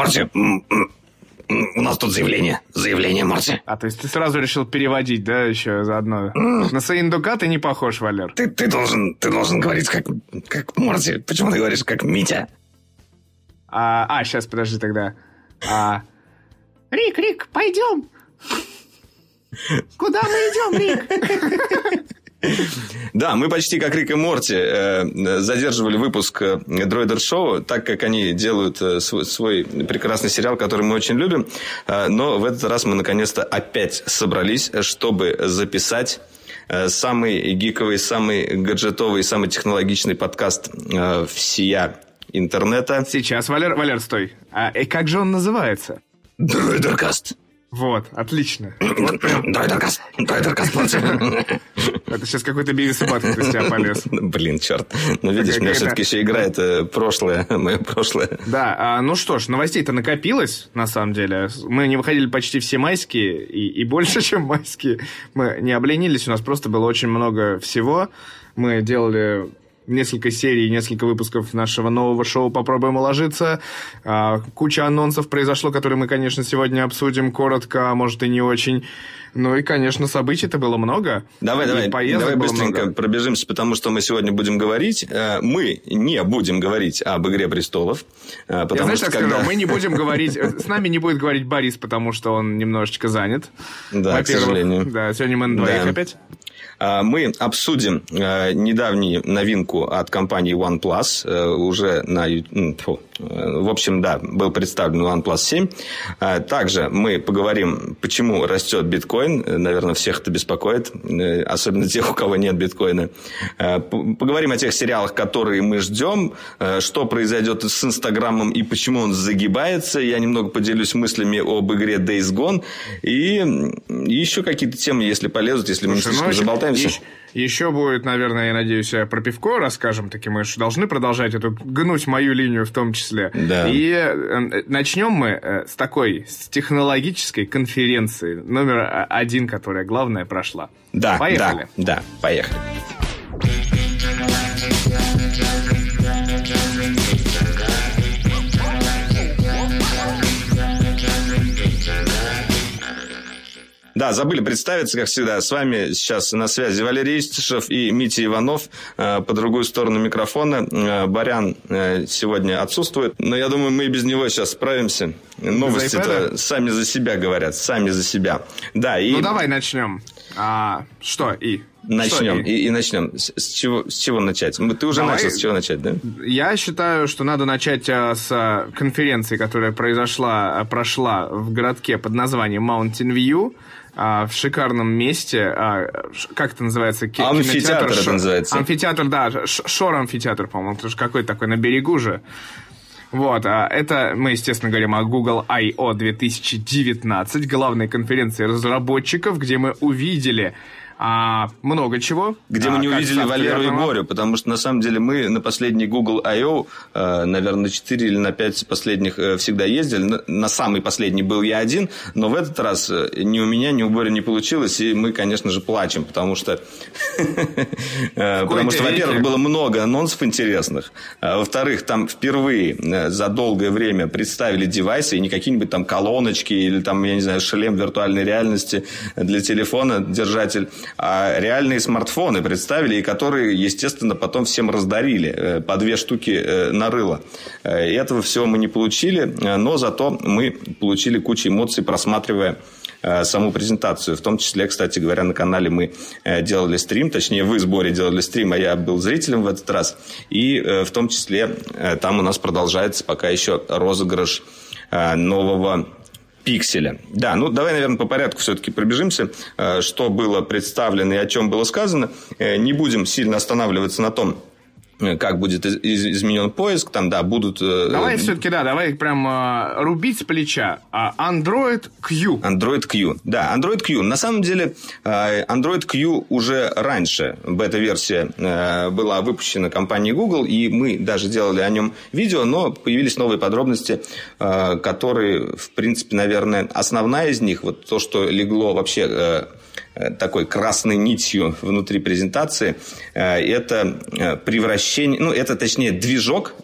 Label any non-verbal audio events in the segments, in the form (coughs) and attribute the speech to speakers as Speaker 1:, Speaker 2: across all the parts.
Speaker 1: Марти, у нас тут заявление. Заявление, Марти.
Speaker 2: А, то есть ты сразу решил переводить, да, еще заодно? На Саиндука ты не похож, Валер.
Speaker 1: Ты, ты, должен, ты должен говорить как, как Марти. Почему ты говоришь как Митя?
Speaker 2: А, а сейчас, подожди тогда. А... Рик, Рик, пойдем. Куда мы идем, Рик?
Speaker 3: Да, мы почти как Рик и Морти э, задерживали выпуск Дроидер э, Шоу, так как они делают э, свой, прекрасный сериал, который мы очень любим. Но в этот раз мы наконец-то опять собрались, чтобы записать самый гиковый, самый гаджетовый, самый технологичный подкаст всея интернета.
Speaker 2: Сейчас, Валер, Валер, стой. А и как же он называется?
Speaker 1: Дроидеркаст.
Speaker 2: Вот, отлично. (coughs)
Speaker 1: Драйдеркас, драйдеркас, (laughs)
Speaker 2: Это сейчас какой-то и Баттон из тебя полез. (laughs)
Speaker 3: Блин, черт. Ну, видишь, у меня все-таки еще играет э, прошлое, (laughs) мое прошлое.
Speaker 2: Да, а, ну что ж, новостей-то накопилось, на самом деле. Мы не выходили почти все майские, и больше, чем майские. Мы не обленились, у нас просто было очень много всего. Мы делали несколько серий, несколько выпусков нашего нового шоу «Попробуем уложиться». А, куча анонсов произошло, которые мы, конечно, сегодня обсудим коротко, а может и не очень. Ну и, конечно, событий-то было много.
Speaker 3: Давай, давай, давай быстренько много. пробежимся, потому что мы сегодня будем говорить. Э, мы не будем говорить об «Игре престолов».
Speaker 2: Э, потому Я, знаешь, что, так когда... скажу, мы не будем говорить... С нами не будет говорить Борис, потому что он немножечко занят.
Speaker 3: Да, к сожалению.
Speaker 2: Да, сегодня мы на двоих опять.
Speaker 3: А, мы обсудим э, недавнюю новинку от компании OnePlus. Э, уже на... в общем, да, был представлен OnePlus 7. А, также мы поговорим, почему растет биткоин. Наверное, всех это беспокоит, э, особенно тех, у кого нет биткоина. А, поговорим о тех сериалах, которые мы ждем, что произойдет с Инстаграмом и почему он загибается. Я немного поделюсь мыслями об игре Days Gone. И еще какие-то темы, если полезут, если мы слишком ну, заболтаем
Speaker 2: Еще, еще будет, наверное, я надеюсь, про пивко расскажем. Таки мы же должны продолжать эту гнуть мою линию в том числе.
Speaker 3: Да.
Speaker 2: И э, начнем мы э, с такой, с технологической конференции номер один, которая, главное, прошла.
Speaker 3: Да, поехали. Да, да, поехали. Да, забыли представиться, как всегда. С вами сейчас на связи Валерий Истишев и Митя Иванов э, по другую сторону микрофона. Э, Барян э, сегодня отсутствует, но я думаю, мы и без него сейчас справимся. Новости-то сами за себя говорят, сами за себя. Да, и...
Speaker 2: Ну, давай начнем. А, что и?
Speaker 3: Начнем. И, и начнем. С, с, чего, с чего начать? Ты уже Давай. начал, с чего начать, да?
Speaker 2: Я считаю, что надо начать а, с конференции, которая произошла, прошла в городке под названием Mountain View а, в шикарном месте. А, как это называется?
Speaker 3: Ки- амфитеатр это называется.
Speaker 2: Амфитеатр, да. Шор амфитеатр, по-моему. Это же какой-то такой на берегу же. Вот, а это мы, естественно, говорим о Google I.O. 2019, главной конференции разработчиков, где мы увидели а, много чего.
Speaker 3: Где а, мы не увидели Валеру и Борю, потому что на самом деле мы на последний Google I.O., э, наверное, на 4 или на 5 последних э, всегда ездили. На самый последний был я один, но в этот раз э, ни у меня, ни у Бори не получилось, и мы, конечно же, плачем, потому что, (laughs) потому что, во-первых, было много анонсов интересных, а во-вторых, там впервые за долгое время представили девайсы, и не какие-нибудь там колоночки или там, я не знаю, шлем виртуальной реальности для телефона, держатель, а реальные смартфоны представили, и которые, естественно, потом всем раздарили э, по две штуки э, на рыло. Э, этого всего мы не получили, но зато мы получили кучу эмоций, просматривая саму презентацию. В том числе, кстати говоря, на канале мы делали стрим, точнее, вы сборе делали стрим, а я был зрителем в этот раз. И в том числе там у нас продолжается пока еще розыгрыш нового пикселя. Да, ну давай, наверное, по порядку все-таки пробежимся, э, что было представлено и о чем было сказано. Э, не будем сильно останавливаться на том, как будет изменен поиск, там, да, будут...
Speaker 2: Э, давай все-таки, да, давай прям э, рубить с плеча. А Android Q.
Speaker 3: Android Q, да, Android Q. На самом деле, Android Q уже раньше, бета-версия была выпущена компанией Google, и мы даже делали о нем видео, но появились новые подробности, которые, в принципе, наверное, основная из них, вот то, что легло вообще Э, такой красной нитью внутри презентации, э, это э, превращение, ну, это точнее движок,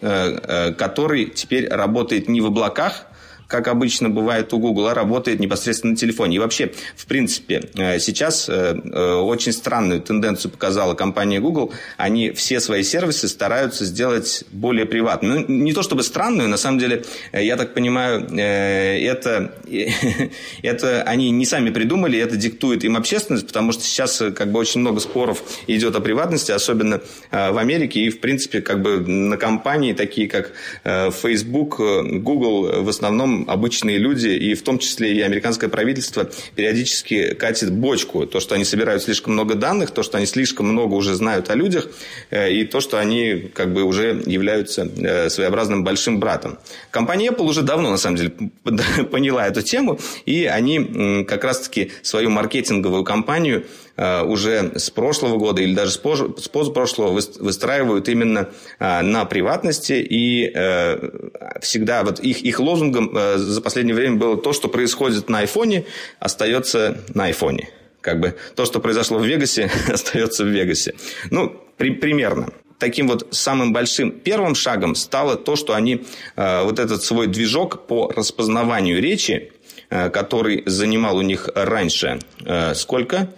Speaker 3: который теперь работает не в облаках, как обычно бывает у Google, работает непосредственно на телефоне. И вообще, в принципе, э, сейчас э, э, очень странную тенденцию показала компания Google. Они все свои сервисы стараются сделать более приватными. Ну, не то чтобы странную, на самом деле, я так понимаю, это, (laughs) это они не сами придумали, это диктует им общественность, потому что сейчас как бы очень много споров идет о приватности, особенно в Америке. И, в принципе, как бы на компании, такие как Facebook, Google, в основном обычные люди, и в том числе и американское правительство, периодически катит бочку. То, что они собирают слишком много данных, то, что они слишком много уже знают о людях, э, и то, что они как бы уже являются э, своеобразным большим братом. Компания Apple уже давно, на самом деле, (laughs) поняла эту тему, и они как раз-таки свою маркетинговую кампанию Э, уже с прошлого года или даже с позапрошлого выстраивают именно э, на приватности. И э, всегда вот их, их лозунгом за последнее время было то, что происходит на айфоне, остается на айфоне. Как бы то, что произошло в Вегасе, (laughs) остается в Вегасе. Ну, при, примерно таким вот самым большим первым шагом стало то, что они э, вот этот свой движок по распознаванию речи, э, который занимал у них раньше э, сколько?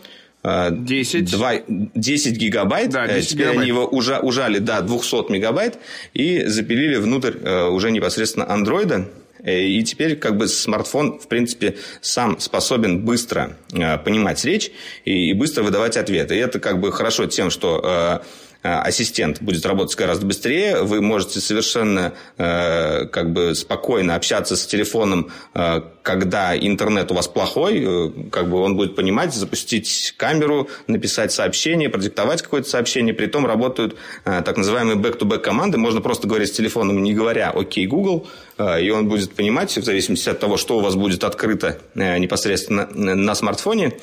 Speaker 2: 10.
Speaker 3: 2, 10 гигабайт. Да, 10 Теперь гигабайт. они его уже, ужали до 200 мегабайт и запилили внутрь э, уже непосредственно андроида. Э, и теперь как бы смартфон, в принципе, сам способен быстро э, понимать речь и быстро выдавать ответы. И это как бы хорошо тем, что Э, ассистент будет работать гораздо быстрее, вы можете совершенно э, как бы спокойно общаться с телефоном, э, когда интернет у вас плохой, как бы он будет понимать, запустить камеру, написать сообщение, продиктовать какое-то сообщение. При том работают так называемые back-to-back команды. Можно просто говорить с телефоном, не говоря «Окей, Google», и он будет понимать, в зависимости от того, что у вас будет открыто непосредственно на смартфоне.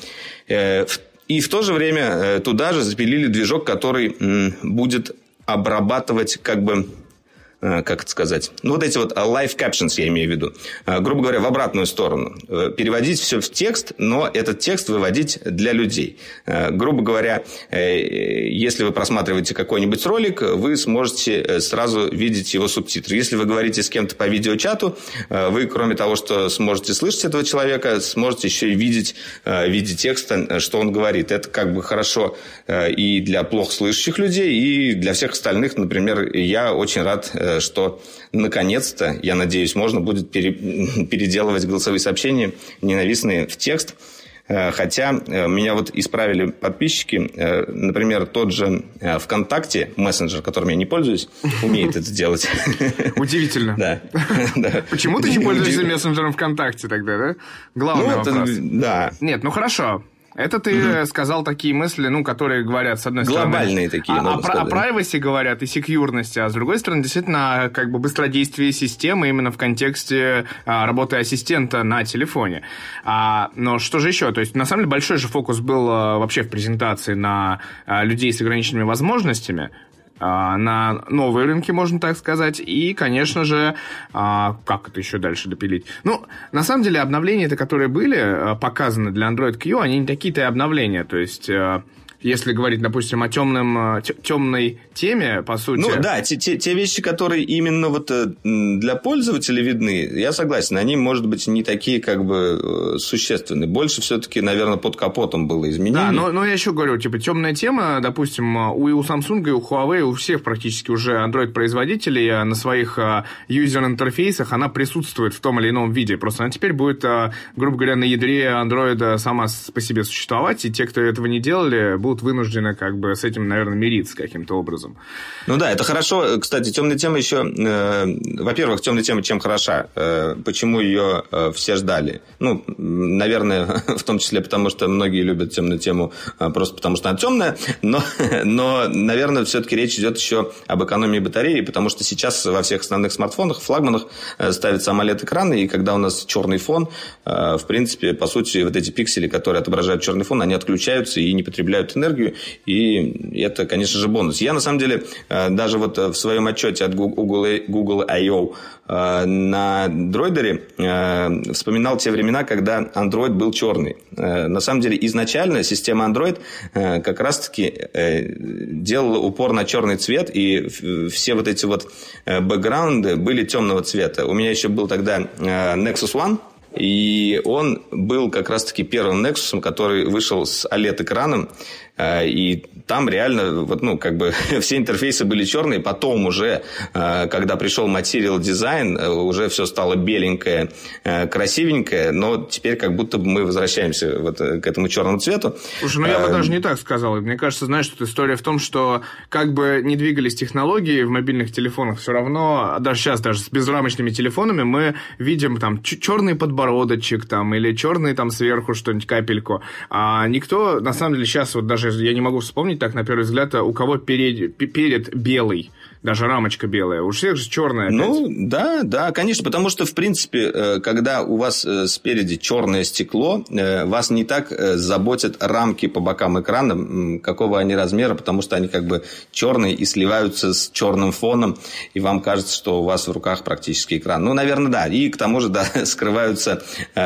Speaker 3: И в то же время э, туда же запилили движок, который будет обрабатывать как бы как это сказать, ну, вот эти вот э, live captions я имею в виду, э, грубо говоря, в обратную сторону. Переводить все в текст, но этот текст выводить для людей. Грубо говоря, если вы просматриваете какой-нибудь ролик, вы сможете сразу видеть его субтитры. Если вы говорите с кем-то по видеочату, вы, кроме того, что сможете слышать этого человека, сможете еще и видеть в виде текста, что он говорит. Это как бы хорошо и для плохо слышащих людей, и для всех остальных. Например, я очень рад Э, что наконец-то, я надеюсь, можно будет пере, (laughs) переделывать голосовые сообщения ненавистные в текст. Э, хотя э, меня вот исправили подписчики, например, тот же ВКонтакте, мессенджер, которым я не пользуюсь, (laughs) умеет это делать. (laughs)
Speaker 2: Удивительно.
Speaker 3: Да.
Speaker 2: Почему ты не пользуешься мессенджером ВКонтакте тогда, да? Главный ну, вопрос.
Speaker 3: Да.
Speaker 2: Нет, ну хорошо. Это ты угу. сказал такие мысли, ну, которые говорят, с одной
Speaker 3: стороны... Глобальные такие,
Speaker 2: о, о, о privacy говорят и секьюрности, а с другой стороны, действительно, как бы быстродействие системы именно в контексте а, работы ассистента на телефоне. А, но что же еще? То есть, на самом деле, большой же фокус был а, вообще в презентации на а, людей с ограниченными возможностями, а, на новые рынки, можно так сказать, и, конечно же, а, как это еще дальше допилить? Ну, на самом деле, обновления, которые были а, показаны для Android Q, они не такие-то и обновления, то есть если говорить, допустим, о темном, темной теме, по сути.
Speaker 3: Ну да, те, те, те вещи, которые именно вот э, для пользователя видны, я согласен, они, может быть, не такие как бы э, существенные. Больше все-таки, наверное, под капотом было изменение. Да,
Speaker 2: но, но я еще говорю, типа, темная тема, допустим, у, у Samsung и у Huawei, у всех практически уже Android-производителей э, на своих юзер-интерфейсах она присутствует в том или ином виде. Просто она теперь будет, грубо говоря, на ядре Android сама по себе существовать, и те, кто этого не делали, будут вынуждены как бы с этим, наверное, мириться каким-то образом.
Speaker 3: Ну да, это хорошо. Кстати, темная тема еще... Э, во-первых, темная тема чем хороша? Э, почему ее э, все ждали? Ну, наверное, (laughs) в том числе потому, что многие любят темную тему э, просто потому, что она темная. Но, (laughs) но наверное, все-таки речь идет еще об экономии батареи, потому что сейчас во всех основных смартфонах, флагманах э, ставятся AMOLED-экраны, и когда у нас черный фон, э, в принципе, по сути, вот эти пиксели, которые отображают черный фон, они отключаются и не потребляют энергию, и это, конечно же, бонус. Я, на самом деле, даже вот в своем отчете от Google, Google I.O. на дроидере вспоминал те времена, когда Android был черный. На самом деле, изначально система Android как раз-таки делала упор на черный цвет, и все вот эти вот бэкграунды были темного цвета. У меня еще был тогда Nexus One, и он был как раз-таки первым Nexus, который вышел с OLED-экраном. Э, и там реально, вот, ну, как бы (laughs) все интерфейсы были черные. Потом уже, э, когда пришел Material Design, э, уже все стало беленькое, красивенькое. Но теперь как будто бы мы возвращаемся вот к этому черному цвету.
Speaker 2: Слушай, ну я бы даже не так сказал. Мне кажется, знаешь, тут история в том, что как бы не двигались технологии в мобильных телефонах, все равно, даже сейчас, даже с безрамочными телефонами, мы видим там черный подбородочек там, или черный там сверху что-нибудь капельку. А никто, на самом деле, сейчас вот даже я не могу вспомнить так на первый взгляд, у кого перед, перед белый даже рамочка белая. У всех же черная. Опять.
Speaker 3: Ну, да, да, конечно, потому что, в принципе, э, когда у вас э, спереди черное стекло, э, вас не так заботят рамки по бокам экрана, какого они размера, потому что они как бы черные и сливаются с черным фоном, и вам кажется, что у вас в руках практически экран. Ну, наверное, да. И к тому же, (laughs) да, скрываются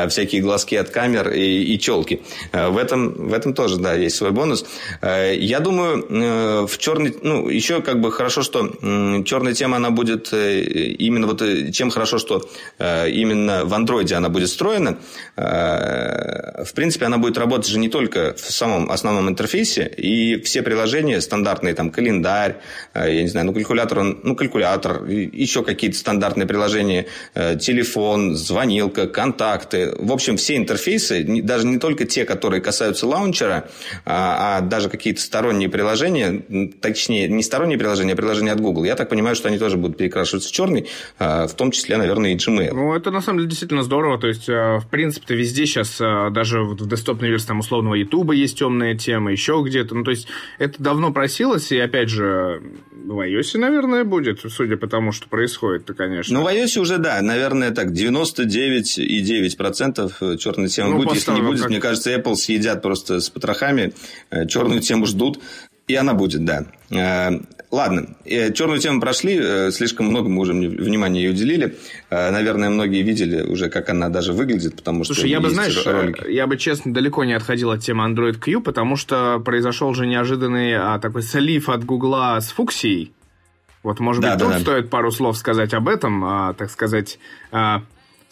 Speaker 3: всякие глазки от камер и, и челки. В этом, в этом тоже, да, есть свой бонус. Я думаю, в черный, ну, еще как бы хорошо, что черная тема, она будет э, именно вот э, чем хорошо, что э, именно в андроиде она будет встроена. В принципе, она будет работать же не только в самом основном интерфейсе, и все приложения стандартные, там, календарь, я не знаю, ну, калькулятор, ну, калькулятор, еще какие-то стандартные приложения, телефон, звонилка, контакты. В общем, все интерфейсы, даже не только те, которые касаются лаунчера, а, а даже какие-то сторонние приложения, точнее, не сторонние приложения, а приложения от Google, Google. Я так понимаю, что они тоже будут перекрашиваться в черный, а, в том числе, наверное, и Gmail.
Speaker 2: Ну, это на самом деле действительно здорово. То есть, а, в принципе-то везде сейчас, а, даже в десктопной версии там, условного YouTube есть темная тема, еще где-то. Ну, то есть, это давно просилось, и опять же, в iOS, наверное, будет, судя по тому, что происходит-то, конечно.
Speaker 3: Ну, в iOS уже, да, наверное, так, 99,9% черной темы ну, будет. Если не будет, как... мне кажется, Apple съедят просто с потрохами, э, черную тему ждут. И она будет, да. Э, ладно, э, черную тему прошли, э, слишком много мы уже внимания ей уделили. Наверное, многие видели уже, как она даже выглядит, потому
Speaker 2: что Слушай, я бы, знаешь, ролики. я бы, честно, далеко не отходил от темы Android Q, потому что произошел же неожиданный а, такой слив от Гугла с Фуксией. Вот, может да, быть, да, тут да. стоит пару слов сказать об этом, а, так сказать, а,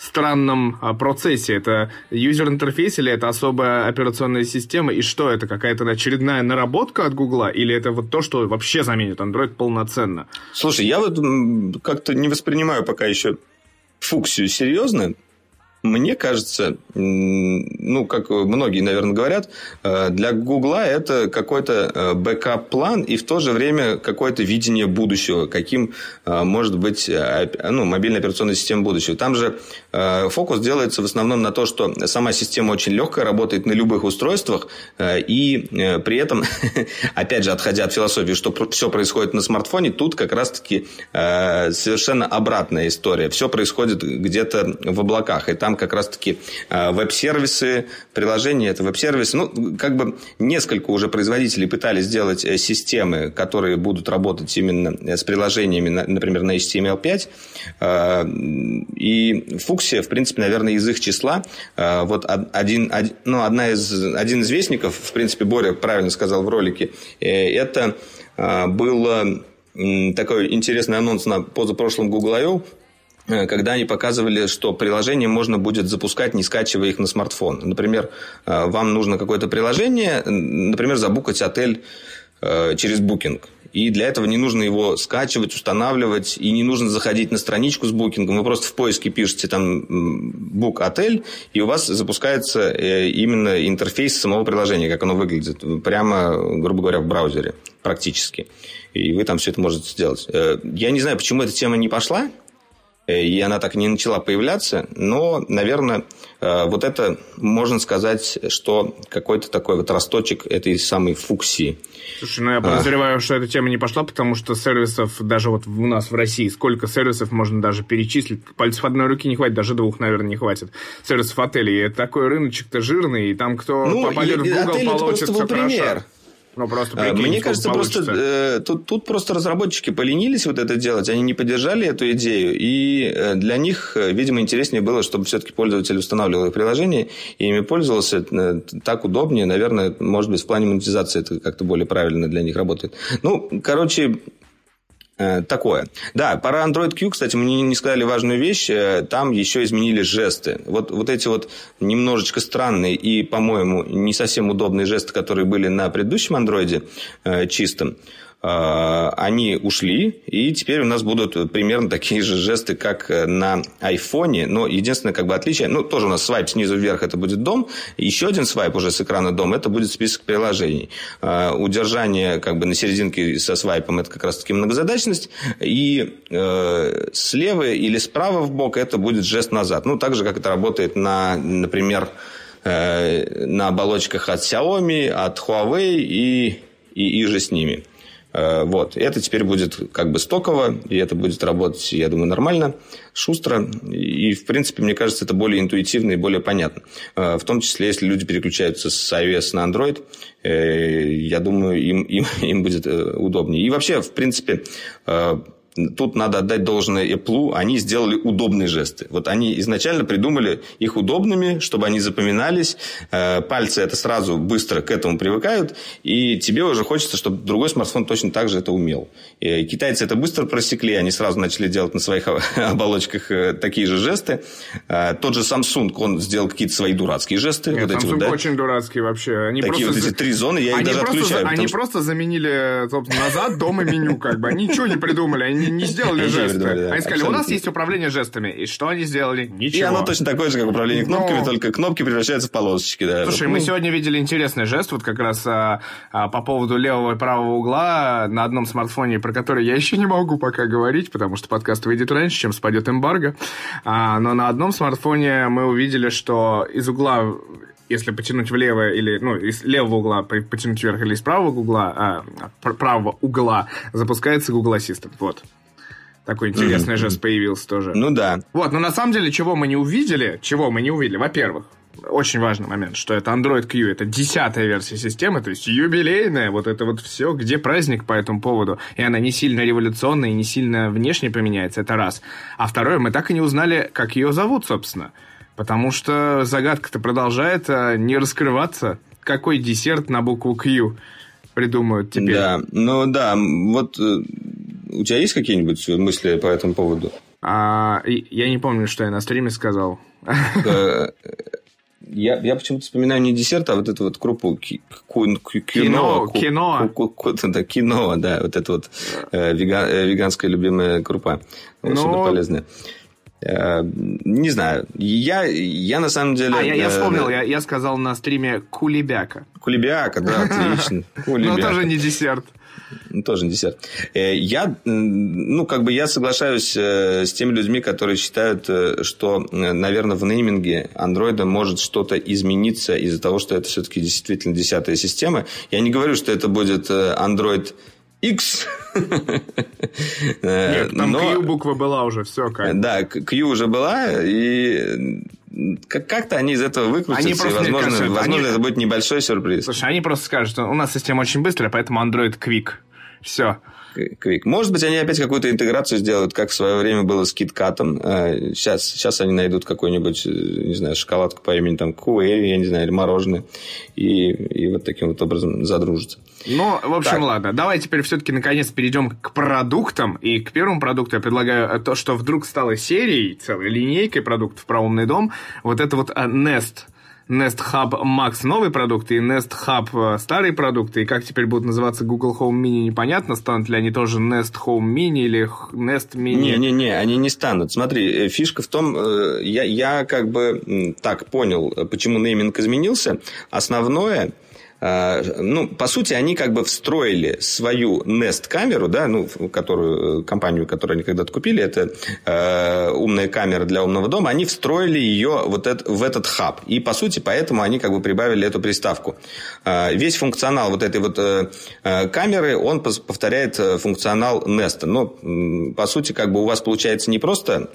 Speaker 2: странном а, процессе? Это юзер-интерфейс или это особая операционная система? И что это? Какая-то очередная наработка от Гугла? Или это вот то, что вообще заменит Android полноценно?
Speaker 3: Слушай, я вот как-то не воспринимаю пока еще фуксию серьезно. Мне кажется, ну, как многие, наверное, говорят, э, для Гугла это какой-то э, backup plan и в то же время какое-то видение будущего, каким э, может быть ну, мобильная операционная система будущего. Там же фокус делается в основном на то, что сама система очень легкая, работает на любых устройствах, и при этом, (laughs) опять же, отходя от философии, что все происходит на смартфоне, тут как раз-таки совершенно обратная история. Все происходит где-то в облаках, и там там как раз-таки а, веб-сервисы, приложения это веб-сервисы. Ну, как бы несколько уже производителей пытались сделать э, системы, которые будут работать именно э, с приложениями, например, на HTML5. А, и Фуксия, в принципе, наверное, из их числа. А, вот один, ну, одна из, один из вестников, в принципе, Боря правильно сказал в ролике, э, это был такой интересный анонс на позапрошлом Google I.O., когда они показывали, что приложение можно будет запускать, не скачивая их на смартфон. Например, э, вам нужно какое-то приложение, например, забукать отель э, через Booking. И для этого не нужно его скачивать, устанавливать, и не нужно заходить на страничку с букингом. Вы просто в поиске пишете там бук отель, и у вас запускается именно интерфейс самого приложения, как оно выглядит, прямо, грубо говоря, в браузере практически. И вы там все это можете сделать. Я не знаю, почему эта тема не пошла, Э, и она так и не начала появляться, но, наверное, э, вот это, можно сказать, что какой-то такой вот росточек этой самой фуксии.
Speaker 2: Слушай, ну я подозреваю, а. что эта тема не пошла, потому что сервисов, даже вот у нас в России, сколько сервисов можно даже перечислить, пальцев одной руки не хватит, даже двух, наверное, не хватит, сервисов отелей. И такой рыночек-то жирный, и там кто ну, попадет в Google, получит хорошо. Пример. Ну, просто
Speaker 3: А,
Speaker 2: прикинь,
Speaker 3: Мне кажется, просто
Speaker 2: получится.
Speaker 3: э, тут, тут просто разработчики поленились вот это делать, они не поддержали эту идею, и э, для них, э, видимо, интереснее было, чтобы все-таки пользователь устанавливал их приложение и ими пользовался э, так удобнее, наверное, может быть, в плане монетизации это как-то более правильно для них работает. Ну, короче, Э, Такое. Да, про Android Q, кстати, мы не, сказали важную вещь. Э, Там еще изменили жесты. Вот, вот эти вот немножечко странные и, по-моему, не совсем удобные жесты, которые были на предыдущем андроиде э, чистом, э, они ушли, и теперь у нас будут примерно такие же жесты, как на айфоне, но единственное как бы отличие, ну, тоже у нас свайп снизу вверх, это будет дом, еще один свайп уже с экрана дом, это будет список приложений. Э, Удержание как бы на серединке со свайпом, это как раз-таки многозадачность, и э, слева или справа в бок это будет жест назад. Ну, так же, как это работает на, например, э, на оболочках от Xiaomi, от Huawei и, и, и же с ними. Э, Вот. Это теперь будет как бы стоково, и это будет работать, я думаю, нормально, шустро. И, в принципе, мне кажется, это более интуитивно и более понятно. Э, В том числе, если люди переключаются с iOS на Android, э, я думаю, им, им, (laughs) им будет удобнее. И вообще, в принципе, Тут надо отдать должное Apple, они сделали удобные жесты. Вот они изначально придумали их удобными, чтобы они запоминались. Э, Пальцы это сразу быстро к этому привыкают, и тебе уже хочется, чтобы другой смартфон точно так же это умел. И китайцы это быстро просекли, они сразу начали делать на своих (laughs) оболочках э, такие же жесты. Э, Тот же Samsung, он сделал какие-то свои дурацкие жесты.
Speaker 2: Нет,
Speaker 3: вот эти
Speaker 2: Samsung
Speaker 3: вот, да?
Speaker 2: очень дурацкий вообще. Они
Speaker 3: Такие
Speaker 2: просто...
Speaker 3: вот эти три зоны, я их
Speaker 2: они
Speaker 3: даже
Speaker 2: просто,
Speaker 3: отключаю.
Speaker 2: Они
Speaker 3: что-
Speaker 2: просто заменили, собственно, назад дом и меню, как бы. Они ничего не придумали, они не сделали (laughs) жесты. Они сказали, у нас есть управление жестами. И что они сделали? Ничего.
Speaker 3: И оно точно такое же, как управление кнопками,
Speaker 2: Но-
Speaker 3: только кнопки превращаются в полосочки. Да.
Speaker 2: Слушай, мы
Speaker 3: ну,
Speaker 2: сегодня видели интересный жест, вот как раз а, а, по поводу левого и правого угла на одном смартфоне, про который я еще не могу пока говорить, потому что подкаст выйдет раньше, чем спадет эмбарго. А, но на одном смартфоне мы увидели, что из угла если потянуть влево или, ну, из левого угла потянуть вверх или из правого угла, а, пр- правого угла запускается Google Assistant. Вот. Такой интересный жест появился тоже.
Speaker 3: Ну да.
Speaker 2: Вот, но на самом деле, чего мы не увидели, чего мы не увидели, во-первых, очень важный момент, что это Android Q, это десятая версия системы, то есть юбилейная, вот это вот все, где праздник по этому поводу, и она не сильно революционная и не сильно внешне поменяется, это раз. А второе, мы так и не узнали, как ее зовут, собственно, потому что загадка-то продолжает а, не раскрываться. Какой десерт на букву Q придумают теперь?
Speaker 3: Да, ну да, вот э, у тебя есть какие-нибудь мысли по этому поводу?
Speaker 2: А, я не помню, что я на стриме сказал.
Speaker 3: Э, Я, я почему-то вспоминаю не десерт, а вот эту вот крупу
Speaker 2: Кино, кино.
Speaker 3: да, кино, да, вот это вот э, вега- э, веганская любимая крупа.
Speaker 2: Ну,
Speaker 3: Супер полезная. Э, Не знаю. Я, я на самом деле...
Speaker 2: А, я, я
Speaker 3: э,
Speaker 2: вспомнил, я, я сказал на стриме кулебяка.
Speaker 3: Кулебяка, да, (laughs) отлично.
Speaker 2: Но тоже не десерт.
Speaker 3: Ну, Тоже не десерт. Э, Я, ну, как бы я соглашаюсь с теми людьми, которые считают, что, наверное, в нейминге андроида может что-то измениться из-за того, что это все-таки действительно десятая система. Я не говорю, что это будет Android X. Э,
Speaker 2: Нет, там
Speaker 3: но-
Speaker 2: Q буква была уже, все как.
Speaker 3: Да, Q уже была, и как-то они из этого выкрутятся, и,
Speaker 2: просто,
Speaker 3: возможно,
Speaker 2: кажется,
Speaker 3: возможно
Speaker 2: они-
Speaker 3: это будет небольшой сюрприз.
Speaker 2: Слушай, они просто скажут, что у нас система очень быстрая, поэтому Android Quick. Все.
Speaker 3: Quick. Может быть, они опять какую-то интеграцию сделают, как в свое время было с KitKat. Сейчас, сейчас они найдут какую-нибудь, э, не знаю, шоколадку по имени там Куэй, я не знаю, или мороженое, и, и вот таким вот образом задружатся.
Speaker 2: Ну, в общем,
Speaker 3: Так.
Speaker 2: ладно. Давай теперь все-таки наконец перейдем к продуктам. И к первому продукту я предлагаю э, то, что вдруг стало серией, целой линейкой продуктов про умный дом. Вот это вот э, Nest. Nest Hub Max новый продукт и Nest Hub э, старые продукты. И как теперь будут называться Google Home Mini, непонятно. Станут ли они тоже Nest Home Mini или Nest Mini?
Speaker 3: Не-не-не, они не станут. Смотри, э, фишка в том, э, я, я как бы так понял, почему нейминг изменился. Основное, ну, по сути, они как бы встроили свою Nest-камеру, да, ну, которую, э, компанию, которую они когда-то купили, это э, умная камера для умного дома, они встроили ее вот это, в этот хаб. И, по сути, поэтому они как бы прибавили эту приставку. Э, весь функционал вот этой вот э, э, камеры, он повторяет э, функционал Nest. Но, по сути, как бы у вас получается не просто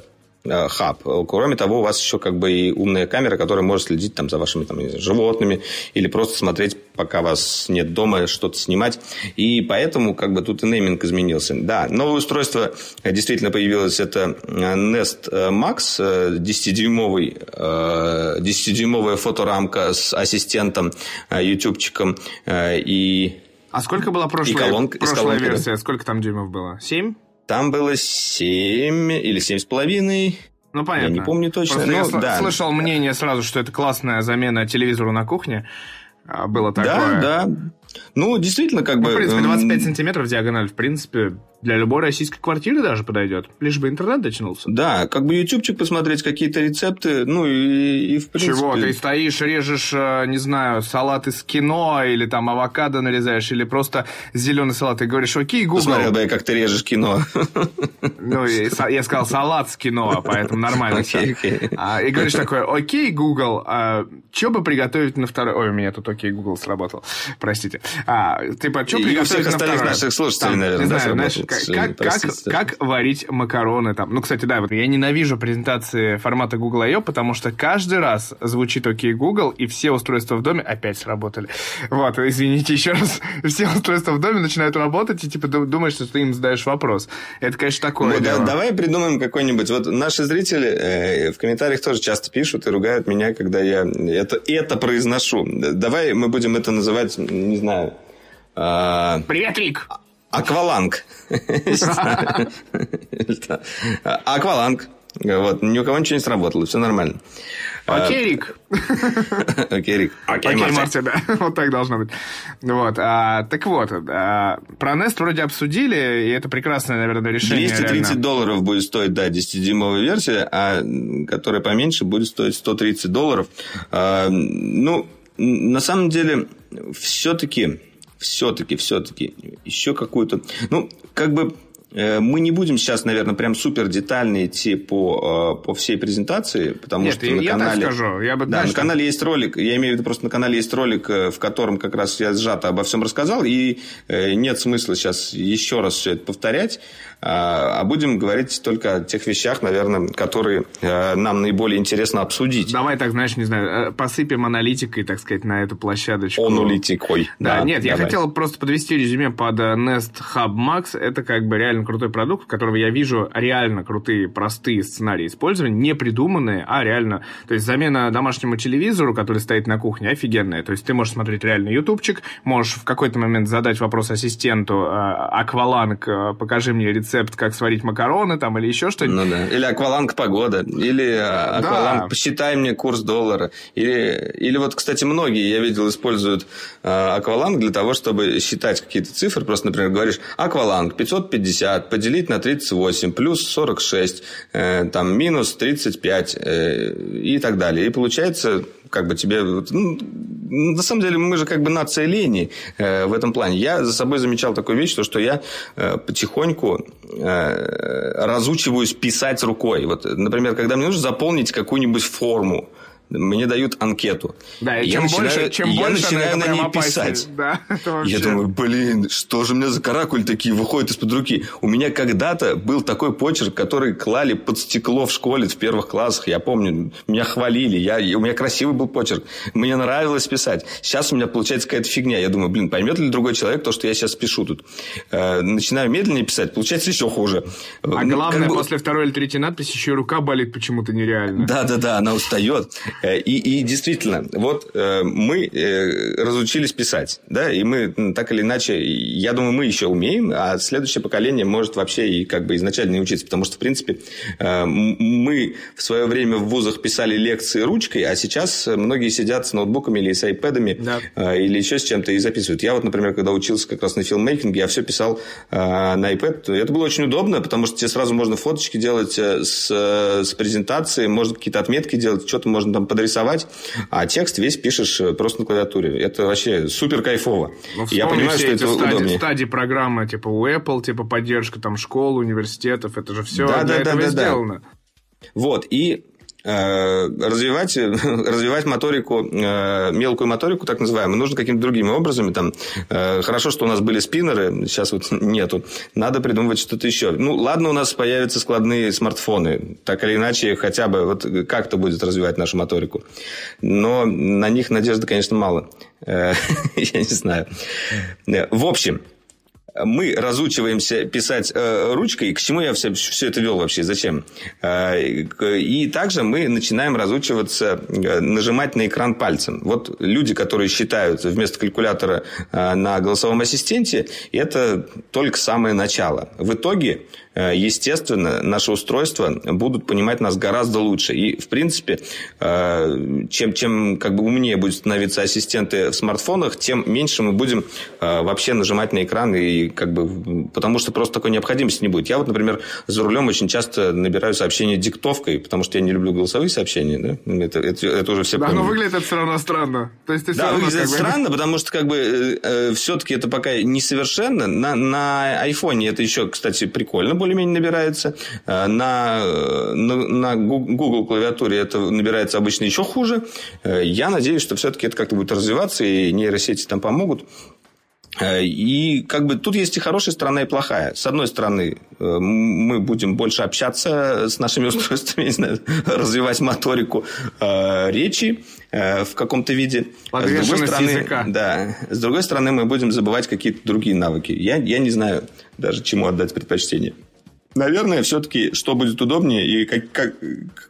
Speaker 3: хаб. Кроме того, у вас еще как бы и умная камера, которая может следить там за вашими там, знаю, животными или просто смотреть, пока вас нет дома, что-то снимать. И поэтому как бы тут и нейминг изменился. Да, новое устройство действительно появилось. Это Nest Max, 10-дюймовый, 10-дюймовая фоторамка с ассистентом, ютубчиком и
Speaker 2: а сколько была прошлая, колонка, прошлая версия? Да. Сколько там дюймов было? Семь?
Speaker 3: Там было семь или семь с половиной.
Speaker 2: Ну, понятно.
Speaker 3: Я не помню точно.
Speaker 2: Просто но, я да. слышал мнение сразу, что это классная замена телевизору на кухне. А, было такое.
Speaker 3: Да, да. Ну, действительно, как ну, бы...
Speaker 2: В принципе, 25 сантиметров диагональ, в принципе, для любой российской квартиры даже подойдет. Лишь бы интернет дотянулся.
Speaker 3: Да, как бы ютубчик посмотреть, какие-то рецепты, ну и, и в принципе...
Speaker 2: Чего? Ты стоишь, режешь, э, не знаю, салат из кино, или там авокадо нарезаешь, или просто зеленый салат, и говоришь, окей, Google...
Speaker 3: Посмотрел бы я, как ты режешь кино. (laughs)
Speaker 2: Ну, я сказал салат с кино, поэтому нормально okay. А, и говоришь такое, окей, Google, а, что бы приготовить на второй... Ой, у меня тут окей, Google сработал, простите. А, типа, что приготовить на второй... И у всех остальных
Speaker 3: наших слушателей, наверное,
Speaker 2: да, как, как, как варить макароны там. Ну, кстати, да, вот я ненавижу презентации формата Google I.O., потому что каждый раз звучит окей Google, и все устройства в доме опять сработали. Вот, извините еще раз. (laughs) Все устройства в доме начинают работать, и типа думаешь, что ты им задаешь вопрос. Это, конечно, такое.
Speaker 3: Ну, да, давай придумаем какой-нибудь. Вот наши зрители э, в комментариях тоже часто пишут и ругают меня, когда я это, это произношу. Давай мы будем это называть, не знаю...
Speaker 2: Э... Привет, Рик!
Speaker 3: Акваланг. Акваланг. Вот, ни у кого ничего не сработало, все нормально.
Speaker 2: Окей, Рик.
Speaker 3: Окей, Рик.
Speaker 2: Окей, Марти, да. (laughs) Вот так должно быть. Вот. А, так вот, а, про Nest вроде обсудили, и это прекрасное, наверное, решение.
Speaker 3: 230 реально. долларов будет стоить, да, 10-дюймовая версия, а которая поменьше будет стоить 130 долларов. А, ну, на самом деле, все-таки все-таки, все-таки еще какую-то... Ну, как бы мы не будем сейчас, наверное, прям супер детально идти по, э, по всей презентации, потому
Speaker 2: Нет,
Speaker 3: что
Speaker 2: я,
Speaker 3: на
Speaker 2: я
Speaker 3: канале...
Speaker 2: Так скажу. Я бы,
Speaker 3: да, на канале есть ролик, я имею в виду просто на канале есть ролик, э, в котором как раз я сжато обо всем рассказал, и нет смысла сейчас еще раз все это повторять. А, а будем говорить только о тех вещах, наверное, которые э, нам наиболее интересно обсудить.
Speaker 2: Давай так, знаешь, не знаю, э, посыпем аналитикой, так сказать, на эту площадочку.
Speaker 3: Аналитикой.
Speaker 2: Да, да нет, давай. я хотел просто подвести резюме под э, Nest Hub Max. Это как бы реально крутой продукт, в котором я вижу реально крутые, простые сценарии использования, не придуманные, а реально. То есть замена домашнему телевизору, который стоит на кухне, офигенная. То есть ты можешь смотреть реально ютубчик, можешь в какой-то момент задать вопрос ассистенту, акваланг, покажи мне рецепт как сварить макароны там или еще что-нибудь.
Speaker 3: Ну да. Или акваланг погода, или а, акваланг да. посчитай мне курс доллара. Или, или вот, кстати, многие, я видел, используют э, акваланг для того, чтобы считать какие-то цифры. Просто, например, говоришь, акваланг 550 поделить на 38 плюс 46, э, там минус 35 э, и так далее. И получается как бы тебе... Ну, на самом деле, мы же как бы нация лени э, в этом плане. Я за собой замечал такую вещь, то, что я э, потихоньку э, разучиваюсь писать рукой. Вот, например, когда мне нужно заполнить какую-нибудь форму, мне дают анкету.
Speaker 2: Да, и, чем начинаю, больше, чем
Speaker 3: я
Speaker 2: больше
Speaker 3: начинаю на ней писать.
Speaker 2: Да, (laughs)
Speaker 3: я думаю, блин, что же у меня за каракуль такие выходят из-под руки? У меня когда-то был такой почерк, который клали под стекло в школе в первых классах. Я помню, меня хвалили, я, у меня красивый был почерк. Мне нравилось писать. Сейчас у меня получается какая-то фигня. Я думаю, блин, поймет ли другой человек то, что я сейчас пишу тут? Э, начинаю медленнее писать, получается еще хуже.
Speaker 2: А ну, главное, бы... после второй или третьей надписи еще и рука болит почему-то нереально.
Speaker 3: Да-да-да, она устает. Э, и, и действительно, вот э, мы э, разучились писать, да, и мы так или иначе, я думаю, мы еще умеем, а следующее поколение может вообще и как бы изначально не учиться, потому что, в принципе, мы в свое время в вузах писали лекции ручкой, а сейчас многие сидят с ноутбуками или с айпэдами да. или еще с чем-то и записывают. Я вот, например, когда учился как раз на филммейкинге, я все писал на iPad. Это было очень удобно, потому что тебе сразу можно фоточки делать с, с презентацией, можно какие-то отметки делать, что-то можно там подрисовать, а текст весь пишешь э, просто на клавиатуре. Это вообще супер кайфово.
Speaker 2: Ну, я понимаю, что это стадии, удобнее. стадии программы, типа у Apple, типа поддержка там школ, университетов, это же все да, для да, этого да, сделано.
Speaker 3: Да. Вот, и развивать, (laughs) развивать моторику, э, мелкую моторику, так называемую, нужно какими-то другими образами. Там, э, хорошо, что у нас были спиннеры, сейчас вот (laughs) нету. Надо придумывать что-то еще. Ну, ладно, у нас появятся складные смартфоны. Так или иначе, хотя бы вот как-то будет развивать нашу моторику. Но на них надежды, конечно, мало. (laughs) Я не знаю. В общем, мы разучиваемся писать э, ручкой. К чему я все, все это вел вообще? Зачем? Э, и также мы начинаем разучиваться э, нажимать на экран пальцем. Вот люди, которые считают вместо калькулятора э, на голосовом ассистенте, это только самое начало. В итоге естественно, наши устройства будут понимать нас гораздо лучше. И, в принципе, э, чем, чем как бы умнее будут становиться ассистенты в смартфонах, тем меньше мы будем э, вообще нажимать на экран, и как бы, потому что просто такой необходимости не будет. Я вот, например, за рулем очень часто набираю сообщения диктовкой, потому что я не люблю голосовые сообщения. Да? Это, это, это уже все
Speaker 2: Да, но выглядит это все равно странно. То есть, ты
Speaker 3: да,
Speaker 2: равно,
Speaker 3: выглядит
Speaker 2: как бы...
Speaker 3: странно, потому что как бы э, все-таки это пока несовершенно. На, на айфоне это еще, кстати, прикольно более-менее набирается. Э, на, э, на, на Google клавиатуре это набирается обычно еще хуже. Э, я надеюсь, что все-таки это как-то будет развиваться, и нейросети там помогут. И как бы тут есть и хорошая сторона, и плохая. С одной стороны, мы будем больше общаться с нашими (laughs) устройствами, не знаю, развивать моторику э, речи э, в каком-то виде.
Speaker 2: С другой
Speaker 3: стороны,
Speaker 2: языка.
Speaker 3: да, с другой стороны, мы будем забывать какие-то другие навыки. Я, я не знаю даже, чему отдать предпочтение. Наверное, все-таки, что будет удобнее и как, как,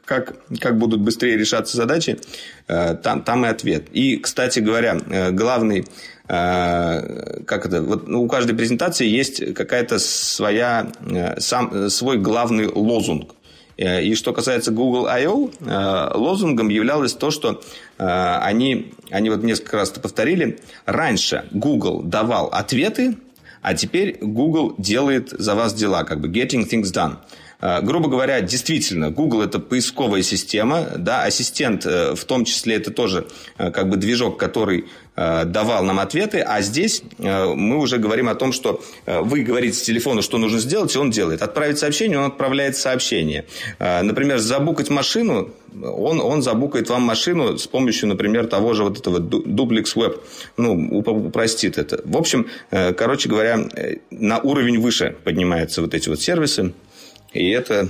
Speaker 3: как, как будут быстрее решаться задачи, э, там, там и ответ. И, кстати говоря, э, главный э, как это, вот ну, у каждой презентации есть какая-то своя, сам, свой главный лозунг. И что касается Google I.O., лозунгом являлось то, что они, они вот несколько раз повторили. Раньше Google давал ответы, а теперь Google делает за вас дела, как бы getting things done. А, грубо говоря, действительно, Google это поисковая система, да, ассистент э, в том числе это тоже э, как бы движок, который э, давал нам ответы, а здесь мы уже говорим о том, что вы говорите с телефона, что нужно сделать, и он делает. Отправить сообщение, он отправляет сообщение. Например, забукать машину, он, он забукает вам машину с помощью, например, того же вот этого Duplex Web. Ну, упростит это. В общем, короче говоря, на уровень выше поднимаются вот эти вот сервисы. И это,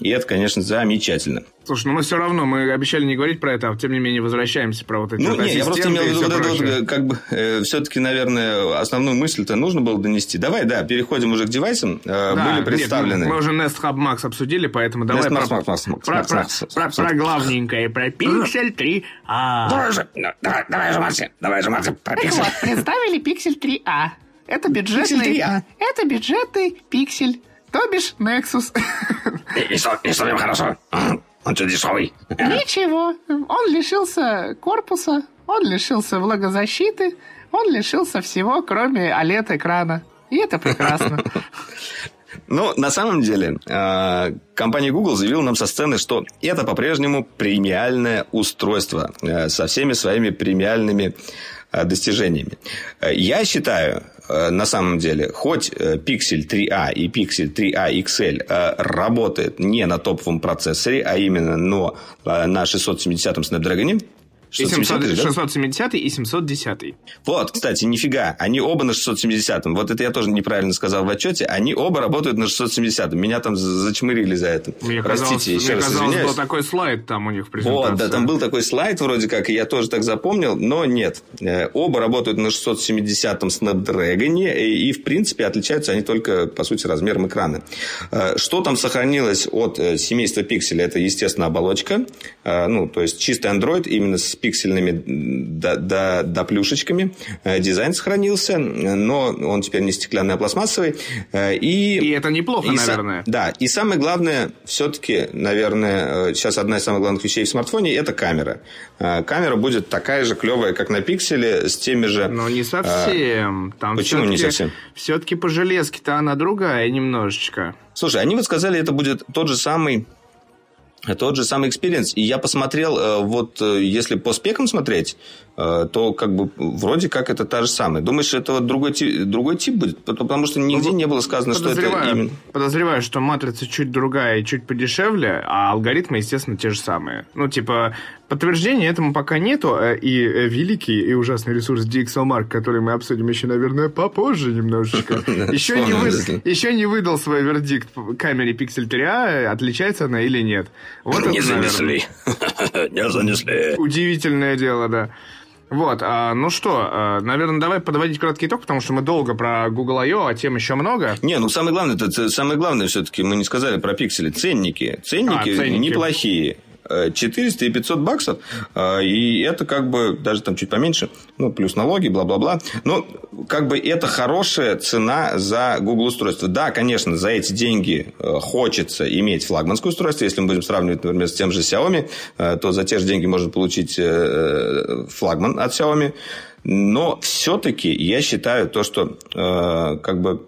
Speaker 3: и это, конечно, замечательно.
Speaker 2: Слушай, ну мы все равно, мы обещали не говорить про это, а тем не менее возвращаемся про вот эти
Speaker 3: Ну,
Speaker 2: вот
Speaker 3: не, я просто имел в виду, вот это вот, как бы, э, все-таки, наверное, основную мысль-то нужно было донести. Давай, да, переходим уже к девайсам. Э,
Speaker 2: да,
Speaker 3: Были представлены.
Speaker 2: Нет, мы уже Nest Hub Max обсудили, поэтому давай
Speaker 3: Nest
Speaker 2: про,
Speaker 3: Max, Max, Max, Max,
Speaker 2: про,
Speaker 3: Max,
Speaker 2: про,
Speaker 3: Max,
Speaker 2: про,
Speaker 3: Max,
Speaker 2: про главненькое, про Pixel 3. А.
Speaker 1: Давай же, ну, давай, давай же, Марти, давай же, Марти, про
Speaker 4: Так
Speaker 1: пиксель.
Speaker 4: вот, представили Pixel 3a. Это бюджетный...
Speaker 1: 3a.
Speaker 4: Это бюджетный пиксель. То бишь Nexus.
Speaker 1: И, и что, и что в нем хорошо? Он что, дешевый?
Speaker 4: Ничего. Он лишился корпуса, он лишился влагозащиты, он лишился всего, кроме OLED-экрана. И это прекрасно. (laughs)
Speaker 3: Ну, на самом деле, э, компания Google заявила нам со сцены, что это по-прежнему премиальное устройство э, со всеми своими премиальными достижениями. Э, Я считаю, э, на самом деле, хоть э, Pixel 3a и Pixel 3a XL э, работает не на топовом процессоре, а именно но, э, на 670-м Snapdragon,
Speaker 2: И 700,
Speaker 3: 670, да?
Speaker 2: 670 и 710.
Speaker 3: Вот, кстати, нифига, они оба на 670-м. Вот это я тоже неправильно сказал в отчете. Они оба работают на 670-м. Меня там зачмырили за это.
Speaker 2: Мне
Speaker 3: Простите, еще
Speaker 2: мне
Speaker 3: раз
Speaker 2: казалось,
Speaker 3: извиняюсь.
Speaker 2: был такой слайд там у них в презентации.
Speaker 3: Вот, да, там был такой слайд вроде как, и я тоже так запомнил, но нет. Э, Оба работают на 670-м Snapdragon, и, и, в принципе, отличаются они только, по сути, размером экрана. Э, Что там сохранилось от э, семейства Pixel? Это, естественно, оболочка, ну, то есть чистый Android именно с пиксельными до, до, до плюшечками. Э, Дизайн сохранился, но он теперь не стеклянный, а пластмассовый. Э, И,
Speaker 2: И это неплохо,
Speaker 3: и са-
Speaker 2: наверное.
Speaker 3: да, и самое главное, все-таки, наверное, э, сейчас одна из самых главных вещей в смартфоне – это камера. Камера будет такая же клевая, как на пикселе, с теми же...
Speaker 2: Но не совсем. Там
Speaker 3: почему не совсем?
Speaker 2: Все-таки по железке-то она другая немножечко.
Speaker 3: Слушай, они вот сказали, это будет тот же самый тот же самый experience. И я посмотрел, э, вот э, если по спекам смотреть, то как бы вроде как это та же самая. Думаешь, это вот другой тип, другой тип будет? Потому что нигде не было сказано, что это именно...
Speaker 2: Подозреваю, что матрица чуть другая и чуть подешевле, а алгоритмы, естественно, те же самые. Ну, типа, подтверждения этому пока нету, э, и э, великий и ужасный ресурс DxOMark, который мы обсудим еще, наверное, попозже немножечко, (laughs) еще не, вы... еще не выдал свой вердикт камере Pixel 3a, отличается она или нет.
Speaker 1: Вот не это, занесли. (laughs) не занесли.
Speaker 2: Удивительное дело, да. Вот, а, ну что, а, наверное, давай подводить краткий итог, потому что мы долго про Google I.O., а тем еще много.
Speaker 3: Не, ну самое главное, это самое главное все-таки мы не сказали про пиксели. Ценники. Ценники, а, ценники. неплохие. 400 и 500 баксов, а, и это как бы даже там чуть поменьше, ну, плюс налоги, бла-бла-бла. Но как бы это хорошая цена за Google устройство. Да, конечно, за эти деньги э, хочется иметь флагманское устройство. Если мы будем сравнивать, например, с тем же Xiaomi, э, то за те же деньги можно получить э, флагман от Xiaomi. Но все-таки я считаю то, что как бы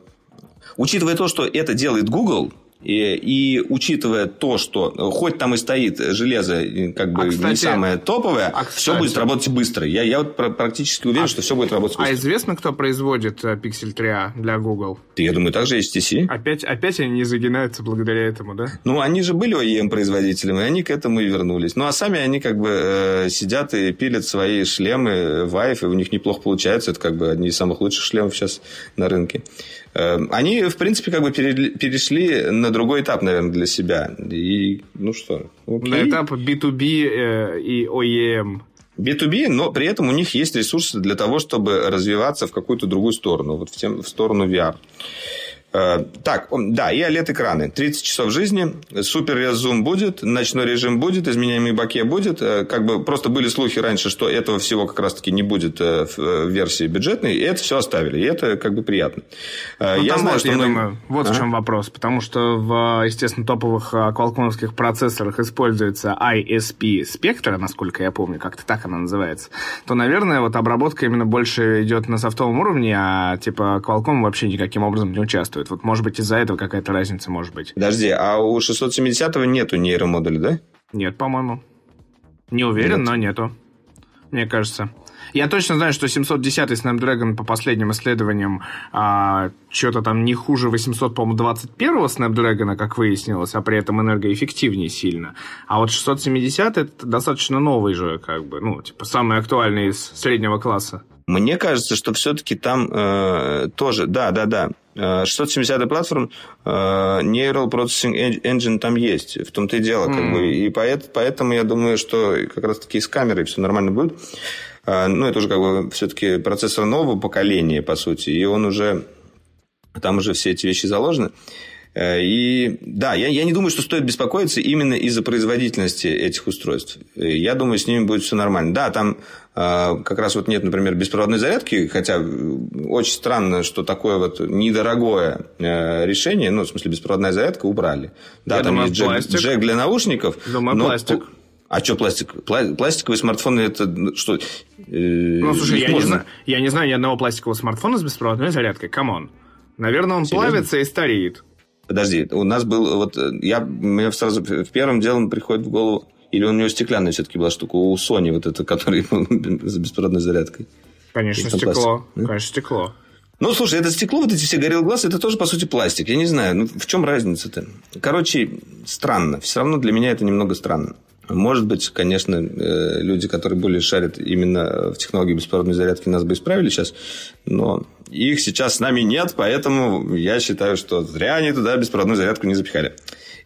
Speaker 3: учитывая то, что это делает Google, и, и учитывая то, что хоть там и стоит железо, как бы а, кстати, не самое топовое, а, кстати, все будет работать быстро. Я, я вот практически уверен, а, что все будет работать
Speaker 2: а быстро. А известно, кто производит э, Pixel 3a для Google?
Speaker 3: Я думаю, также HTC.
Speaker 2: Опять, опять они не загинаются благодаря этому, да?
Speaker 3: Ну, они же были OEM-производителями, они к этому и вернулись. Ну, а сами они как бы э, сидят и пилят свои шлемы Vive, и у них неплохо получается. Это как бы одни из самых лучших шлемов сейчас на рынке. Эм, они, в принципе, как бы перешли на другой этап, наверное, для себя. И, ну что,
Speaker 2: окей. На этап B2B э, и OEM.
Speaker 3: B2B, но при этом у них есть ресурсы для того, чтобы развиваться в какую-то другую сторону, вот в, тем, в сторону VR. Э, так, да, и OLED-экраны. 30 часов жизни, супер зум будет, ночной режим будет, изменяемый баке будет. Э, как бы просто были слухи раньше, что этого всего как раз-таки не будет э, в версии бюджетной, и это все оставили. И это как бы приятно.
Speaker 2: Ну, я знаю, вот, что... Я мы... думаю, вот а? в чем вопрос. Потому что в, естественно, топовых квалкомовских процессорах используется ISP спектра, насколько я помню, как-то так она называется, то, наверное, вот обработка именно больше идет на софтовом уровне, а типа Qualcomm вообще никаким образом не участвует работает. Вот, может быть, из-за этого какая-то разница может быть.
Speaker 3: Подожди, а у 670-го нету нейромодуля, да?
Speaker 2: Нет, по-моему. Не уверен, Нет. но нету. Мне кажется. Я точно знаю, что 710 Snapdragon по последним исследованиям а, что-то там не хуже 800, по-моему, 21-го Snapdragon, как выяснилось, а при этом энергоэффективнее сильно. А вот 670 это достаточно новый же, как бы, ну, типа, самый актуальный из среднего класса.
Speaker 3: Мне кажется, что все-таки там э, тоже, да, да, да, 670 платформ, э, Neural Processing Engine там есть. В том-то и дело. Mm. Как бы, и поэтому я думаю, что как раз-таки с камерой все нормально будет. Э, ну, это уже как бы все-таки процессор нового поколения, по сути. И он уже... Там уже все эти вещи заложены. Э, и да, я, я не думаю, что стоит беспокоиться именно из-за производительности этих устройств. Я думаю, с ними будет все нормально. Да, там э, как раз вот нет, например, беспроводной зарядки, хотя очень странно, что такое вот недорогое э, решение, ну, в смысле, беспроводная зарядка убрали. Да, я там думаю, есть джек, джек для наушников.
Speaker 2: Думаю, но... пластик.
Speaker 3: А что пластик? Пластиковые смартфоны это что?
Speaker 2: Ну, слушай, я не, знаю, я не знаю ни одного пластикового смартфона с беспроводной зарядкой. Come on. Наверное, он Серьезно? плавится и стареет.
Speaker 3: Подожди, у нас был вот я мне сразу в первым делом приходит в голову или у него стеклянная все-таки была штука у Sony вот это, который (laughs) с беспроводной зарядкой.
Speaker 2: Конечно, стекло. Пластик, да? Конечно, стекло.
Speaker 3: Ну, слушай, это стекло, вот эти все горел глаз, это тоже, по сути, пластик. Я не знаю, ну, в чем разница-то? Короче, странно. Все равно для меня это немного странно. Может быть, конечно, э, люди, которые более шарят именно в технологии беспроводной зарядки, нас бы исправили сейчас, но их сейчас с нами нет, поэтому я считаю, что зря они туда беспроводную зарядку не запихали.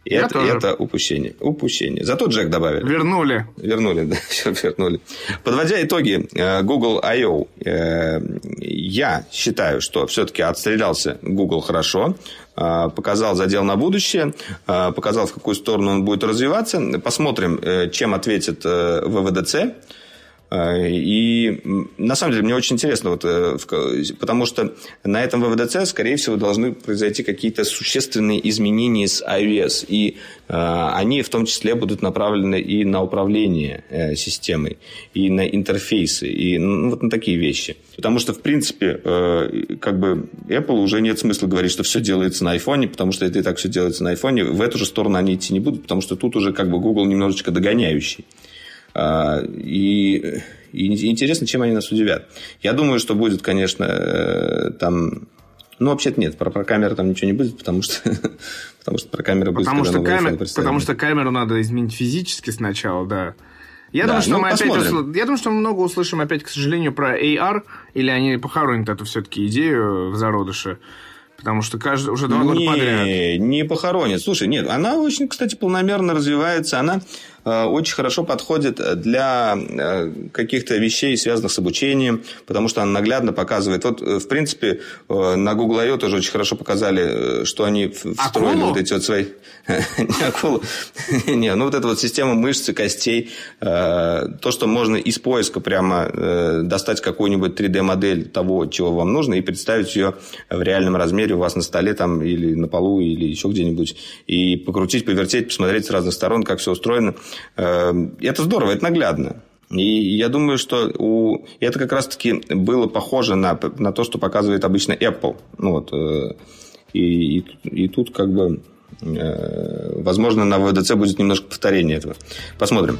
Speaker 3: И это, это упущение. Упущение. Зато Джек добавили.
Speaker 2: Вернули.
Speaker 3: Вернули, (laughs) да, все вернули. Подводя итоги э, Google I.O., э, я считаю, что все-таки отстрелялся Google хорошо, э, показал задел на будущее, показал, в какую сторону он будет развиваться. Посмотрим, чем ответит ВВДЦ. Э, и на самом деле мне очень интересно, вот, э, потому что на этом ВВДЦ, скорее всего, должны произойти какие-то существенные изменения с iOS. И э, они в том числе будут направлены и на управление системой, и на интерфейсы, и ну, вот на такие вещи. Потому что, в принципе, как бы Apple уже нет смысла говорить, что все делается на iPhone, потому что это и так все делается на iPhone. В эту же сторону они идти не будут, потому что тут уже как бы Google немножечко догоняющий. А, и, и интересно, чем они нас удивят. Я думаю, что будет, конечно, э, там ну, вообще-то нет, про, про камеру там ничего не будет, потому что, (laughs) потому что про камеру будет,
Speaker 2: потому что, камер, потому что камеру надо изменить физически сначала, да. Я, да, думаю, что ну, мы опять усл... я думаю, что мы много услышим опять, к сожалению, про AR, или они похоронят эту все-таки идею в зародыше. Потому что каждый, уже два года
Speaker 3: не,
Speaker 2: подряд.
Speaker 3: Не похоронит. Слушай, нет, она очень, кстати, полномерно развивается. Она очень хорошо подходит для э, каких-то вещей, связанных с обучением, потому что она наглядно показывает. Вот, э, в принципе, на Google I.O. тоже очень хорошо показали, что они встроили
Speaker 2: акулу?
Speaker 3: вот эти вот свои... (laughs) Не акулу. Не, ну вот эта вот система мышц костей, то, что можно из поиска прямо достать какую-нибудь 3D-модель того, чего вам нужно, и представить ее в реальном размере у вас на столе там или на полу, или еще где-нибудь, и покрутить, повертеть, посмотреть с разных сторон, как все устроено. Эм, это здорово, это наглядно. И я думаю, что у... это как раз-таки было похоже на, на то, что показывает обычно Apple. Ну, вот, э, и, и, и тут как бы, э, возможно, на VDC будет немножко повторение этого. Посмотрим.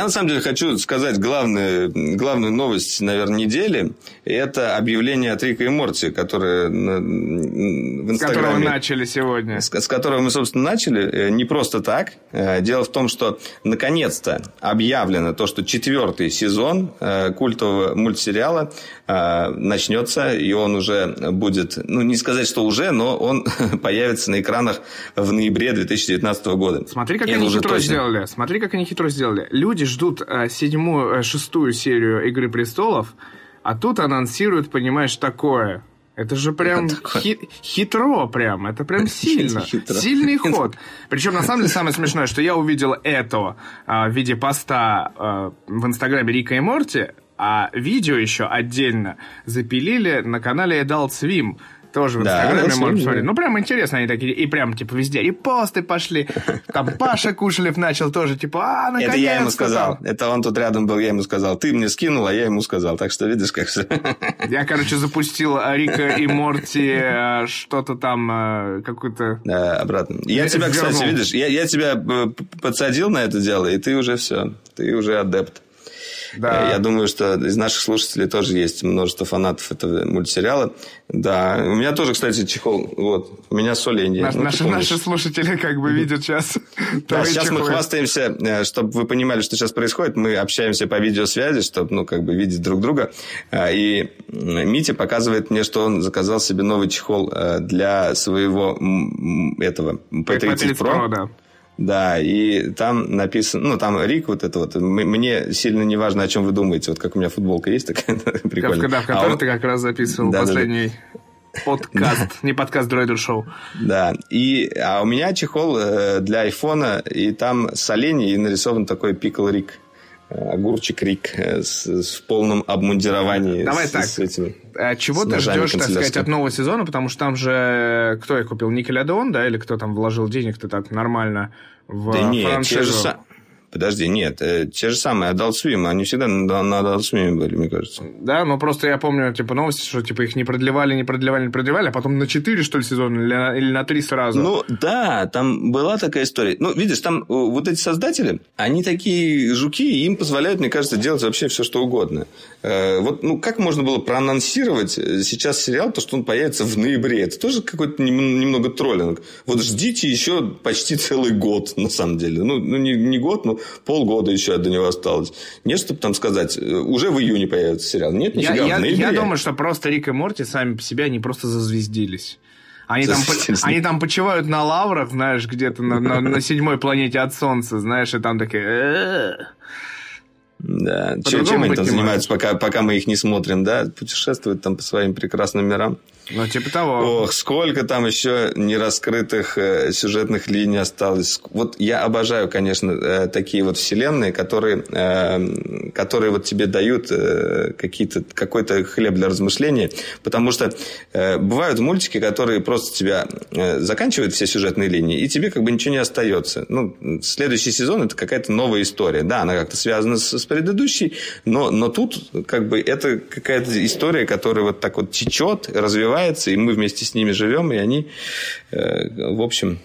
Speaker 3: Я, на самом деле, хочу сказать главную, главную новость, наверное, недели. Это объявление от Рика и Морти, которое в Инстаграме... С
Speaker 2: которого мы начали сегодня.
Speaker 3: С, с которого мы, собственно, начали. Э, не просто так. Э, дело в том, что, наконец-то, объявлено то, что четвертый сезон э, культового мультсериала начнется, и он уже будет... Ну, не сказать, что уже, но он (laughs) появится на экранах в ноябре 2019 года.
Speaker 2: Смотри, как и они хитро точно. сделали. Смотри, как они хитро сделали. Люди ждут э, седьмую, э, шестую серию «Игры престолов», а тут анонсируют, понимаешь, такое. Это же прям хи- хитро прям, это прям (laughs) сильно. Сильный (laughs) ход. Причем, на самом деле, самое смешное, что я увидел это а, в виде поста а, в инстаграме Рика и Морти, а видео еще отдельно запилили на канале Adult Swim. Тоже в Инстаграме да, можно посмотреть. Ну, прям интересно они такие. И прям, типа, везде репосты пошли. Там Паша Кушелев начал тоже, типа, а, наконец-то.
Speaker 3: Это я ему сказал. Это он тут рядом был, я ему сказал. Ты мне скинул, а я ему сказал. Так что видишь, как все.
Speaker 2: Я, короче, запустил Рика и Морти э, что-то там, э, какую-то...
Speaker 3: Да, обратно. Я тебя, кстати, видишь, я, я тебя э, подсадил на это дело, и ты уже все. Ты уже адепт. Да. Я думаю, что из наших слушателей тоже есть множество фанатов этого мультсериала. Да, у меня тоже, кстати, чехол. Вот, у меня соленье.
Speaker 2: Наш, ну, наши, наши слушатели как бы видят сейчас.
Speaker 3: Да, сейчас чехол. мы хвастаемся, э, чтобы вы понимали, что сейчас происходит. Мы общаемся по видеосвязи, чтобы, ну, как бы видеть друг друга. А, и Митя показывает мне, что он заказал себе новый чехол э, для своего этого P30 Pro. Pro да. Да, и там написано, ну, там Рик вот это вот, мне сильно не важно, о чем вы думаете, вот как у меня футболка есть такая, (laughs) прикольная.
Speaker 2: Да, в которой а ты как раз записывал да, последний... Да, да. Подкаст, (laughs) не подкаст Дройдер Шоу.
Speaker 3: Да, и, а у меня чехол э, для айфона, и там с оленей нарисован такой пикл Рик огурчик Рик э, с, с полном обмундировании.
Speaker 2: Давай
Speaker 3: с,
Speaker 2: так.
Speaker 3: С этими,
Speaker 2: а чего ты ждешь, так сказать, от нового сезона? Потому что там же кто их купил? Никелодеон, да? Или кто там вложил денег-то так нормально в да нет, франшизу? Те же,
Speaker 3: Подожди, нет, э, те же самые Adult Swim, они всегда на, на Adult Swim были, мне кажется.
Speaker 2: Да, но просто я помню, типа, новости, что, типа, их не продлевали, не продлевали, не продлевали, а потом на 4, что ли, сезона или на, или на 3 сразу.
Speaker 3: Ну, да, там была такая история. Ну, видишь, там вот эти создатели, они такие жуки, им позволяют, мне кажется, делать вообще все, что угодно. Э, вот, ну, как можно было проанонсировать сейчас сериал, то, что он появится в ноябре? Это тоже какой-то немного троллинг. Вот ждите еще почти целый год, на самом деле. Ну, ну не, не год, но полгода еще до него осталось. Нет, чтобы там сказать, э, уже в июне появится сериал. Нет, нифига,
Speaker 2: я,
Speaker 3: в
Speaker 2: я, я думаю, что просто Рик и Морти сами по себе, они просто зазвездились. Они там, они там почивают на лаврах, знаешь, где-то на, на, на седьмой планете от Солнца, знаешь, и там такие...
Speaker 3: Да. Чем, чем они там занимаются, пока, пока мы их не смотрим, да? Путешествуют там по своим прекрасным мирам.
Speaker 2: Ну, типа того.
Speaker 3: Ох, сколько там еще нераскрытых э, сюжетных линий осталось. Вот я обожаю, конечно, э, такие вот вселенные, которые, э, которые вот тебе дают э, какие-то, какой-то хлеб для размышления. Потому что э, бывают мультики, которые просто тебя э, заканчивают все сюжетные линии, и тебе как бы ничего не остается. Ну, следующий сезон это какая-то новая история. Да, она как-то связана с, с предыдущей, но, но тут как бы это какая-то история, которая вот так вот течет, развивается и мы вместе с ними живем, и они, э, в общем,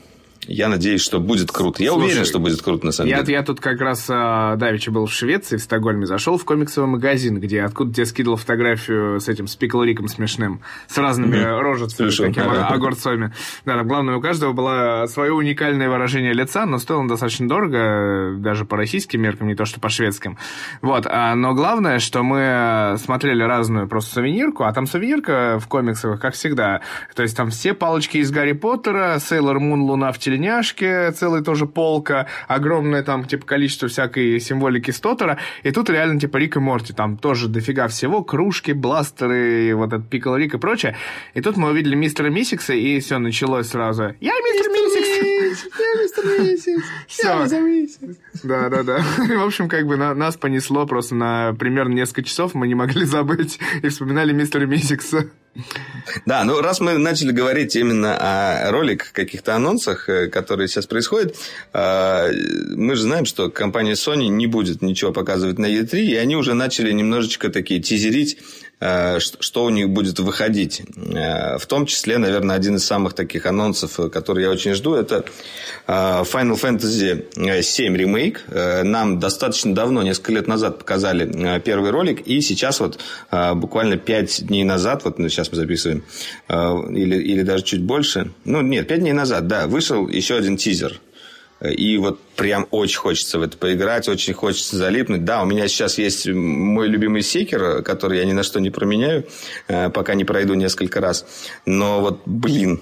Speaker 3: я надеюсь, что будет круто. Я Слушай, уверен, что будет круто, на самом
Speaker 2: я,
Speaker 3: деле.
Speaker 2: Я тут как раз а, давеча был в Швеции, в Стокгольме, зашел в комиксовый магазин, где откуда тебе скидывал фотографию с этим спиклриком смешным, с разными mm-hmm. рожицами, Слушай, такими да, огурцами. Да, там, главное, у каждого было свое уникальное выражение лица, но стоило он достаточно дорого, даже по российским меркам, не то что по шведским. Вот, а, но главное, что мы смотрели разную просто сувенирку, а там сувенирка в комиксах, как всегда. То есть там все палочки из Гарри Поттера, Сейлор Мун, Луна в теле тельняшки, целая тоже полка, огромное там, типа, количество всякой символики Стотера, и тут реально, типа, Рик и Морти, там тоже дофига всего, кружки, бластеры, вот этот Пикл Рик и прочее. И тут мы увидели мистера Миссикса, и все, началось сразу. Я мистер Миссикс! Я мистер (laughs) Миссикс! Все. Да, да, да. (laughs) В общем, как бы нас понесло просто на примерно несколько часов, мы не могли забыть и вспоминали мистера Миссикса.
Speaker 3: Да, ну раз мы начали говорить именно о роликах, каких-то анонсах, э, которые сейчас происходят, э, мы же знаем, что компания Sony не будет ничего показывать на E3, и они уже начали немножечко такие тизерить Э, что у них будет выходить. В том числе, наверное, один из самых таких анонсов, который я очень жду, это Final Fantasy VII Remake. Нам достаточно давно, несколько лет назад показали первый ролик, и сейчас вот буквально пять дней назад, вот сейчас мы записываем, или, или даже чуть больше, ну нет, пять дней назад, да, вышел еще один тизер и вот прям очень хочется в это поиграть, очень хочется залипнуть. Да, у меня сейчас есть мой любимый секер, который я ни на что не променяю, э, пока не пройду несколько раз. Но вот, блин,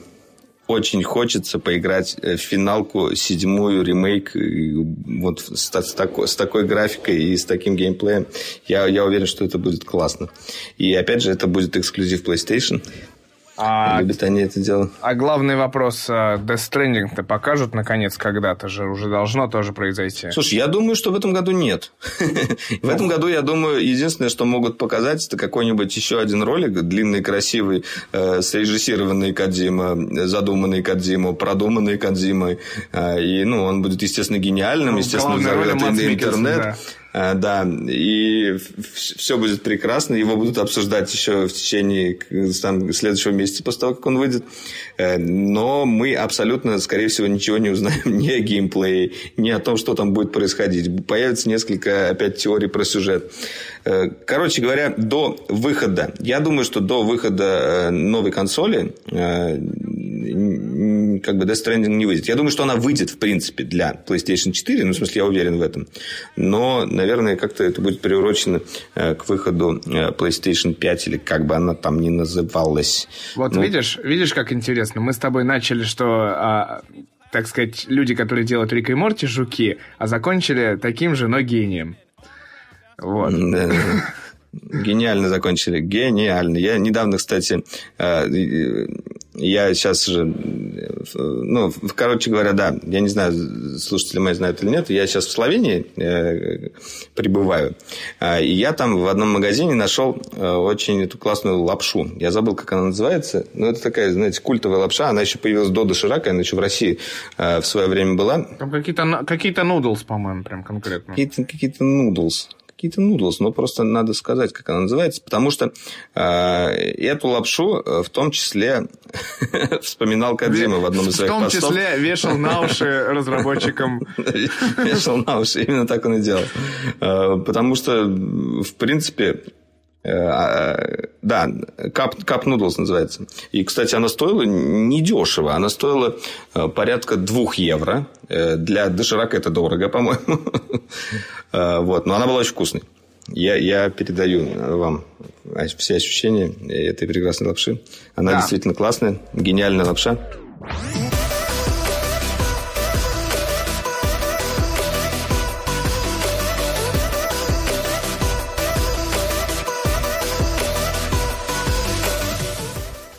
Speaker 3: очень хочется поиграть в финалку, седьмую ремейк, вот с, с, такой, с такой графикой и с таким геймплеем. Я, я уверен, что это будет классно. И опять же, это будет эксклюзив PlayStation. А, Любят они это дело.
Speaker 2: А главный вопрос, э, Death Stranding-то покажут наконец когда-то же? Уже должно тоже произойти.
Speaker 3: Слушай, я думаю, что в этом году нет. (laughs) В этом году, я думаю, единственное, что могут показать, это какой-нибудь еще один ролик, длинный, красивый, э, срежиссированный Кадзима, задуманный Кадзиму, продуманный Кадзимой. Э, и, ну, он будет, естественно, гениальным, ну, естественно, взорвет интернет. Э, да, и все будет прекрасно. Его будут обсуждать еще в течение там, следующего месяца после того, как он выйдет. Э, но мы абсолютно, скорее всего, ничего не узнаем (laughs) ни о геймплее, ни о том, что там будет происходить. Появится несколько, опять, теорий про сюжет. Э, короче говоря, до выхода, я думаю, что до выхода новой консоли как бы Death Stranding не выйдет. Я думаю, что она выйдет, в принципе, для PlayStation 4, ну, в смысле, я уверен в этом. Но, наверное, как-то это будет приурочено э, к выходу э, PlayStation 5, или как бы она там ни называлась.
Speaker 2: Вот
Speaker 3: ну,
Speaker 2: видишь, видишь, как интересно. Мы с тобой начали, что а, так сказать, люди, которые делают Рик и Морти, жуки, а закончили таким же, но гением. Вот. (laughs)
Speaker 3: Гениально закончили. Гениально. Я недавно, кстати, э, я сейчас же, ну, короче говоря, да, я не знаю, слушатели мои знают или нет, я сейчас в Словении э, пребываю, э, и я там в одном магазине нашел э, очень эту классную лапшу. Я забыл, как она называется, но это такая, знаете, культовая лапша, она еще появилась до доширака, она еще в России э, в свое время была.
Speaker 2: Там какие-то какие нудлс, по-моему, прям конкретно.
Speaker 3: Какие-то какие нудлс какие-то нудлс, но просто надо сказать, как она называется, потому что э, эту лапшу э, в том числе (laughs) вспоминал Кадзима в одном из своих
Speaker 2: постов. В том числе вешал на уши (laughs) разработчикам.
Speaker 3: Вешал на уши, именно так он и делал. Э, потому что, в принципе, да, Cup, Cup Noodles называется. И, кстати, она стоила недешево. Она стоила порядка двух евро. Для доширака это дорого, (laughs) по-моему. Э, вот. Но она была очень вкусной. Я, я передаю вам все ощущения этой прекрасной лапши. Она да. действительно классная, гениальная лапша.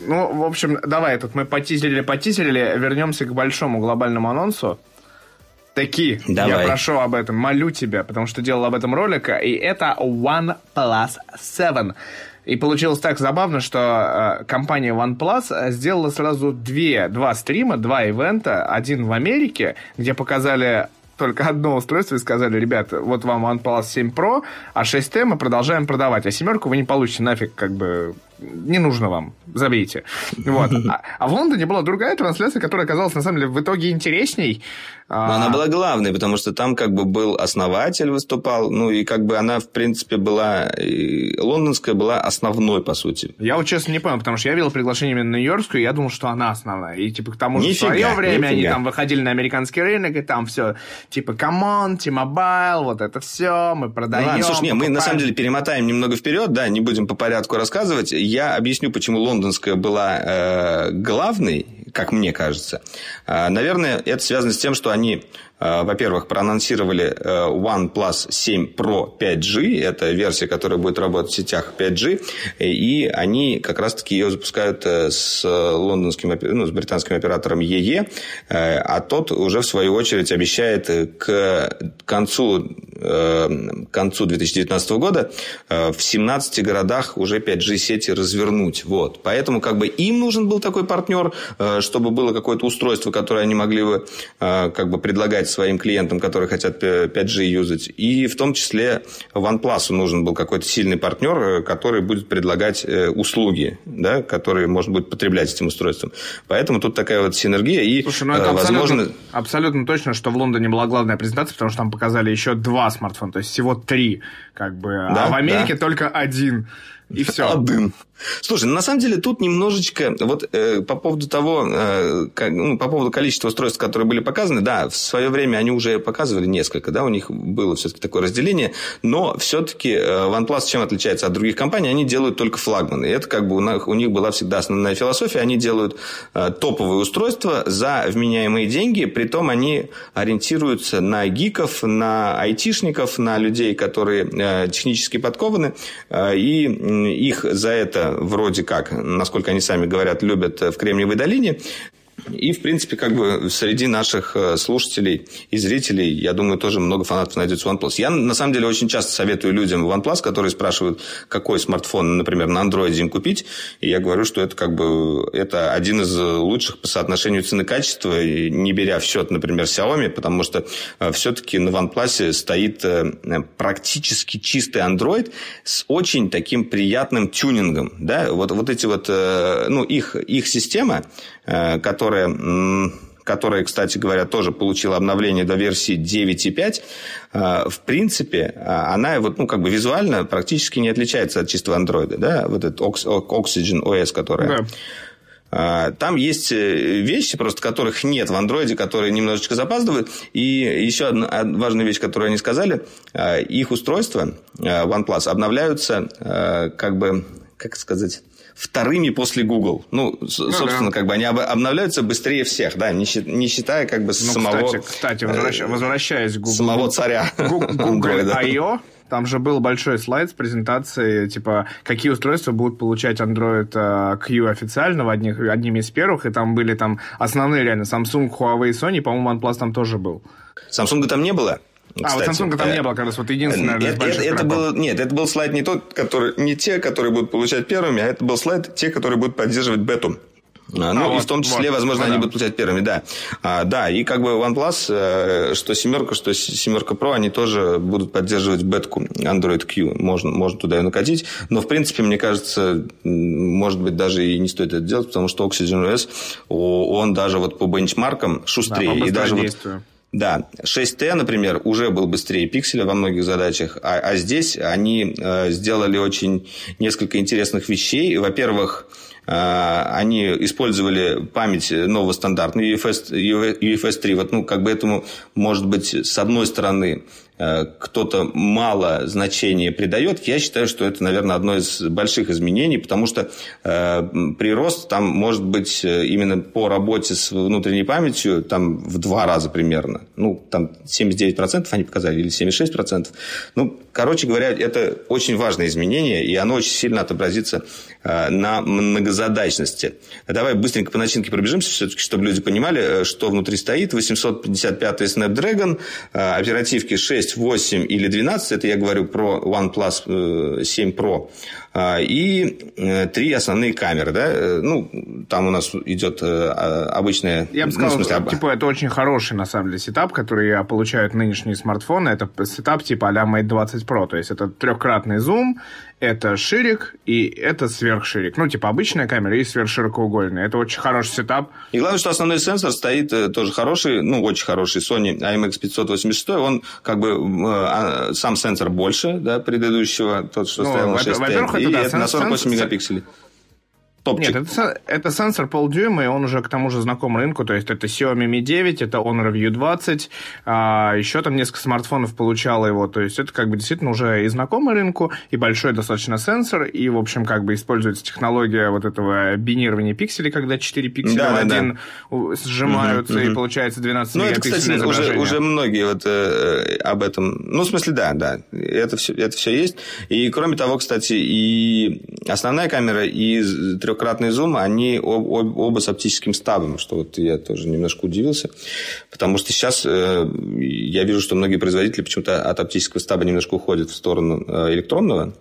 Speaker 2: Ну, в общем, давай, тут мы потизерили, потизерили, вернемся к большому глобальному анонсу. Таки,
Speaker 3: Давай.
Speaker 2: я прошу об этом, молю тебя, потому что делал об этом ролик, и это OnePlus 7. И получилось так забавно, что э, компания OnePlus сделала сразу две, два стрима, два ивента. Один в Америке, где показали только одно устройство и сказали, ребята, вот вам OnePlus 7 Pro, а 6T мы продолжаем продавать, а семерку вы не получите нафиг, как бы, не нужно вам, забейте. Вот. (laughs) А, а в Лондоне была другая трансляция, которая оказалась, на самом деле, в итоге интересней.
Speaker 3: Но
Speaker 2: А,
Speaker 3: она была главной, потому что там как бы был основатель выступал, ну и как бы она, в принципе, была... лондонская была основной, по сути.
Speaker 2: Я вот честно не понял, потому что я видел приглашение именно на Нью-Йоркскую, и я думал, что она основная. И типа к тому же
Speaker 3: Нифига,
Speaker 2: в свое время они
Speaker 3: нифига.
Speaker 2: там выходили на американский рынок, и там все типа come on, T-Mobile, вот это все, мы
Speaker 3: Ну
Speaker 2: продаем.
Speaker 3: ладно, слушай, не, мы на
Speaker 2: покупаем».
Speaker 3: самом деле перемотаем немного вперед, да, не будем по порядку рассказывать. Я объясню, почему лондонская была э, главной, как мне кажется. А, наверное, это связано с тем, что они, э, во-первых, проанонсировали э, OnePlus 7 Pro 5G, это версия, которая будет работать в сетях 5G, и они как раз-таки ее запускают э, с лондонским, ну, с британским оператором EE, э, а тот уже в свою очередь обещает э, к концу, э, к концу 2019 года э, в 17 городах уже 5G сети развернуть. Вот. Поэтому как бы им нужен был такой партнер, э, чтобы было какое-то устройство, которое они могли бы э, как бы предлагать своим клиентам, которые хотят 5G юзать. И в том числе OnePlus нужен был какой-то сильный партнер, э, который будет предлагать э, услуги, да, которые можно будет потреблять этим устройством. Поэтому тут такая вот синергия. И,
Speaker 2: Слушай, ну это
Speaker 3: э,
Speaker 2: абсолютно,
Speaker 3: возможно,
Speaker 2: абсолютно точно, что в Лондоне была главная презентация, потому что там показали еще два смартфона, то есть всего три, как бы.
Speaker 3: Да,
Speaker 2: а в Америке
Speaker 3: да.
Speaker 2: только один. И все.
Speaker 3: Один. Слушай, ну, на самом деле тут немножечко вот э, по поводу того, э, как- ну, по поводу количества устройств, которые были показаны, да, в свое время они уже показывали несколько, да, у них было все-таки такое разделение, но все-таки OnePlus чем отличается от других компаний? Они делают только флагманы. И это как бы у, у них была всегда основная философия, они делают э, топовые устройства за вменяемые деньги, притом они ориентируются на гиков, на айтишников, на людей, которые э, технически подкованы, э, и их за это вроде как, насколько они сами говорят, любят в Кремниевой долине. И, в принципе, как бы среди наших э, слушателей и зрителей, я думаю, тоже много фанатов найдется OnePlus. Я, на самом деле, очень часто советую людям OnePlus, которые спрашивают, какой смартфон, например, на Android им купить. И я говорю, что это как бы это один из лучших по соотношению цены-качества, не беря в счет, например, Xiaomi, потому что все-таки на OnePlus стоит э, практически чистый Android с очень таким приятным тюнингом. Да? Вот, вот эти вот, э, ну, их, их система, э, которая м, которая, кстати говоря, тоже получила обновление до версии 9.5, э, в принципе, э, она вот, ну, как бы визуально практически не отличается от чистого андроида, да, вот этот Ox- Oxygen OS, которая...
Speaker 2: Да.
Speaker 3: Там есть э, вещи, просто которых нет в андроиде, которые немножечко запаздывают. И еще одна од- важная вещь, которую они сказали, их устройства OnePlus обновляются как бы, как сказать вторыми после Google. Ну, с- собственно,
Speaker 2: да.
Speaker 3: как бы они об- обновляются быстрее всех, да, не, не считая как бы
Speaker 2: Ну,
Speaker 3: самого,
Speaker 2: кстати, кстати, возвращ-
Speaker 3: э,
Speaker 2: возвращаясь к Google,
Speaker 3: самого царя
Speaker 2: Google. (laughs) I.O., там же был большой слайд с презентацией, типа, какие устройства будут получать Android э, Q официально, в одних, одними из первых, и там были там основные реально Samsung, Huawei, Sony, по-моему, OnePlus там тоже был.
Speaker 3: Samsung там не было.
Speaker 2: А, вот
Speaker 3: кстати.
Speaker 2: Samsung там
Speaker 3: Э,
Speaker 2: не было, как раз вот единственный, наверное, из
Speaker 3: Это, это- это был, нет, это был слайд не тот, который, не те, которые будут получать первыми, а это был слайд те, которые будут поддерживать бету. А, Ну, и
Speaker 2: вот,
Speaker 3: в том числе,
Speaker 2: вот.
Speaker 3: возможно,
Speaker 2: Ну,
Speaker 3: они
Speaker 2: да.
Speaker 3: будут получать первыми, да. А, да, и как бы OnePlus, э, что семерка, что семерка Pro, они тоже будут поддерживать бетку Android Q. Можно, можно туда ее накатить. Но, в принципе, мне кажется, может быть, даже и не стоит это делать, потому что Oxygen OS, он даже вот по бенчмаркам
Speaker 2: Да,
Speaker 3: шустрее.
Speaker 2: по
Speaker 3: и даже вот
Speaker 2: быстродействию.
Speaker 3: Да, 6T, например, уже был быстрее пикселя во многих задачах, а, а здесь они э, сделали очень несколько интересных вещей. Во-первых, э, они использовали память нового стандарта, UFS, UFS 3. Вот, ну, как бы этому, может быть, с одной стороны, кто-то мало значения придает, я считаю, что это, наверное, одно из больших изменений, потому что э, прирост там может быть э, именно по работе с внутренней памятью там в два раза примерно. Ну, там 79% они показали, или 76%. Ну, короче говоря, это очень важное изменение, и оно очень сильно отобразится э, на многозадачности. Давай быстренько по начинке пробежимся, все-таки, чтобы люди понимали, что внутри стоит. 855 Snapdragon, оперативки 6, 8 или 12. Это я говорю про OnePlus 7 Pro. А, и э, три основные камеры, да, э, ну, там у нас идет э, а, обычная...
Speaker 2: Я бы сказал, ну, смысле, типа, это очень хороший, на самом деле, setup, который получают нынешние смартфоны, это setup типа а-ля Mate 20 Pro, то есть это трехкратный зум, это ширик и это сверхширик. Ну, типа обычная камера и сверхширокоугольная. Это очень хороший setup.
Speaker 3: И главное, что основной сенсор стоит тоже хороший, ну, очень хороший Sony IMX586. Он как бы сам сенсор больше, да, предыдущего, тот, что ну, стоял на 6
Speaker 2: Во-первых,
Speaker 3: и
Speaker 2: да,
Speaker 3: это на 48 мегапикселей
Speaker 2: топчик. Нет, это, это сенсор полдюйма, и он уже к тому же знаком рынку. То есть это Xiaomi Mi 9, это Honor View 20, а еще там несколько смартфонов получало его. То есть это как бы действительно уже и знакомый рынку, и большой достаточно сенсор, и, в общем, как бы используется технология вот этого бинирования пикселей, когда 4 пикселя да, в один да. сжимаются, угу, и угу. получается 12
Speaker 3: ну, это, кстати, уже, уже многие вот э, об этом... Ну, в смысле, да, да, это все, это все есть. И, кроме того, кстати, и основная камера, и трех трехкратный зум, они об, об, оба с оптическим стабом, что вот я тоже немножко удивился, потому что сейчас э, я вижу, что многие производители почему-то от оптического стаба немножко уходят в сторону э, электронного,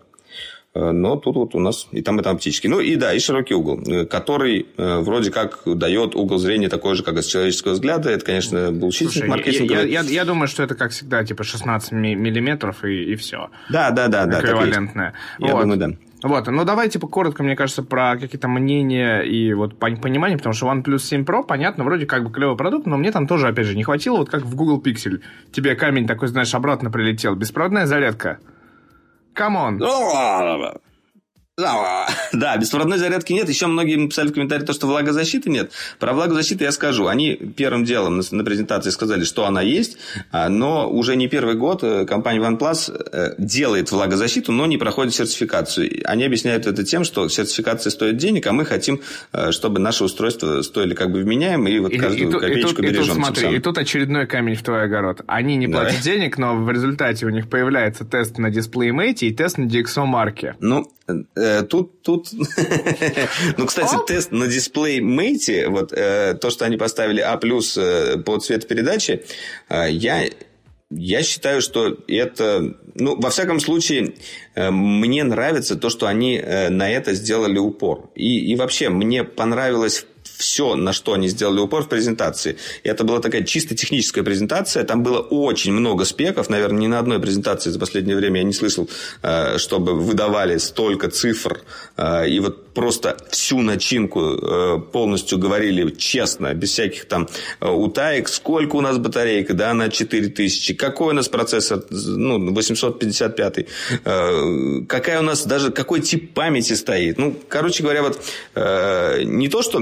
Speaker 3: э, но тут вот у нас и там, и там оптический. Ну и да, и широкий угол, э, который э, вроде как дает угол зрения такой же, как из человеческого взгляда. Это, конечно, bullshit marketing.
Speaker 2: Я, я, я думаю, что это, как всегда, типа 16 миллиметров и, и все.
Speaker 3: Да, да, да. да
Speaker 2: Эквивалентное.
Speaker 3: Я вот. думаю, да.
Speaker 2: Вот, ну давай, типа, коротко, мне кажется, про какие-то мнения и вот понимание, потому что OnePlus 7 Pro, понятно, вроде как бы клевый продукт, но мне там тоже, опять же, не хватило, вот как в Google Pixel. Тебе камень такой, знаешь, обратно прилетел. Беспроводная зарядка. Come on.
Speaker 3: Да, (laughs) да, беспроводной зарядки нет. Еще многие писали в комментариях то, что влагозащиты нет. Про влагозащиту я скажу. Они первым делом на, презентации сказали, что она есть, а, но уже не первый год э, компания OnePlus э, делает влагозащиту, но не проходит сертификацию. Они объясняют это тем, что сертификация стоит денег, а мы хотим, э, чтобы наши устройства стоили как бы вменяем, и вот и, каждую и, копеечку и тут, бережем.
Speaker 2: И тут, смотри, и тут очередной камень в твой огород. Они не платят да. денег, но в результате у них появляется тест на дисплей-мейте и тест на DxO марке.
Speaker 3: Ну, тут, тут... (laughs) ну, кстати, тест на дисплей Mate, вот э, то, что они поставили А+, э, по цветопередаче, я я считаю, что это, ну, во всяком случае, мне нравится то, что они на это сделали упор. И, и вообще, мне понравилось все, на что они сделали упор в презентации. И это была такая чисто техническая презентация. Там было очень много спеков. Наверное, ни на одной презентации за последнее время я не слышал, э, чтобы выдавали столько цифр. Э, и вот просто всю начинку э, полностью говорили честно, без всяких там утаек. Сколько у нас батарейка? Да, на 4000. Какой у нас процессор? Ну, 855. Какая у нас даже, какой тип памяти стоит? Ну, короче говоря, вот не то, что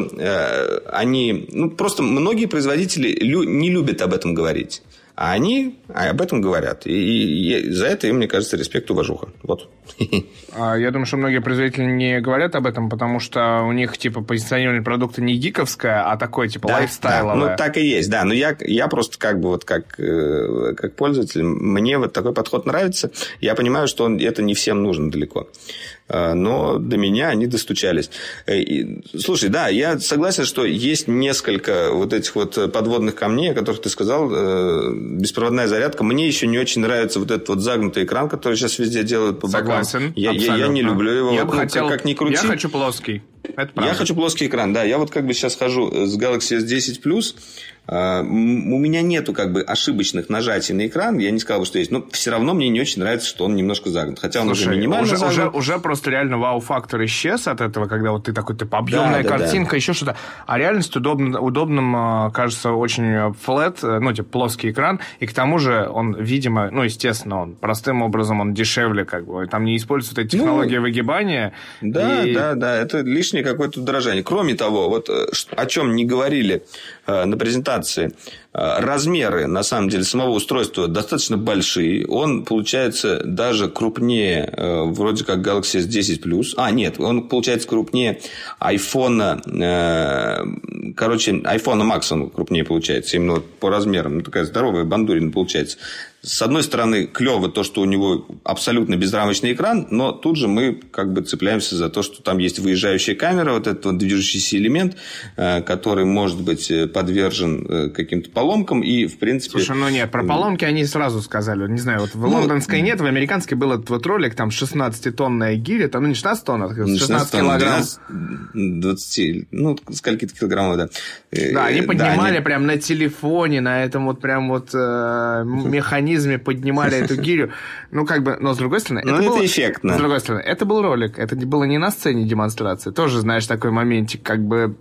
Speaker 3: они, ну, просто многие производители лю, не любят об этом говорить. А они об этом говорят. И, и за это им, мне кажется, респект, уважуха. Вот. (laughs)
Speaker 2: А, я думаю, что многие производители не говорят об этом, потому что у них, типа, позиционирование продукта не гиковское, а такое, типа, да, лайфстайловое.
Speaker 3: Да. Ну, так и есть, да. Но я, я просто как бы вот как, э, как пользователь, мне вот такой подход нравится. Я понимаю, что он, это не всем нужно далеко. А, но до меня они достучались. Э, слушай, да, я согласен, что есть несколько вот этих вот подводных камней, о которых ты сказал. Э, беспроводная зарядка. Мне еще не очень нравится вот этот вот загнутый экран, который сейчас везде делают по
Speaker 2: бокам. Согласен,
Speaker 3: я, я, я не люблю его.
Speaker 2: Я ну, хотел... Как, как ни крути. Я хочу плоский.
Speaker 3: Это я хочу плоский экран, да. Я вот как бы сейчас хожу с Galaxy S10 Plus. А, у меня нету как бы ошибочных нажатий на экран, я не сказал, что есть, но все равно мне не очень нравится, что он немножко загнут. Хотя он Слушай, уже минимально
Speaker 2: уже,
Speaker 3: загнут.
Speaker 2: Уже, уже просто реально вау-фактор исчез от этого, когда вот ты такой, типа, объемная да, картинка, да, да. еще что-то. А реальность удобно, удобным а, кажется очень флет, э, ну, типа, плоский экран, и к тому же он, видимо, ну, естественно, он простым образом, он дешевле, как бы, там не используют эти технологии ну, выгибания.
Speaker 3: Да, и... да, да, это лишнее какое-то дорожание. Кроме того, вот э, о чем не говорили Э, на презентации. Э, размеры, на самом деле, самого устройства достаточно большие. Он получается даже крупнее, э, вроде как Galaxy S10 Plus. А, нет, он получается крупнее iPhone, короче, iPhone Max он крупнее получается, именно по размерам. Ну, такая здоровая бандурина получается. С одной стороны, клево то, что у него абсолютно безрамочный экран, но тут же мы как бы цепляемся за то, что там есть выезжающая камера, вот этот вот движущийся элемент, э, который может быть э, подвержен э, каким-то поломкам и, в принципе...
Speaker 2: Слушай, ну нет, про поломки они сразу сказали. Не знаю, вот в ну, лондонской нет, в американской был этот вот ролик, там 16-тонная гиря, там, ну не 16 тонн, а 16, 16 килограмм.
Speaker 3: 12, 20, ну, скольки-то килограммов, да.
Speaker 2: Да, они поднимали да, они... прям на телефоне, на этом вот прям вот э, механизме механизме поднимали эту (laughs) гирю. Ну, как бы, но с другой стороны...
Speaker 3: Ну, это, это было, эффектно.
Speaker 2: С другой стороны, это был ролик, это было не на сцене демонстрации. Тоже, знаешь, такой моментик, как бы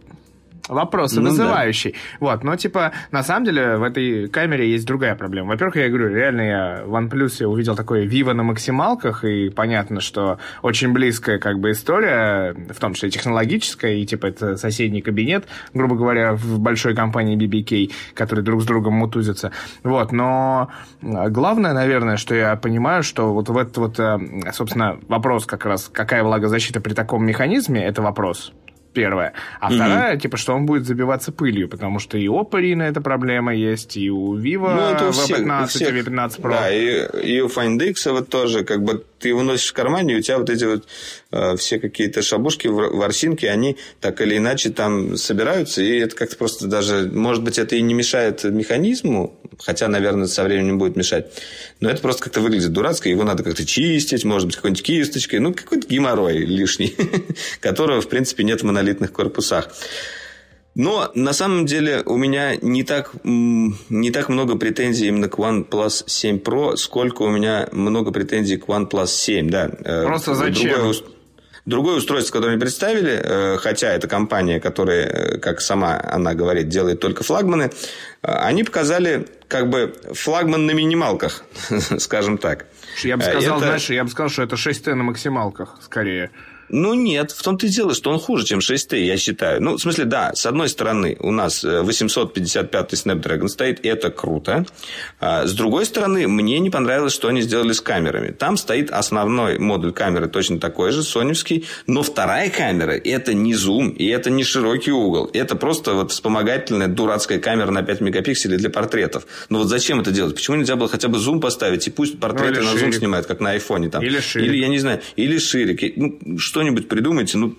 Speaker 2: вопросы ну, вызывающий. Да. Вот, но типа, на самом деле, в этой камере есть другая проблема. Во-первых, я говорю, реально я в OnePlus увидел такое Vivo на максималках, и понятно, что очень близкая как бы история, в том числе технологическая, и типа это соседний кабинет, грубо говоря, в большой компании BBK, которые друг с другом мутузятся. Вот, но главное, наверное, что я понимаю, что вот в этот вот, э, собственно, вопрос как раз, какая влагозащита при таком механизме, это вопрос первая. А угу. вторая, типа, что он будет забиваться пылью, потому что и у Oppo эта проблема есть, и у Vivo ну, это у всех, V15 всех, и V15 Pro.
Speaker 3: Да, и, и у Find X вот тоже, как бы, ты его носишь в кармане, и у тебя вот эти вот э, все какие-то шабушки, ворсинки, они так или иначе там собираются, и это как-то просто даже, может быть, это и не мешает механизму, хотя, наверное, со временем будет мешать, но это просто как-то выглядит дурацко, его надо как-то чистить, может быть, какой-нибудь кисточкой, ну, какой-то геморрой лишний, (laughs) которого, в принципе, нет в монолитных корпусах. Но на самом деле у меня не так, не так много претензий именно к OnePlus 7 Pro, сколько у меня много претензий к OnePlus 7. Да.
Speaker 2: Э, Просто зачем?
Speaker 3: Другое, другое устройство, которое они представили, э, хотя это компания, которая, э, как сама она говорит, делает только флагманы, они показали как бы флагман на минималках, (laughs) скажем так.
Speaker 2: Я бы сказал, это... знаешь, я бы сказал, что это 6T на максималках, скорее.
Speaker 3: Ну, нет, в том-то и дело, что он хуже, чем 6T, я считаю. Ну, в смысле, да, с одной стороны, у нас 855 Snapdragon стоит, это круто. А с другой стороны, мне не понравилось, что они сделали с камерами. Там стоит основной модуль камеры, точно такой же, соневский, но вторая камера, это не зум, и это не широкий угол. Это просто вот вспомогательная дурацкая камера на 5 мегапикселей для портретов. Ну, вот зачем это делать? Почему нельзя было хотя бы зум поставить, и пусть портреты ну, на зум снимают, как на айфоне. Там.
Speaker 2: Или шире.
Speaker 3: Или, я не знаю, или шире. Ну, что что-нибудь придумайте. Ну,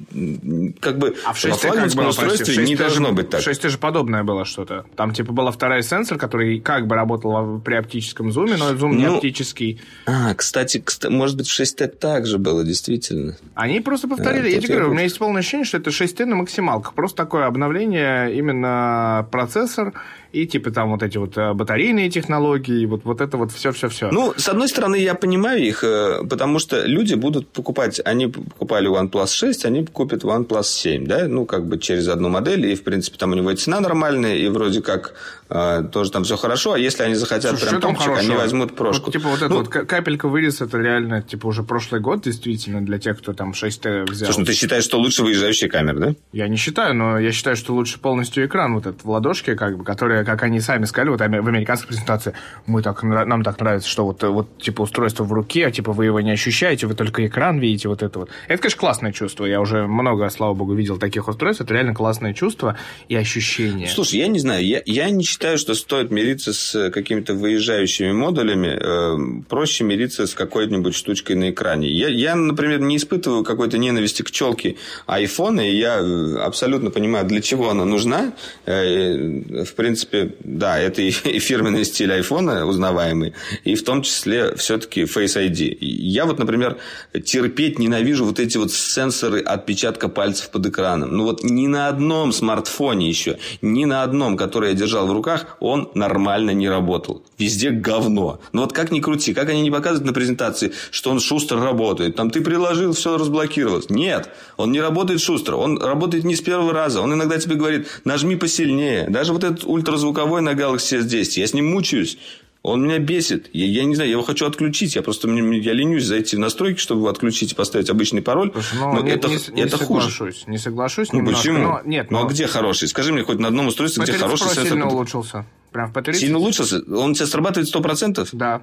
Speaker 3: как бы
Speaker 2: а в 6 как было,
Speaker 3: устройстве прости, не должно
Speaker 2: же,
Speaker 3: быть так.
Speaker 2: В 6 же подобное было что-то. Там, типа, была вторая сенсор, который как бы работал при оптическом зуме, но зум ну, не оптический.
Speaker 3: А, кстати, может быть, в 6T также было, действительно.
Speaker 2: Они просто повторили. А, я тебе говорю, у меня есть полное ощущение, что это 6T на максималках. Просто такое обновление, именно процессор и типа там вот эти вот э, батарейные технологии, вот, вот это вот все-все-все.
Speaker 3: Ну, с одной стороны, я понимаю их, э, потому что люди будут покупать, они покупали OnePlus 6, они купят OnePlus 7, да, ну, как бы через одну модель, и, в принципе, там у него и цена нормальная, и вроде как э, тоже там все хорошо, а если они захотят Слушай, прям топчик, они возьмут прошку.
Speaker 2: Вот, типа вот ну, это вот капелька вырез, это реально, типа, уже прошлый год, действительно, для тех, кто там 6T взял.
Speaker 3: Слушай, ну ты считаешь, что лучше выезжающая камера, да?
Speaker 2: Я не считаю, но я считаю, что лучше полностью экран вот этот в ладошке, как бы, который как они сами сказали, вот в американской презентации, мы так, нам так нравится, что вот, вот типа устройство в руке, а типа вы его не ощущаете, вы только экран видите, вот это вот. Это, конечно, классное чувство. Я уже много, слава богу, видел таких устройств. Это реально классное чувство и ощущение.
Speaker 3: Слушай, я не знаю, я, я не считаю, что стоит мириться с какими-то выезжающими модулями. Э, проще мириться с какой-нибудь штучкой на экране. Я, я, например, не испытываю какой-то ненависти к челке айфона, и я э, абсолютно понимаю, для чего она нужна. Э, в принципе, да, это (laughs) и, фирменный стиль айфона узнаваемый, и в том числе все-таки Face ID. Я вот, например, терпеть ненавижу вот эти вот сенсоры отпечатка пальцев под экраном. Ну вот ни на одном смартфоне еще, ни на одном, который я держал в руках, он нормально не работал. Везде говно. Ну вот как ни крути, как они не показывают на презентации, что он шустро работает. Там ты приложил, все разблокировалось. Нет, он не работает шустро. Он работает не с первого раза. Он иногда тебе говорит, нажми посильнее. Даже вот этот ультразвуковой на Galaxy S10, я с ним мучаюсь. Он меня бесит. Я, я не знаю, я его хочу отключить. Я просто я ленюсь зайти в настройки, чтобы отключить и поставить обычный пароль.
Speaker 2: Слушай, но, но не, это, не, не это соглашусь, хуже. Не соглашусь.
Speaker 3: Ну немножко, почему? Но, нет, но... Ну а где хороший? Скажи мне хоть на одном устройстве, где хороший
Speaker 2: сенсор. сильно улучшился. Прям в
Speaker 3: Сильно улучшился? Он у тебя срабатывает 100%?
Speaker 2: Да.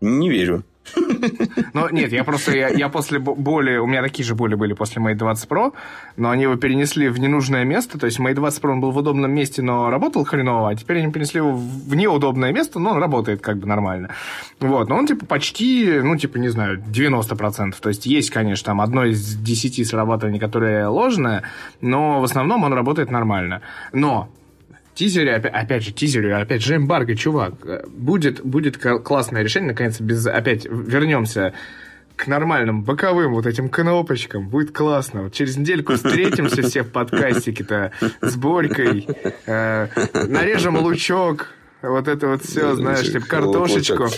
Speaker 3: Не верю. (laughs)
Speaker 2: Ну, нет, я просто, я, я после боли, у меня такие же боли были после Mate 20 Pro, но они его перенесли в ненужное место, то есть Mate 20 Pro он был в удобном месте, но работал хреново, а теперь они перенесли его в неудобное место, но он работает как бы нормально. Вот, но он типа почти, ну, типа, не знаю, 90%, то есть есть, конечно, там одно из 10 срабатываний, которое ложное, но в основном он работает нормально. Но тизере, опять, опять же, тизере, опять же, эмбарго, чувак, будет, будет классное решение, наконец, без, опять вернемся к нормальным боковым вот этим кнопочкам. Будет классно. Вот через недельку встретимся все в подкастике-то с Борькой, э, нарежем лучок, вот это вот все, знаешь, типа картошечку.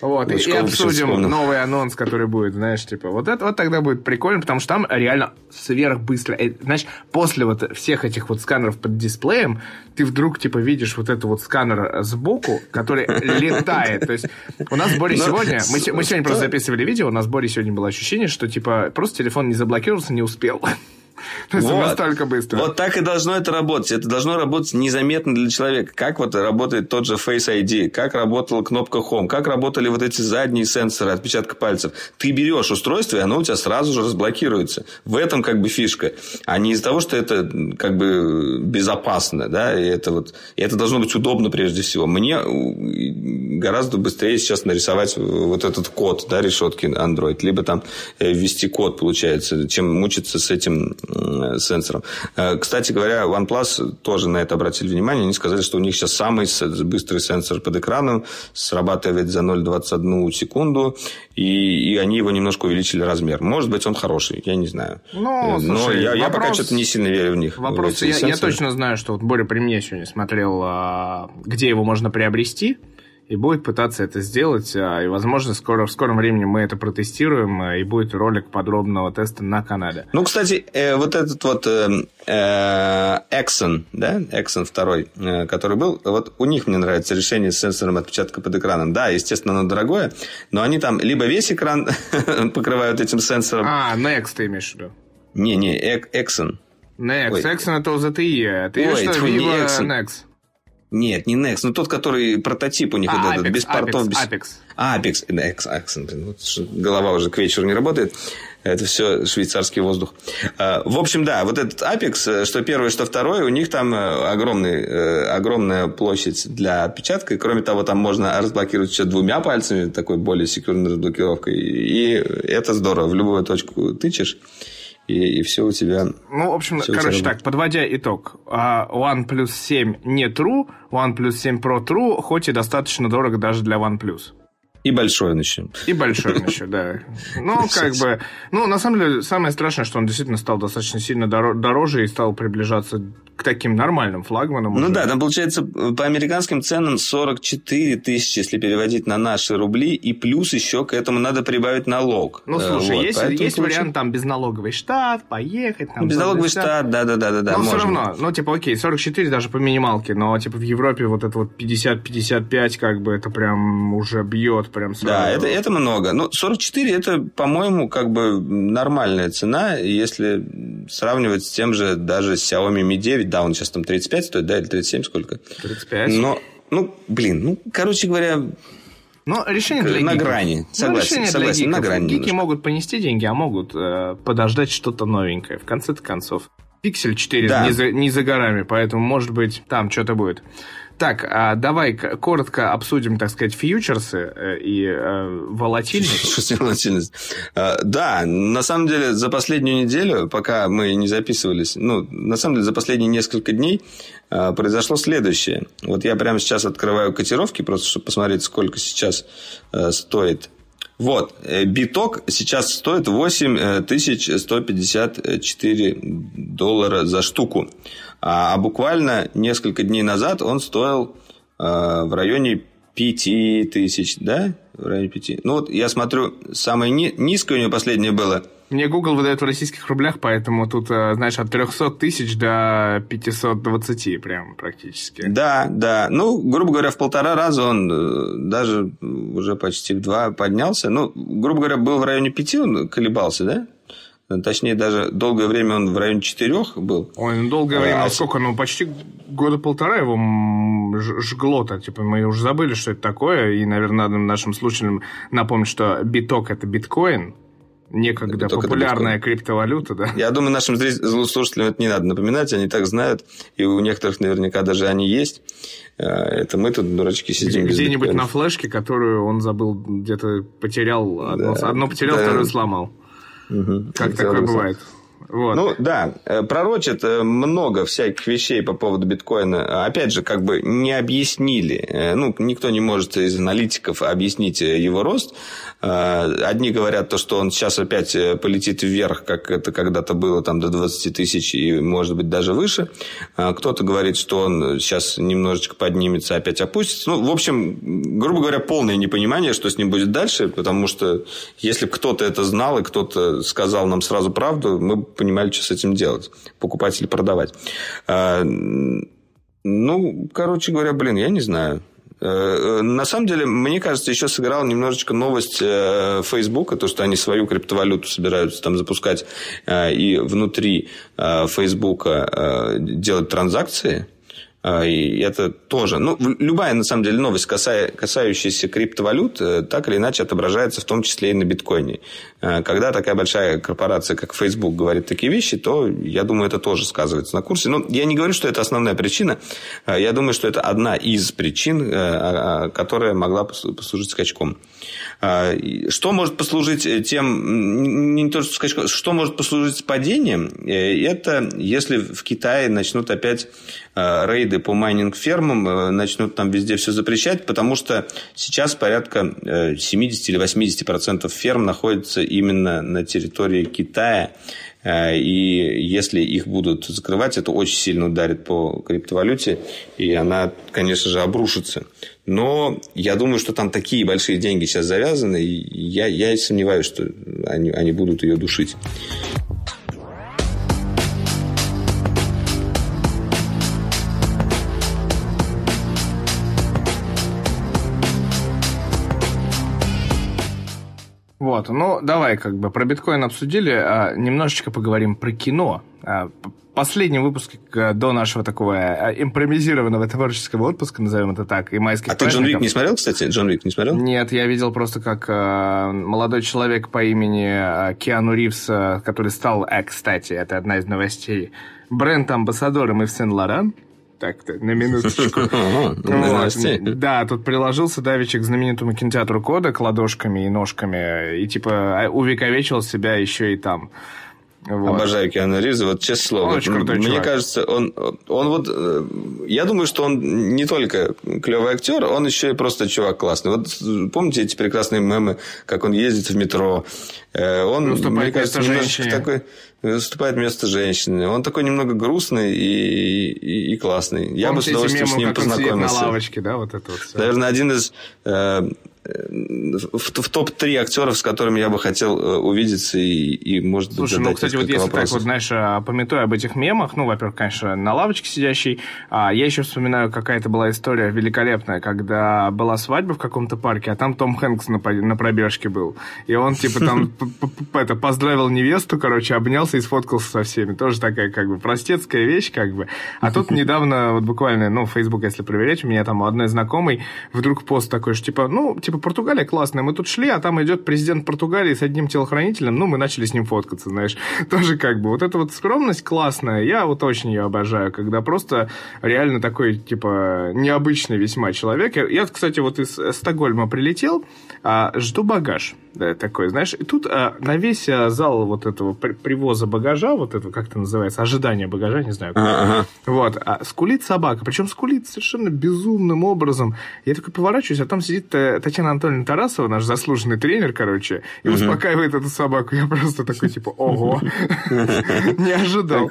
Speaker 2: Вот, и, и обсудим новый анонс, который будет, знаешь, типа, вот это вот тогда будет прикольно, потому что там реально сверхбыстро, э, знаешь, после вот всех этих вот сканеров под дисплеем, ты вдруг, типа, видишь вот это вот сканер сбоку, который (laughs) летает, то есть у нас с Борей сегодня, мы, сегодня просто записывали видео, у нас с Борей сегодня было ощущение, что, типа, просто телефон не заблокировался, не успел. (laughs) (laughs)
Speaker 3: То есть вот, настолько быстро. Вот так и должно это работать. Это должно работать незаметно для человека. Как вот работает тот же Face ID, как работала кнопка Home, как работали вот эти задние сенсоры отпечатка пальцев. Ты берешь устройство, и оно у тебя сразу же разблокируется. В этом как бы фишка. А не из-за того, что это как бы безопасно. Да? И это, вот, и это должно быть удобно прежде всего. Мне гораздо быстрее сейчас нарисовать вот этот код да, решетки Android. Либо там э, ввести код, получается, чем мучиться с этим сенсором. Э, кстати говоря, OnePlus тоже на это обратили внимание. Они сказали, что у них сейчас самый быстрый сенсор под экраном, срабатывает за 0,21 секунду, и, и они его немножко увеличили размер. Может быть, он хороший, я не знаю.
Speaker 2: Ну, Но слушай,
Speaker 3: я, вопрос... я пока что-то не сильно верю в них.
Speaker 2: Вопрос, в я, я точно знаю, что вот Боря при мне сегодня смотрел, а, где его можно приобрести и будет пытаться это сделать. А, и, возможно, скоро, в скором времени мы это протестируем, а, и будет ролик подробного теста на канале.
Speaker 3: Ну, кстати, э, вот этот вот э, э, Exxon, да, Exxon второй, э, который был, вот у них мне нравится решение с сенсором отпечатка под экраном. Да, естественно, оно дорогое, но они там либо весь экран (laughs) покрывают этим сенсором.
Speaker 2: А, Next ты имеешь в виду?
Speaker 3: Не-не, Exxon.
Speaker 2: Next, Ой. Exxon это OZTE. Ты Ой, что, Vivo Next?
Speaker 3: Нет, не Next, но тот, который прототип у них, а, вот Apex, этот, без портов.
Speaker 2: Apex, без...
Speaker 3: Apex. Apex, Accent. Вот, голова уже к вечеру не работает. Это все швейцарский воздух. А, в общем, да, вот этот Apex, э, что первый, что второй, у них там э, огромный, э, огромная площадь для отпечатка. И, кроме того, там можно разблокировать еще двумя пальцами, такой более секьюрной разблокировкой. И это здорово. В любую точку тычешь и, и все у тебя...
Speaker 2: Ну, в общем, короче, так, подводя итог. А, OnePlus 7 не true, OnePlus 7 Pro true, хоть и достаточно дорого даже для OnePlus.
Speaker 3: И большой он еще.
Speaker 2: И большой он еще, да. Ну, как бы... Ну, на самом деле, самое страшное, что он действительно стал достаточно сильно дороже и стал приближаться к таким нормальным флагманам.
Speaker 3: Ну уже. да, там получается по американским ценам 44 тысячи, если переводить на наши рубли, и плюс еще к этому надо прибавить налог.
Speaker 2: Ну слушай, вот, есть, есть получается... вариант там безналоговый штат, поехать. Там,
Speaker 3: безналоговый штат, да-да-да. да.
Speaker 2: Но можно. все равно, ну типа окей, 44 даже по минималке, но типа в Европе вот это вот 50-55 как бы это прям уже бьет прям сразу.
Speaker 3: Да, это, это много. Но 44 это, по-моему, как бы нормальная цена, если сравнивать с тем же даже Xiaomi Mi 9, да, он сейчас там 35 стоит, да, или 37 сколько?
Speaker 2: 35.
Speaker 3: Но, ну, блин, ну, короче говоря,
Speaker 2: но решение для
Speaker 3: на
Speaker 2: гиков.
Speaker 3: грани. Согласен, ну, согласен, для
Speaker 2: на
Speaker 3: грани.
Speaker 2: Гики немножко. могут понести деньги, а могут э, подождать что-то новенькое. В конце-то концов. Пиксель 4 да. не, за, не за горами, поэтому, может быть, там что-то будет. Так, а давай коротко обсудим, так сказать, фьючерсы э, и э, волатильность. (laughs)
Speaker 3: волатильность. А, да, на самом деле за последнюю неделю, пока мы не записывались, ну, на самом деле за последние несколько дней а, произошло следующее. Вот я прямо сейчас открываю котировки, просто чтобы посмотреть, сколько сейчас а, стоит вот, э, биток сейчас стоит 8154 доллара за штуку. А, а буквально несколько дней назад он стоил а, в районе 5 тысяч, да? В районе 5. Ну вот я смотрю, самое ни- низкое у него последнее было –
Speaker 2: мне Google выдает в российских рублях, поэтому тут, э, знаешь, от 300 тысяч до 520 прям практически.
Speaker 3: Да, да. Ну, грубо говоря, в полтора раза он э, даже уже почти в два поднялся. Ну, грубо говоря, был в районе 5, он колебался, да? Точнее, даже долгое время он в районе 4 был.
Speaker 2: Ой, ну долгое время, а, сколько? Ну, почти года полтора его жгло-то. Типа, мы уже забыли, что это такое. И, наверное, надо нашим слушателям напомнить, что биток – это биткоин, некогда Только популярная криптовалюта, да?
Speaker 3: Я думаю, нашим слушателям это не надо напоминать, они так знают, и у некоторых наверняка даже они есть. Э, это мы тут, дурачки, сидим.
Speaker 2: Где-нибудь на флешке, которую он забыл, где-то потерял, да, одно потерял, да. второе сломал. Угу. Как такое бывает?
Speaker 3: Вот. Ну да, э, пророчат э, много всяких вещей по поводу биткоина. Опять же, как бы не объяснили. Э, ну, никто не может из аналитиков объяснить его рост. Одни говорят то, что он сейчас опять полетит вверх, как это когда-то было там до 20 тысяч и, может быть, даже выше. Кто-то говорит, что он сейчас немножечко поднимется, опять опустится. Ну, в общем, грубо говоря, полное непонимание, что с ним будет дальше, потому что если кто-то это знал и кто-то сказал нам сразу правду, мы понимали, что с этим делать. Покупать или продавать. А, ну, короче говоря, блин, я не знаю. Э, на самом деле, мне кажется, еще сыграла немножечко новость э, Фейсбука, то, что они свою криптовалюту собираются там запускать э, и внутри Фейсбука делать транзакции. А, и это тоже... Ну, любая, на самом деле, новость, касающаяся криптовалют, э, так или иначе отображается в том числе и на биткоине. Э, когда такая большая корпорация, как Facebook, говорит такие вещи, то, я думаю, это тоже сказывается на курсе. Но я не говорю, что это основная причина. Э, я думаю, что это одна из причин, которая могла послужить скачком. Что может послужить тем... Не то, что скачком, что может послужить падением? Это если в Китае начнут опять рейды по майнинг-фермам, начнут там везде все запрещать, потому что сейчас порядка 70 или 80% ферм находятся именно на территории Китая. Э, и если их будут закрывать, это очень сильно ударит по криптовалюте, и она, конечно же, обрушится. Но я думаю, что там такие большие деньги сейчас завязаны, и я, я сомневаюсь, что они, они будут ее душить.
Speaker 2: Вот, ну давай как бы про биткоин обсудили, а немножечко поговорим про кино. А, последний выпуск до нашего такого а, импровизированного творческого отпуска, назовем это так, и майских
Speaker 3: А ты Джон Вик не смотрел, кстати? Джон Вик не смотрел?
Speaker 2: Нет, я видел просто как э, молодой человек по имени Киану Ривз, который стал, э, кстати, это одна из новостей, бренд-амбассадором Ив Сен-Лоран, так-то, на минуточку. (laughs) Да, тут приложился Давичек к знаменитому кинотеатру Кода к ладошками и ножками, и типа а, увековечил себя еще и там.
Speaker 3: Вот. Обожаю Киану Ривза, вот честное слово. Очень крутой Мне чувак. кажется, он, он вот... Э, я думаю, что он не только клевый актер, он еще и просто чувак классный. Вот помните эти прекрасные мемы, как он ездит в метро? Э, он,
Speaker 2: мне кажется, немножечко
Speaker 3: такой выступает вместо женщины. Он такой немного грустный и, и, и классный. Я Помните бы с удовольствием с ним познакомился.
Speaker 2: на лавочке, да, вот это вот все.
Speaker 3: Наверное, один из э, в, в топ-3 актеров, с которыми я бы хотел э, увидеться и, и может
Speaker 2: быть, Слушай, ну, кстати, вот если вопросов. так вот, знаешь, а, пометуя об этих мемах, ну, во-первых, конечно, на лавочке сидящий, а я еще вспоминаю, какая-то была история великолепная, когда была свадьба в каком-то парке, а там Том Хэнкс на, на пробежке был. И он, типа, там (laughs) это поздравил невесту, короче, обнялся и сфоткался со всеми. Тоже такая, как бы, простецкая вещь, как бы. А тут (laughs) недавно, вот буквально, ну, Facebook, если проверять, у меня там у одной знакомой вдруг пост такой, что, типа, ну, типа, типа, Португалия классная, мы тут шли, а там идет президент Португалии с одним телохранителем, ну, мы начали с ним фоткаться, знаешь. (laughs) Тоже как бы, вот эта вот скромность классная, я вот очень ее обожаю, когда просто реально такой, типа, необычный весьма человек. Я, кстати, вот из Стокгольма прилетел, а, жду багаж да, такой, знаешь, и тут а, на весь а, зал вот этого при, привоза багажа, вот этого, как это называется, ожидание багажа, не знаю, ага. вот, а, скулит собака, причем скулит совершенно безумным образом. Я такой поворачиваюсь, а там сидит э, Татьяна Анатольевна Тарасова, наш заслуженный тренер, короче, и угу. успокаивает эту собаку. Я просто такой, типа, ого, (laughs) не ожидал.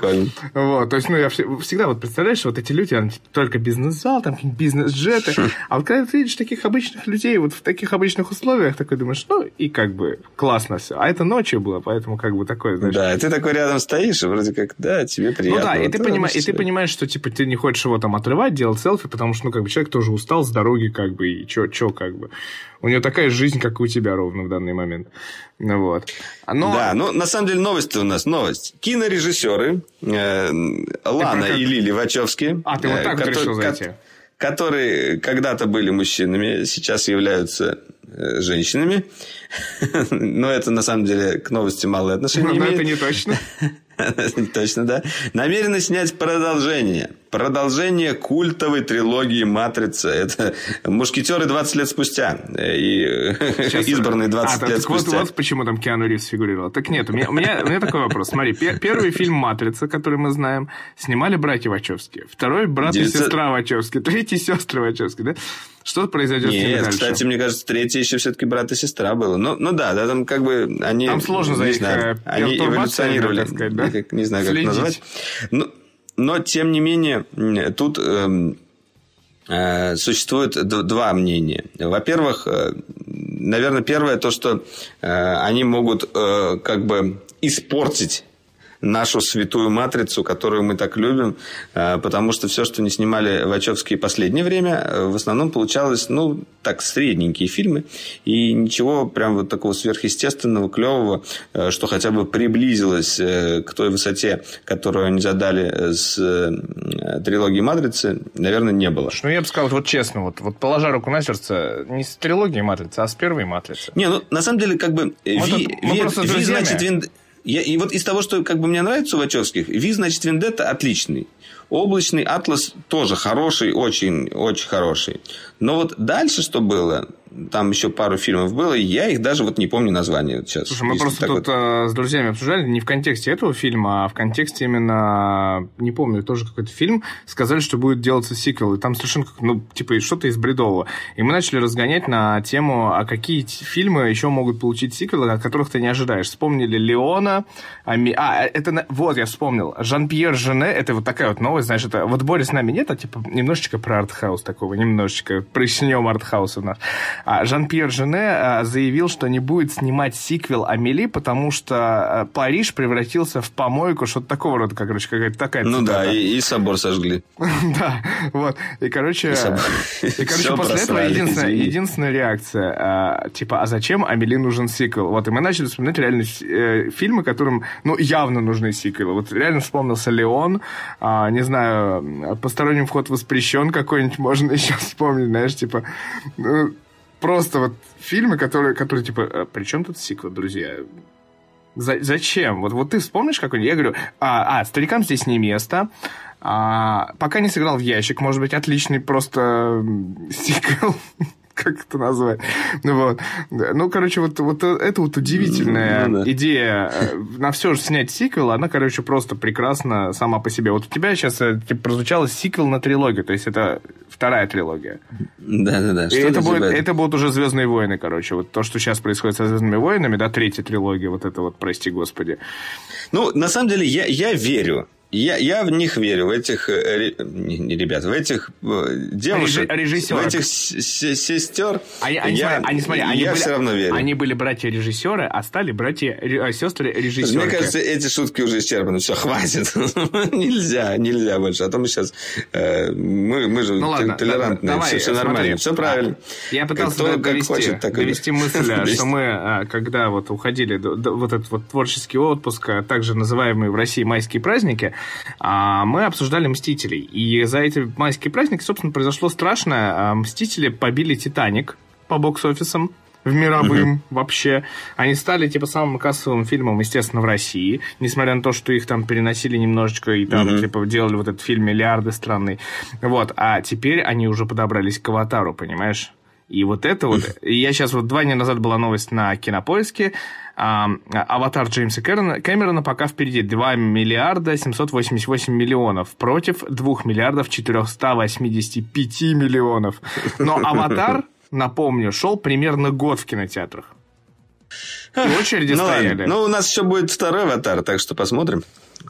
Speaker 2: Вот, то есть, ну, я всегда вот представляешь, вот эти люди, только бизнес-зал, там бизнес-джеты, (laughs) а вот когда ты видишь таких обычных людей вот в таких обычных условиях, такой думаешь, ну, и как бы классно все. А это ночью было, поэтому как бы такое, знаешь...
Speaker 3: Да, и ты такой рядом стоишь, и вроде как, да, тебе приятно.
Speaker 2: Ну да, и
Speaker 3: Вот
Speaker 2: ты,
Speaker 3: это
Speaker 2: понима- и ты понимаешь, что типа ты не хочешь его там отрывать, делать селфи, потому что, ну, как бы человек тоже устал с дороги, как бы, и чё, чё, как бы. У него такая жизнь, как и у тебя ровно в данный момент. Ну вот. Но...
Speaker 3: Да, ну на самом деле новость у нас новость. Кинорежиссеры э, Лана и Лили Вачовски.
Speaker 2: А, ты вот
Speaker 3: э,
Speaker 2: так вот
Speaker 3: кото-
Speaker 2: решил зайти?
Speaker 3: Которые когда-то были мужчинами, сейчас являются э, женщинами. (laughs) Но это на самом деле к новости малое отношение
Speaker 2: Но
Speaker 3: имеет.
Speaker 2: это не точно. (laughs) (laughs)
Speaker 3: Точно, да. Намерены снять продолжение. Продолжение культовой трилогии «Матрица». Это «Мушкетеры 20 лет спустя». И э,
Speaker 2: Сейчас-
Speaker 3: избранные 20
Speaker 2: А,
Speaker 3: лет
Speaker 2: так
Speaker 3: спустя.
Speaker 2: вот почему там Киану Ривз фигурировал. Так нет, у меня, у меня, у меня такой вопрос. Смотри, пе- первый фильм «Матрица», который мы знаем, снимали братья Вачовски. Второй – брат и
Speaker 3: 900
Speaker 2: сестра Вачовски. Третий – сестры Вачовски, да? Что произойдет с ними
Speaker 3: Нет,
Speaker 2: дальше?
Speaker 3: кстати, мне кажется, третья еще все-таки брат и сестра было. Ну, ну да, да, там как бы они...
Speaker 2: Там сложно за
Speaker 3: не
Speaker 2: их,
Speaker 3: знаю,
Speaker 2: э,
Speaker 3: они эволюционировали.
Speaker 2: так сказать, да?
Speaker 3: Как- Не знаю, как
Speaker 2: Следить.
Speaker 3: назвать. Но, но, тем не менее, тут эм, э, существует два мнения. Во-первых, э, наверное, первое то, что э, они могут как бы испортить нашу святую матрицу, которую мы так любим, э, потому что все, что не снимали Вачовские последнее время, э, в основном получалось, ну, так, средненькие фильмы, и ничего прям вот такого сверхъестественного, клевого, э, что хотя бы приблизилось к той высоте, которую они задали с трилогией «Матрицы», наверное, не было.
Speaker 2: Ну, я бы сказал, вот честно, вот, вот положа руку на сердце, не с трилогии «Матрицы», а с первой «Матрицы».
Speaker 3: Не, ну на самом деле, как бы
Speaker 2: Мы
Speaker 3: Ви,
Speaker 2: тут- мы
Speaker 3: Ви- Ви, значит, Вин- я- и вот из того, что как бы мне нравится у Вачовских, Ви, значит, Вендетта отличный. Облачный атлас тоже хороший, очень, очень хороший. Но вот дальше что было, там еще пару фильмов было, я их даже вот не помню название сейчас.
Speaker 2: Слушай, мы просто тут
Speaker 3: вот.
Speaker 2: э, с друзьями обсуждали не в контексте этого фильма, а в контексте именно, не помню, тоже какой-то фильм, сказали, что будет делаться сиквел, и там совершенно, как, ну, типа, что-то из бредового. И мы начали разгонять на тему, а какие фильмы еще могут получить сиквелы, от которых ты не ожидаешь. Вспомнили Леона, Ами- а, это, на- вот, я вспомнил, Жан-Пьер Жене, это вот такая вот новость, знаешь, это, вот Борис с нами нет, а типа немножечко про артхаус такого, немножечко прояснем артхауса наш. А Жан-Пьер Жене а, заявил, что не будет снимать сиквел Амели, потому что а, Париж превратился в помойку, что-то такого рода, как, короче, какая-то такая
Speaker 3: Ну да, и, и собор сожгли. (laughs)
Speaker 2: Да, вот. И, короче,
Speaker 3: И собак.
Speaker 2: и, короче (laughs) после этого единственная, единственная реакция, типа, а зачем Амели нужен сиквел? Вот, и мы начали вспоминать реально э, фильмы, которым, ну, явно нужны сиквелы. Вот реально вспомнился Леон, не знаю, посторонним вход воспрещен какой-нибудь, можно (laughs) еще вспомнить, знаешь, типа, ну, просто вот фильмы, которые, которые типа, «А при чем тут сиквел, друзья? За- зачем? Вот, вот ты вспомнишь какой-нибудь? Я говорю, а, а, старикам здесь не место. А, пока не сыграл в ящик, может быть, отличный просто сиквел. Как это назвать? Ну вот. Ну, короче, вот, вот это вот удивительная
Speaker 3: Ну да.
Speaker 2: идея э, на все же снять сиквел, она, короче, просто прекрасна сама по себе. Вот у тебя сейчас э, типа, прозвучало сиквел на трилогию, то есть это вторая трилогия.
Speaker 3: Да-да-да.
Speaker 2: И это, будет, это будут уже Звездные войны, короче. Вот то, что сейчас происходит со Звездными войнами, да, третья трилогия, вот это вот, прости господи.
Speaker 3: Ну, на самом деле, я, я верю. Я, я в них верю, в этих э, не, ребят, в этих э, девушек,
Speaker 2: Режи-
Speaker 3: в этих сестер.
Speaker 2: Они, они,
Speaker 3: я,
Speaker 2: смотри, они, смотри, они
Speaker 3: я
Speaker 2: были,
Speaker 3: все равно верю.
Speaker 2: Они были братья-режиссеры, а стали братья, а, сестры режиссеры.
Speaker 3: Мне кажется, эти шутки уже исчерпаны. Все, хватит. (laughs) нельзя, нельзя больше. А то мы сейчас... э, мы, мы же
Speaker 2: Ну ладно,
Speaker 3: тол- толерантные.
Speaker 2: давай,
Speaker 3: все, все
Speaker 2: смотри.
Speaker 3: нормально. Все правильно.
Speaker 2: Я пытался
Speaker 3: Кто
Speaker 2: да,
Speaker 3: как
Speaker 2: довести,
Speaker 3: хочет, так
Speaker 2: довести мысль, а, (laughs)
Speaker 3: довести.
Speaker 2: что мы, а, когда вот уходили, вот этот вот творческий отпуск, а также называемые в России майские праздники, а, мы обсуждали «Мстителей». И за эти майские праздники, собственно, произошло страшное. А, «Мстители» побили «Титаник» по бокс-офисам в мировым вообще. Они стали, типа, самым кассовым фильмом, естественно, в России, несмотря на то, что их там переносили немножечко и там, типа, делали вот этот фильм «Миллиарды» странный. Вот. А теперь они уже подобрались к «Аватару», понимаешь? И вот это вот... И я сейчас вот два дня назад была новость на Кинопоиске. А, Аватар Джеймса Кэмерона, пока впереди 2 миллиарда 788 миллионов против 2 миллиардов 485 миллионов. Но Аватар, напомню, шел примерно год в кинотеатрах. И очереди
Speaker 3: Ну, ладно.
Speaker 2: стояли.
Speaker 3: Ну, у нас еще будет второй аватар, так что посмотрим.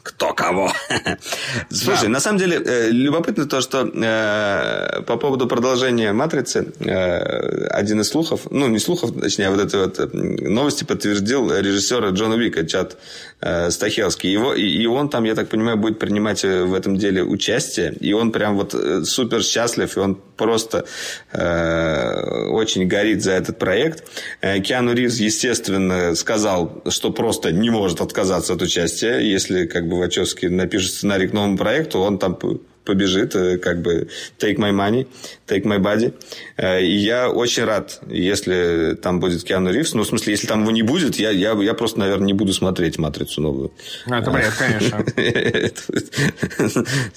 Speaker 3: Кто кого. (laughs) Слушай, да. на самом деле, э, любопытно то, что э, по поводу продолжения «Матрицы» э, один из слухов, ну, не слухов, точнее, а вот этой вот новости подтвердил режиссер Джона Чат э, Стахелский. Его, и, и он там, я так понимаю, будет принимать в этом деле участие. И он прям вот супер счастлив, и он просто э, очень горит за этот проект. Киану Ривз, естественно, сказал, что просто не может отказаться от участия, если как бы Вачовский напишет сценарий к новому проекту, он там побежит, э, как бы take my money, take my body. Э, и я очень рад, если там будет Киану Ривз. Ну, в смысле, если там его не будет, я, я, я просто, наверное, не буду смотреть «Матрицу» новую.
Speaker 2: Ну, это бред, конечно.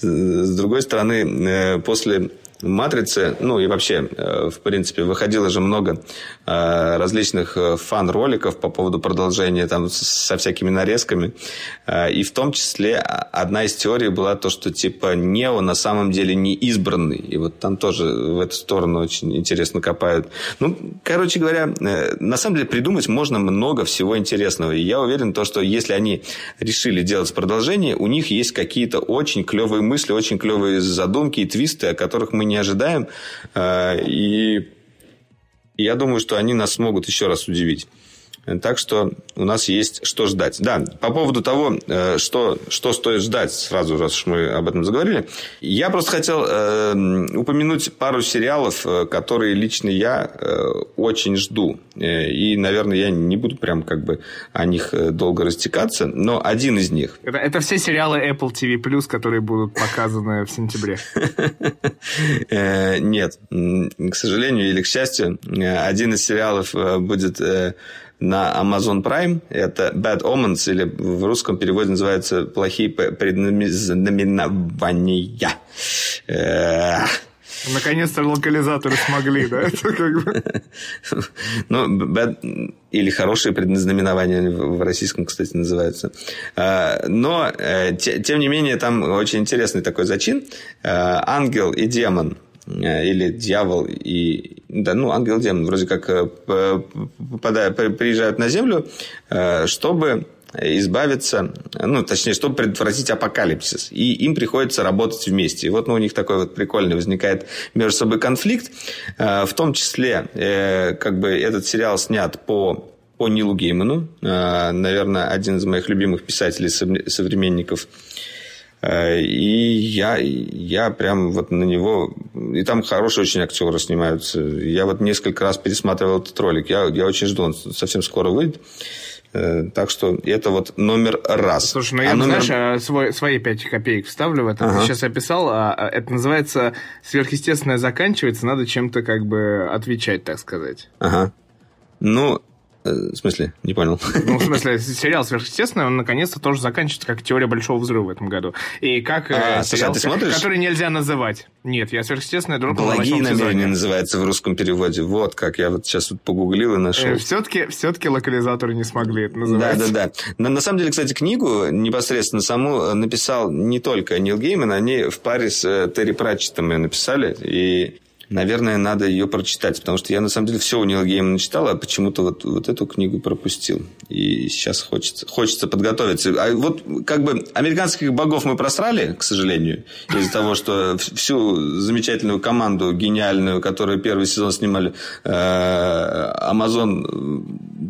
Speaker 2: (laughs)
Speaker 3: С другой стороны, э, после «Матрицы», ну и вообще, э, в принципе, выходило же много э, различных э, фан-роликов по поводу продолжения там со всякими нарезками. И в том числе одна из теорий была то, что типа Нео на самом деле не избранный. И вот там тоже в эту сторону очень интересно копают. Ну, короче говоря, на самом деле придумать можно много всего интересного. И я уверен, то, что если они решили делать продолжение, у них есть какие-то очень клевые мысли, очень клевые задумки и твисты, о которых мы не ожидаем. Э, и я думаю, что они нас смогут еще раз удивить. Так что у нас есть что ждать. Да, по поводу того, э, что, что стоит ждать, сразу, раз уж мы об этом заговорили, я просто хотел э, упомянуть пару сериалов, э, которые лично я э, очень жду. Э, и, наверное, я не буду прям как бы о них долго растекаться, но один из них.
Speaker 2: Это, это все сериалы Apple TV+, которые будут показаны в сентябре. (laughs)
Speaker 3: Нет, к сожалению или к счастью, один из сериалов будет на Amazon Prime. Это Bad Omens, или в русском переводе называется «Плохие предзнаменования».
Speaker 2: Наконец-то локализаторы смогли, да? (laughs)
Speaker 3: Ну, bad... или хорошие предназнаменования в российском, кстати, называются. А, но, э, тем не менее, там очень интересный такой зачин. А, ангел и демон – Э, или дьявол и да, ну ангел демон вроде как э, попадая, приезжают на землю, э, чтобы избавиться, ну, точнее, чтобы предотвратить апокалипсис. И им приходится работать вместе. И вот ну, у них такой вот прикольный возникает между собой конфликт. В том числе, как бы этот сериал снят по, по Нилу Гейману. Наверное, один из моих любимых писателей современников. Э, и я, я прям вот на него... И там хорошие очень актеры снимаются. Я вот несколько раз пересматривал этот ролик. Я, я очень жду, он совсем скоро выйдет. Э, так что это вот номер раз.
Speaker 2: Слушай, ну я, а номер... знаешь, свой, свои пять копеек вставлю в это. Ага. Ты сейчас описал, а, а это называется сверхъестественное заканчивается, надо чем-то как бы отвечать, так сказать.
Speaker 3: Ага. Ну, Э, в смысле? Не понял.
Speaker 2: Ну, в смысле, (laughs) сериал «Сверхъестественное», он наконец-то тоже заканчивается как «Теория большого взрыва» в этом году. И как э, а, сериал, слушай, а который нельзя называть. Нет, я «Сверхъестественное» дурак
Speaker 3: Благие намерения называется в русском переводе. Вот как. Я вот сейчас вот погуглил и нашел. Э,
Speaker 2: все-таки, все-таки локализаторы не смогли это называть.
Speaker 3: Да-да-да. На, на самом деле, кстати, книгу непосредственно саму написал не только Нил Гейман, они в паре с Терри Пратчетом ее написали. И наверное, надо ее прочитать, потому что я, на самом деле, все у Нила Геймана читал, а почему-то вот, вот эту книгу пропустил. И сейчас хочется, хочется подготовиться. А вот как бы американских богов мы просрали, к сожалению, из-за того, что всю замечательную команду гениальную, которую первый сезон снимали, э, Amazon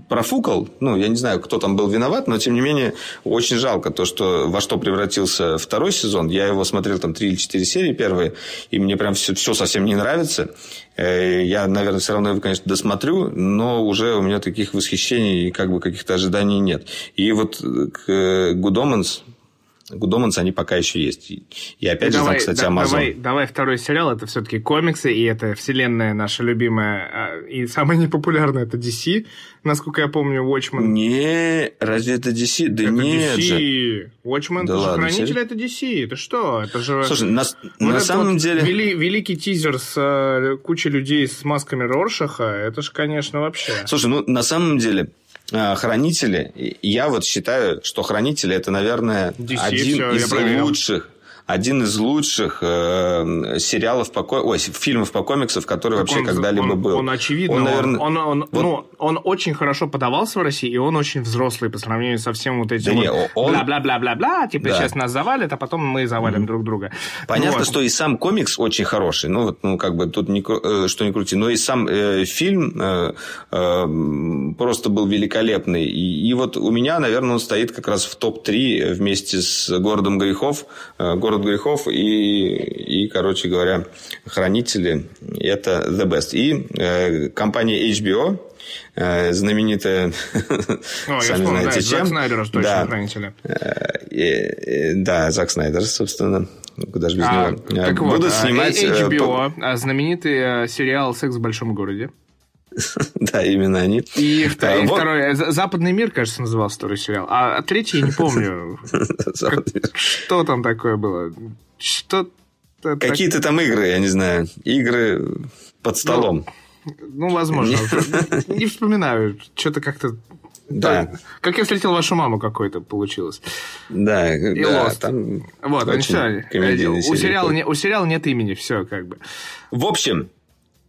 Speaker 3: профукал. Ну, я не знаю, кто там был виноват, но, тем не менее, очень жалко то, что во что превратился второй сезон. Я его смотрел там три или четыре серии первые, и мне прям все, все совсем не нравится. Э, я, наверное, все равно его, конечно, досмотрю, но уже у меня таких восхищений и как бы каких-то ожиданий нет. И вот к Гудоманс, Гудоманс, они пока еще есть. И опять давай, же, там, кстати, Amazon.
Speaker 2: Давай, давай второй сериал, это все-таки комиксы, и это вселенная наша любимая, а, и самая (laughs) непопулярная, это DC, насколько я помню, Watchmen.
Speaker 3: Не, разве это DC? Да это нет DC. же.
Speaker 2: Watchmen, да это ладно, же Хранитель, это DC, это что? Это же...
Speaker 3: Слушай, на, вот на самом вот деле...
Speaker 2: Вели, великий тизер с uh, кучей людей с масками Роршаха, это же, конечно, вообще...
Speaker 3: Слушай, ну, на самом деле, Э, хранители, я вот считаю, что хранители это, наверное, DC, один все, из лучших один из лучших э, сериалов по ой, фильмов по комиксам, который
Speaker 2: Так
Speaker 3: вообще
Speaker 2: он-
Speaker 3: когда-либо
Speaker 2: он,
Speaker 3: был.
Speaker 2: Он, очевидно,
Speaker 3: Он,
Speaker 2: он,
Speaker 3: наверное,
Speaker 2: он, он,
Speaker 3: вот-
Speaker 2: ну, он очень хорошо подавался в России, и он очень взрослый по сравнению со всем вот этим
Speaker 3: Да
Speaker 2: вот
Speaker 3: он-
Speaker 2: бла-бла-бла-бла-бла, типа
Speaker 3: Да.
Speaker 2: сейчас нас завалят, а потом мы завалим друг друга.
Speaker 3: Понятно,
Speaker 2: Вот.
Speaker 3: что и сам комикс очень хороший, ну вот, ну как бы тут не, э, что не крути, но и сам э, фильм э, э, просто был великолепный. И, и вот у меня, наверное, он стоит как раз в топ-3 вместе с городом грехов, э, город грехов и, и, короче говоря, хранители. Это the best. И э, компания HBO э, знаменитая, (laughs)
Speaker 2: О,
Speaker 3: сами
Speaker 2: вспомнил,
Speaker 3: знаете
Speaker 2: да,
Speaker 3: чем.
Speaker 2: Зак Снайдера точно
Speaker 3: Да.
Speaker 2: хранители.
Speaker 3: Э, э, Да, Зак Снайдер, собственно. Куда же без
Speaker 2: А,
Speaker 3: него. Э,
Speaker 2: так вот,
Speaker 3: Будут
Speaker 2: а,
Speaker 3: снимать... э,
Speaker 2: HBO, а, знаменитый э, сериал «Секс в большом городе». (laughs)
Speaker 3: Да, именно они.
Speaker 2: И,
Speaker 3: А,
Speaker 2: и
Speaker 3: вот-
Speaker 2: второй, «За- «Западный мир», кажется, назывался второй сериал. А третий я не помню. (laughs) Как- Что там такое было? Что
Speaker 3: Какие-то там игры, я не знаю. Игры под столом.
Speaker 2: Ну, возможно. Не вспоминаю. Что-то как-то...
Speaker 3: Да.
Speaker 2: Как я встретил вашу маму какой-то получилось.
Speaker 3: Да,
Speaker 2: И
Speaker 3: да,
Speaker 2: Lost.
Speaker 3: там
Speaker 2: Вот, ну все. У
Speaker 3: сериал.
Speaker 2: сериала, не- у сериала нет имени, все как бы.
Speaker 3: В общем,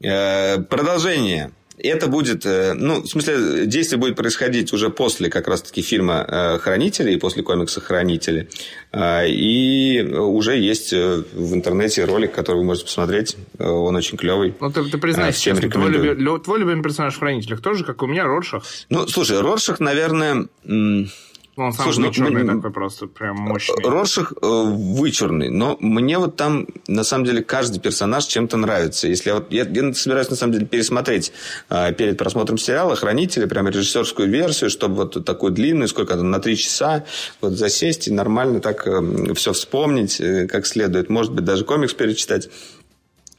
Speaker 3: э, продолжение. Это будет, э, ну, в смысле, действие будет происходить уже после как раз-таки фильма э, «Хранители» и после комикса «Хранители». А, И уже есть э, в интернете ролик, который вы можете посмотреть. Он очень клевый.
Speaker 2: Ну, ты, ты признайся
Speaker 3: всем
Speaker 2: честно, твой,
Speaker 3: рекомендую.
Speaker 2: люби- лю- твой любимый персонаж в «Хранителях» тоже, как у меня, Роршах?
Speaker 3: Ну, слушай, Роршах, наверное... м,
Speaker 2: Ну, Он сам
Speaker 3: Слушай, ну,
Speaker 2: черный
Speaker 3: м-
Speaker 2: такой просто, прям мощный.
Speaker 3: Роршах э, вычурный, но мне вот там, на самом деле, каждый персонаж чем-то нравится. Если я, вот, я, я собираюсь, на самом деле, пересмотреть э, перед просмотром сериала «Хранители», прям режиссерскую версию, чтобы вот такую длинную, сколько там, на три часа, вот засесть и нормально так все вспомнить э, как следует. Может быть, даже комикс перечитать.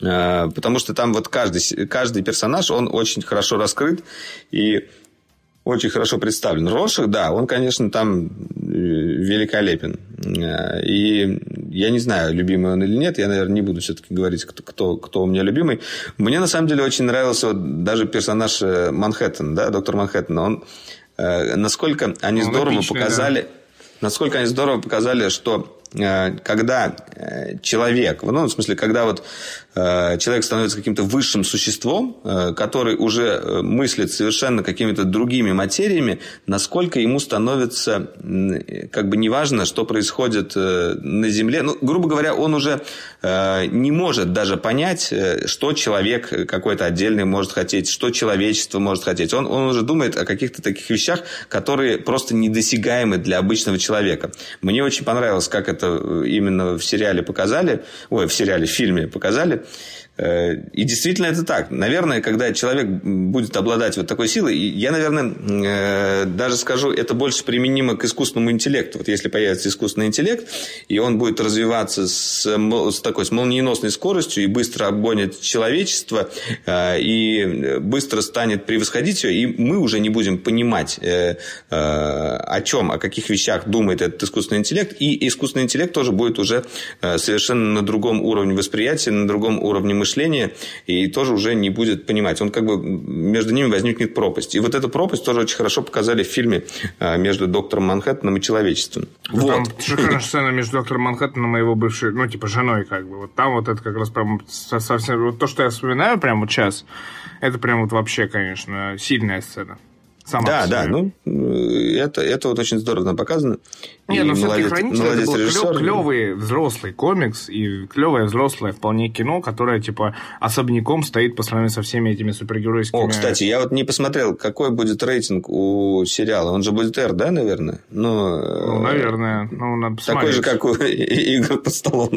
Speaker 3: Э, Потому что там вот каждый, каждый персонаж, он очень хорошо раскрыт и очень хорошо представлен. Роршах, да, он, конечно, там э, великолепен. Э, И я не знаю, любимый он или нет. Я, наверное, не буду все-таки говорить, кто, кто, кто у меня любимый. Мне, на самом деле, очень нравился вот даже персонаж э, Манхэттен, да, доктор Манхэттен. Он, насколько они
Speaker 2: Он
Speaker 3: здорово
Speaker 2: эпичный,
Speaker 3: показали, насколько они здорово показали, что когда э, человек, ну, в смысле, когда вот э, человек становится каким-то высшим существом, э, который уже э, мыслит совершенно какими-то другими материями, насколько ему становится э, как бы неважно, что происходит э, на Земле. Ну, грубо говоря, он уже э, не может даже понять, э, что человек э, какой-то отдельный может хотеть, что человечество может хотеть. Он, он уже думает о каких-то таких вещах, которые просто недосягаемы для обычного человека. Мне очень понравилось, как это э, именно в сериале показали, ой, в сериале, в фильме показали. Э, И действительно это так. Наверное, когда человек будет обладать вот такой силой, я, наверное, э, даже скажу, это больше применимо к искусственному интеллекту. Вот если появится искусственный интеллект, и он будет развиваться с, с такой с молниеносной скоростью и быстро обгонит человечество, э, и быстро станет превосходить ее, и мы уже не будем понимать, о чем, о каких вещах думает этот искусственный интеллект, и искусственный интеллект тоже будет уже совершенно на другом уровне восприятия, на другом уровне мышления, и тоже уже не будет понимать. Он как бы между ними возникнет пропасть. И вот эту пропасть тоже очень хорошо показали в фильме э, между доктором Манхэттеном и человечеством.
Speaker 2: Ну, Там
Speaker 3: Вот.
Speaker 2: шикарная (laughs) сцена между доктором Манхэттеном и его бывшей, ну, типа, женой, как бы. Вот там вот это как раз прям со- совсем... Вот то, что я вспоминаю прям вот сейчас, это прям вот вообще, конечно, сильная сцена. Сама
Speaker 3: Да,
Speaker 2: по
Speaker 3: да, ну, это, это вот очень здорово показано.
Speaker 2: Не,
Speaker 3: И
Speaker 2: но все-таки «Хранители» это был
Speaker 3: режиссер.
Speaker 2: клевый взрослый комикс и клевое взрослое вполне кино, которое, типа, особняком стоит по сравнению со всеми этими супергеройскими...
Speaker 3: О, кстати, я вот не посмотрел, какой будет рейтинг у сериала. Он же будет R, да, наверное? Ну, э,
Speaker 2: Ну, наверное. Ну, надо
Speaker 3: Такой
Speaker 2: посмотреть.
Speaker 3: же, как у игр под столом.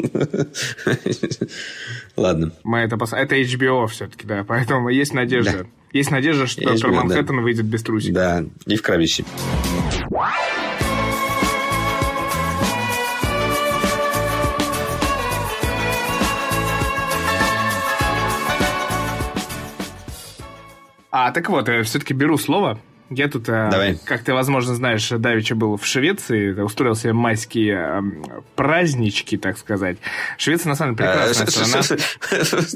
Speaker 3: Ладно.
Speaker 2: Мы это, пос- это HBO все-таки, да, поэтому есть надежда. Есть надежда, что
Speaker 3: HBO,
Speaker 2: доктор
Speaker 3: да.
Speaker 2: Манхэттен выйдет без трусиков.
Speaker 3: Да, и в кровище.
Speaker 2: А, так вот, я все-таки беру слово Я тут, э,
Speaker 3: Давай.
Speaker 2: как ты, возможно, знаешь, Давича был в Швеции, устроил себе майские э, празднички, так сказать. Швеция, на самом деле,
Speaker 3: А,
Speaker 2: прекрасная страна. (laughs)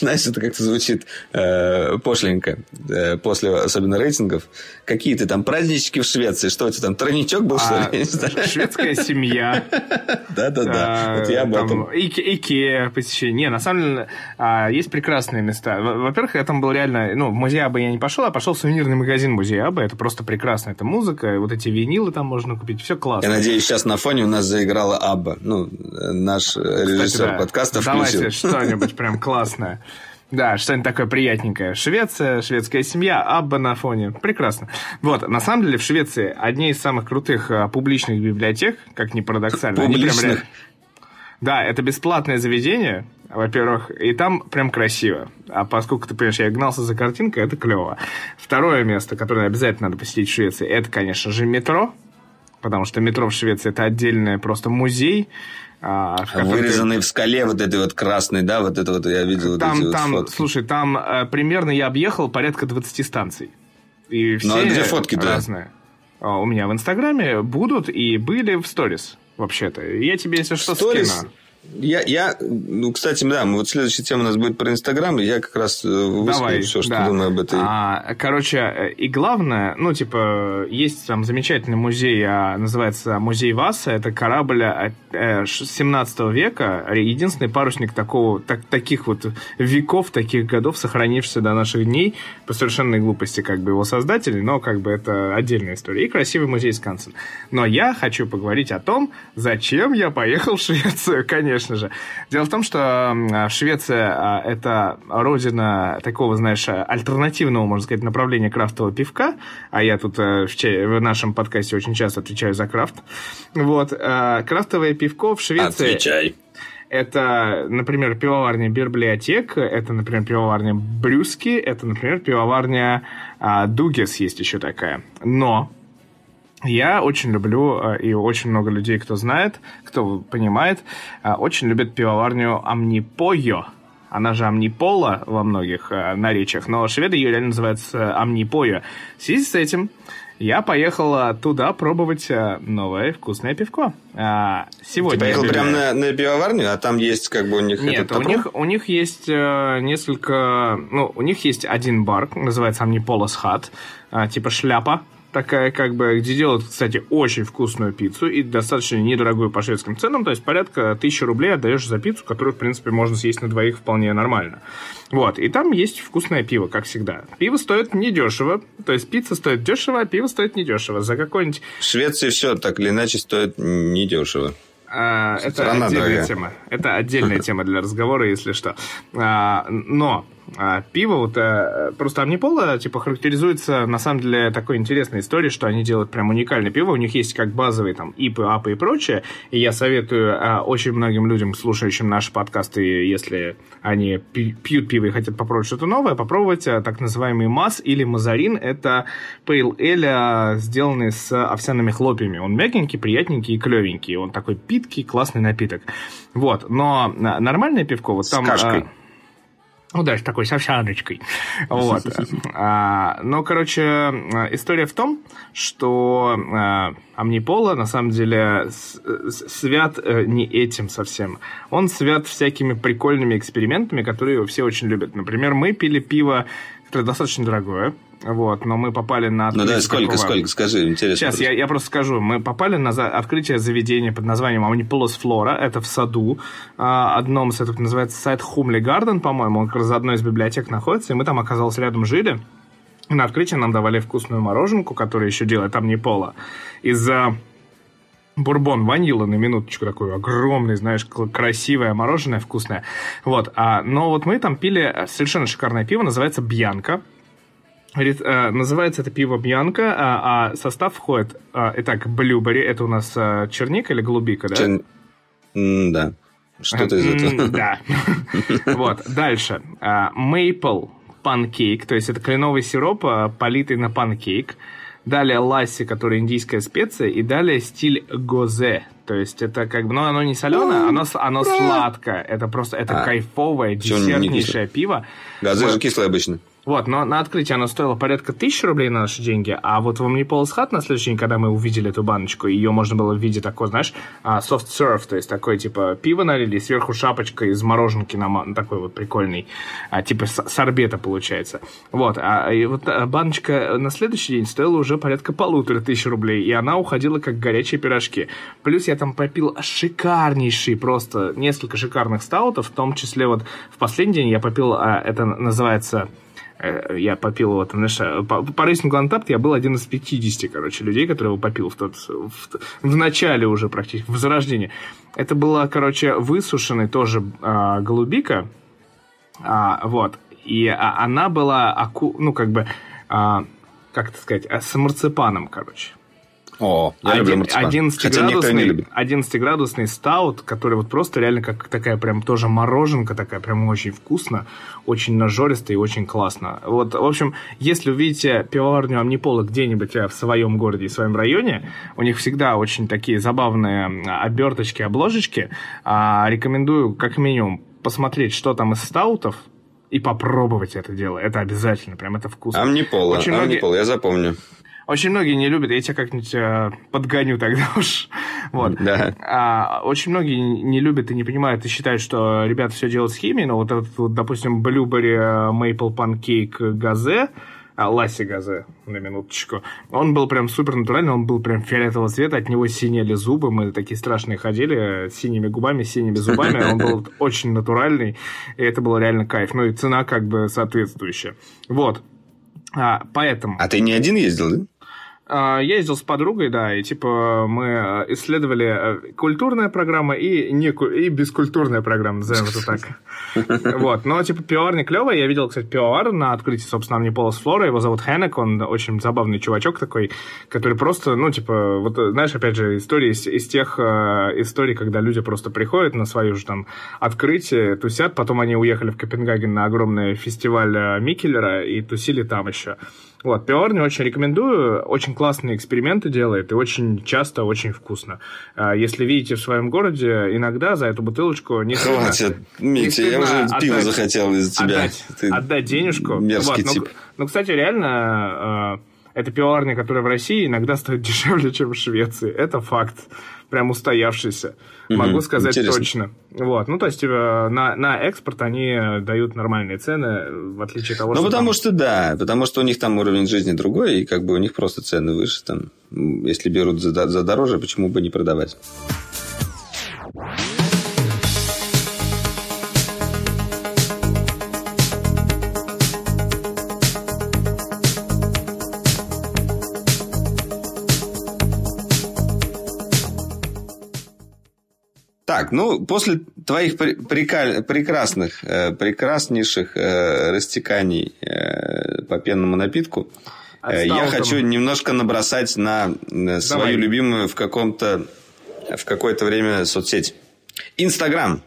Speaker 3: Знаешь, это как-то звучит э, пошленько. Э, После, особенно рейтингов. Какие ты там празднички в Швеции? Что у тебя там, тройничок был, что
Speaker 2: А,
Speaker 3: ли? (laughs)
Speaker 2: Шведская семья. (laughs)
Speaker 3: Да-да-да.
Speaker 2: А,
Speaker 3: Вот я об этом.
Speaker 2: Ике- Икеа посещение. Не, на самом деле, а, есть прекрасные места. Во- Во-первых, я там был реально... Ну, в музей Абы я не пошел, а пошел в сувенирный магазин Абы. Это просто прекрасно. Это музыка, вот эти винилы там можно купить. Все классно.
Speaker 3: Я надеюсь, сейчас на фоне у нас заиграла Абба. Ну, наш э, режиссер
Speaker 2: Кстати, да.
Speaker 3: подкаста
Speaker 2: Давайте
Speaker 3: включил.
Speaker 2: что-нибудь прям классное. Да, что-нибудь такое приятненькое. Швеция, шведская семья, Абба на фоне. Прекрасно. Вот, на самом деле в Швеции одни из самых крутых а, публичных библиотек, как ни парадоксально. Они прям
Speaker 3: Публичных?
Speaker 2: Да, это бесплатное заведение, во-первых, и там прям красиво. А поскольку, ты понимаешь, я гнался за картинкой, это клево. Второе место, которое обязательно надо посетить в Швеции, это, конечно же, метро. Потому что метро в Швеции это отдельный просто музей. а, в котором ты-
Speaker 3: Вырезанный в скале вот этой вот красный, да, вот это вот я видел вот
Speaker 2: там,
Speaker 3: эти вот
Speaker 2: там,
Speaker 3: фотки.
Speaker 2: слушай, там э, примерно я объехал порядка 20 станций. И все
Speaker 3: Ну, а где фотки-то?
Speaker 2: разные. А, У меня в Инстаграме будут и были в сторис, вообще-то. Я тебе, если что,
Speaker 3: Сторис?
Speaker 2: скину.
Speaker 3: Я, я, ну, кстати, да, вот следующая тема у нас будет про Инстаграм, я как раз э, выскажу все, что
Speaker 2: да.
Speaker 3: думаю об этой.
Speaker 2: А, короче, э, и главное, ну, типа, есть там замечательный музей, а, называется Музей Васа. Это корабль а, э, ш- 17 века, единственный парусник такого, так, таких вот веков, таких годов, сохранившийся до наших дней по совершенной глупости, как бы, его создателей, но, как бы, это отдельная история. И красивый музей Скансен. Но я хочу поговорить о том, зачем я поехал в Швецию, конечно же. Дело в том, что м, Швеция а, – это родина такого, знаешь, альтернативного, можно сказать, направления крафтового пивка, а я тут э, в, нашем подкасте очень часто отвечаю за крафт. Вот. а, Крафтовое пивко в Швеции...
Speaker 3: Отвечай.
Speaker 2: Это, например, пивоварня Библиотек, это, например, пивоварня Брюски, это, например, пивоварня а, Дугес есть еще такая. Но я очень люблю, а, и очень много людей, кто знает, кто понимает, а, очень любят пивоварню Амнипойо. Она же Амнипола во многих а, наречиях, но шведы ее реально называют Амнипойо. В связи с этим я поехал туда пробовать новое вкусное пивко. А, Сегодня
Speaker 3: Ты поехал прямо на, на пивоварню, а там есть как бы у них
Speaker 2: Нет, у них, у них есть э, несколько... Ну, у них есть один бар, называется Амниполос Хат, э, типа шляпа такая, как бы, где делают, кстати, очень вкусную пиццу и достаточно недорогую по шведским ценам, то есть порядка тысячи рублей отдаешь за пиццу, которую, в принципе, можно съесть на двоих вполне нормально. Вот, и там есть вкусное пиво, как всегда. Пиво стоит недешево, то есть пицца стоит дешево, а пиво стоит недешево. За какой-нибудь
Speaker 3: В Швеции все так или иначе стоит недешево.
Speaker 2: А, это
Speaker 3: Страна
Speaker 2: отдельная
Speaker 3: дорогая.
Speaker 2: тема. Это отдельная (laughs) тема для разговора, если что. А, но а, пиво вот а, просто Амнипола типа характеризуется на самом деле такой интересной историей, что они делают прям уникальное пиво. У них есть как базовые там ипы, апы и прочее. И я советую а, очень многим людям, слушающим наши подкасты, если они пьют пиво и хотят попробовать что-то новое, попробовать а, так называемый мас или мазарин. Это пейл эль, а, сделанный с овсяными хлопьями. Он мягенький, приятненький и клевенький. Он такой питкий, классный напиток. Вот. Но нормальное пивко вот
Speaker 3: С
Speaker 2: там...
Speaker 3: кашкой.
Speaker 2: а, ну да, такой с овсяночкой. Вот. А, Но, короче, а, история в том, что а, Амнипола на самом деле с- свят э, не этим совсем. Он свят всякими прикольными экспериментами, которые все очень любят. Например, мы пили пиво, которое достаточно дорогое, вот, но мы попали на...
Speaker 3: Ну да,
Speaker 2: открытие
Speaker 3: сколько,
Speaker 2: такого-
Speaker 3: сколько, скажи, интересно.
Speaker 2: Сейчас, я, я просто скажу. Мы попали на за- открытие заведения под названием Амниполос Флора. Это в саду. а, одном с этого называется сайт Хумли Гарден, по-моему. Он как раз за одной из библиотек находится. И мы там, оказалось, рядом жили. И на открытии нам давали вкусную мороженку, которую еще делает Амнипола. Из-за бурбон ванила на минуточку такой огромный, знаешь, красивое мороженое, вкусное. Вот, а, но вот мы там пили совершенно шикарное пиво, называется Бьянка. Говорит, э, называется это пиво Бьянка, а, а состав входит, а, итак, блюбери, это у нас черника или голубика, да?
Speaker 3: М, Да. Что-то из этого.
Speaker 2: Да. (laughs) Вот, дальше. Мейпл панкейк, то есть это кленовый сироп, политый на панкейк. Далее ласси, которая индийская специя, и далее стиль гозе. То есть это как бы, ну оно не соленое, оно, с- оно сладкое. Это просто, это
Speaker 3: А.
Speaker 2: кайфовое, десертнейшее пиво. Вот.
Speaker 3: же кислые обычно.
Speaker 2: Вот, но на открытие оно стоило порядка тысячи рублей на наши деньги, а вот в Omnipolis Hut на следующий день, когда мы увидели эту баночку, ее можно было в виде такой, знаешь, а, soft serve, то есть такой, типа, пиво налили, сверху шапочка из мороженки на такой вот прикольный, а, типа сорбета получается. Вот, а и вот а, баночка на следующий день стоила уже порядка полутора тысяч рублей, и она уходила как горячие пирожки. Плюс я там попил шикарнейший, просто несколько шикарных стаутов, в том числе вот в последний день я попил, это называется я попил его там, знаешь, э, по, по рейтингу Untapped я был один из 50, короче, людей, которые его попил в тот, в, в начале уже практически, в зарождении. Это была, короче, высушенный тоже а, голубика, а, вот, и а, она была, аку, ну, как бы, а, как это сказать, э, с марципаном, короче.
Speaker 3: О, я люблю марципан.
Speaker 2: 11-градусный, 11-градусный стаут, который вот просто реально как такая прям тоже мороженка такая, прям очень вкусно, очень нажористо и очень классно. Вот, в общем, если увидите пивоварню Амнипола где-нибудь в своем городе и в своем районе, у них всегда очень такие забавные оберточки, обложечки. А, рекомендую как минимум посмотреть, что там из стаутов, и попробовать это дело. Это обязательно, прям это вкусно.
Speaker 3: Амнипола, Очень Амнипола, многие... я запомню.
Speaker 2: Очень многие не любят, я тебя как-нибудь э, подгоню тогда (laughs) уж. Вот.
Speaker 3: Да.
Speaker 2: А, очень многие не любят и не понимают и считают, что ребята все делают с химией, но вот этот, вот, допустим, Blueberry Maple Pancake Газе, а, Ласси Газе, на минуточку. Он был прям супер натуральный, он был прям фиолетового цвета, от него синели зубы, мы такие страшные ходили, с синими губами, с синими зубами, он был очень натуральный, и это было реально кайф. Ну и цена как бы соответствующая. Вот. А, поэтому...
Speaker 3: А ты не один ездил, да?
Speaker 2: А, я ездил с подругой, да, и типа мы э, исследовали э, культурная программа и, не, и бескультурная программа, назовем это так. (laughs) Вот, но типа пивоварня клевая, я видел, кстати, пивовар на открытии, собственно, мне Полос Флора, его зовут Хенек, он очень забавный чувачок такой, который просто, ну, типа, вот, знаешь, опять же, истории из, из тех э, историй, когда люди просто приходят на свое же там открытие, тусят, потом они уехали в Копенгаген на огромный фестиваль э, Микелера и тусили там еще. Вот, пивоварню очень рекомендую, очень классные эксперименты делает и очень часто очень вкусно. А, если видите в своем городе, иногда за эту бутылочку не
Speaker 3: Хватит, Митя, я уже отдать, пиво захотел из-за тебя.
Speaker 2: Отдать, Ты отдать денежку.
Speaker 3: Мерзкий вот, тип.
Speaker 2: Ну, ну, кстати, реально, а, это пивоварня, которая в России иногда стоит (laughs) дешевле, чем в Швеции. Это факт прям устоявшийся. Угу, Могу сказать интересно. точно. Вот. Ну, то есть, э, на, на экспорт они дают нормальные цены, в отличие от того,
Speaker 3: ну,
Speaker 2: что...
Speaker 3: Ну, потому
Speaker 2: там...
Speaker 3: что, да, потому что у них там уровень жизни другой, и как бы у них просто цены выше. Там, если берут за, за дороже, почему бы не продавать? Так, ну, после твоих прикаль... прекрасных, э, прекраснейших э, растеканий э, по пенному напитку, э, я хочу немножко набросать на свою Давай. любимую в каком-то в какое-то время соцсеть. Инстаграм.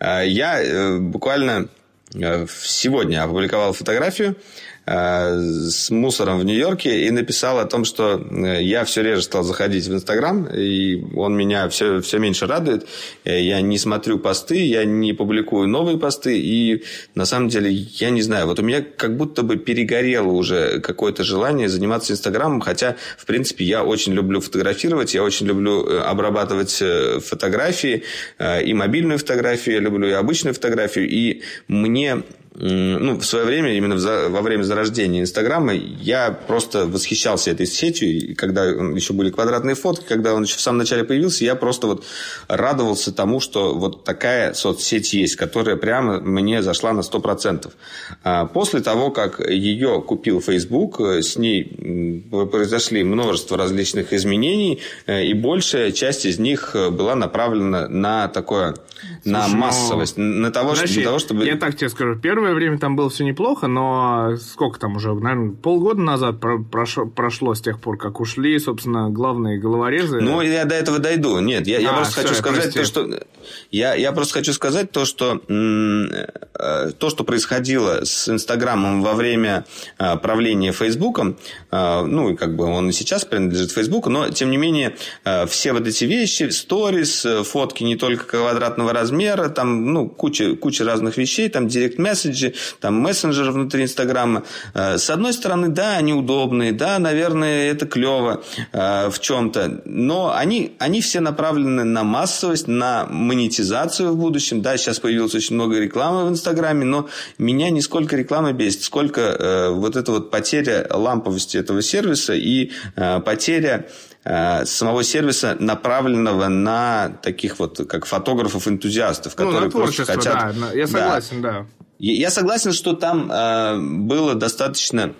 Speaker 3: Я буквально сегодня опубликовал фотографию с мусором в Нью-Йорке и написал о том, что э, я все реже стал заходить в Инстаграм, и он меня все, все меньше радует. Э, я не смотрю посты, я не публикую новые посты, и на самом деле я не знаю. Вот у меня как будто бы перегорело уже какое-то желание заниматься Инстаграмом, хотя, в принципе, я очень люблю фотографировать, я очень люблю обрабатывать фотографии, и мобильную фотографию, я люблю и обычную фотографию, и мне ну, в свое время, именно во время зарождения Инстаграма, я просто восхищался этой сетью. И когда еще были квадратные фотки, когда он еще в самом начале появился, я просто вот радовался тому, что вот такая соцсеть есть, которая прямо мне зашла на 100%. А после того, как ее купил Facebook, с ней произошли множество различных изменений, э, и большая часть из них была направлена на такое, Слушай, на ну, массовость, на того,
Speaker 2: Подожди, для того, чтобы... Я так тебе скажу, первый первое время там было все неплохо, но сколько там уже, наверное, полгода назад прошло, прошло с тех пор, как ушли, собственно, главные головорезы.
Speaker 3: Ну, я до этого дойду. Нет, я, а, я просто все, хочу сказать прости. то, что... Я, я просто хочу сказать то, что э, то, что происходило с Инстаграмом во время э, правления Фейсбуком, э, ну, и как бы он и сейчас принадлежит Фейсбуку, но, тем не менее, все вот эти вещи, сторис, фотки не только квадратного размера, там, ну, куча, куча разных вещей, там, директ-месседжи, там, мессенджеры внутри Инстаграма. Э, с одной стороны, да, они удобные, да, наверное, это клево э, в чем-то, но они, они все направлены на массовость, на монетизацию в будущем. Да, сейчас появилось очень много рекламы в Инстаграме, но меня не сколько реклама бесит, сколько э, вот эта вот потеря ламповости этого сервиса и потеря самого сервиса, направленного на таких вот, как фотографов-энтузиастов,
Speaker 2: Ну,
Speaker 3: которые просто хотят...
Speaker 2: да, я согласен, да.
Speaker 3: Я я согласен, что там э, было достаточно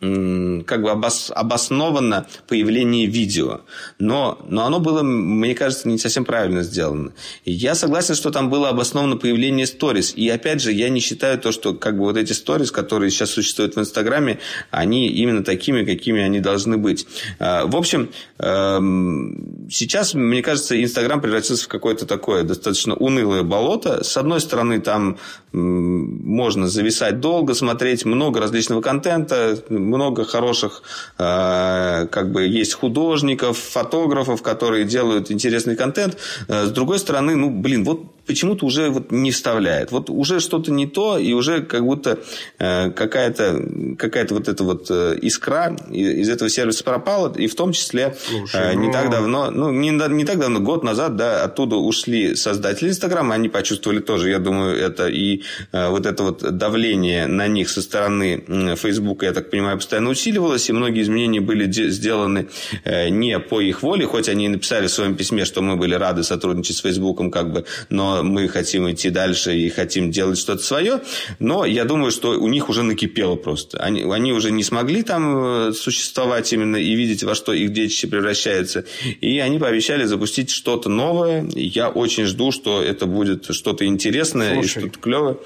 Speaker 3: как бы обос- обоснованно появление видео. Но, но оно было, мне кажется, не совсем правильно сделано. Я согласен, что там было обосновано появление сторис. И опять же, я не считаю то, что как бы вот эти сторис, которые сейчас существуют в Инстаграме, они именно такими, какими они должны быть. Э, В общем, эм, сейчас, мне кажется, Инстаграм превратился в какое-то такое достаточно унылое болото. С одной стороны, там можно зависать долго, смотреть много различного контента, много хороших, э, как бы есть художников, фотографов, которые делают интересный контент. Э, С другой стороны, ну, блин, вот почему-то уже вот не вставляет. Вот уже что-то не то, и уже как будто э, какая-то какая вот эта вот э, искра из этого сервиса пропала, и в том числе
Speaker 2: Слушай,
Speaker 3: э, не
Speaker 2: ну-
Speaker 3: так давно, ну, не, не так давно, год назад, да, оттуда ушли создатели Инстаграма, они почувствовали тоже, я думаю, это и вот это вот давление на них со стороны Фейсбука, я так понимаю, постоянно усиливалось, и многие изменения были де- сделаны не по их воле, хоть они и написали в своем письме, что мы были рады сотрудничать с Фейсбуком, как бы, но мы хотим идти дальше и хотим делать что-то свое, но я думаю, что у них уже накипело просто. Они, они уже не смогли там э, существовать именно и видеть, во что их детище превращается. И они пообещали запустить что-то новое. Я очень жду, что это будет что-то интересное
Speaker 2: Слушай.
Speaker 3: и что-то клевое.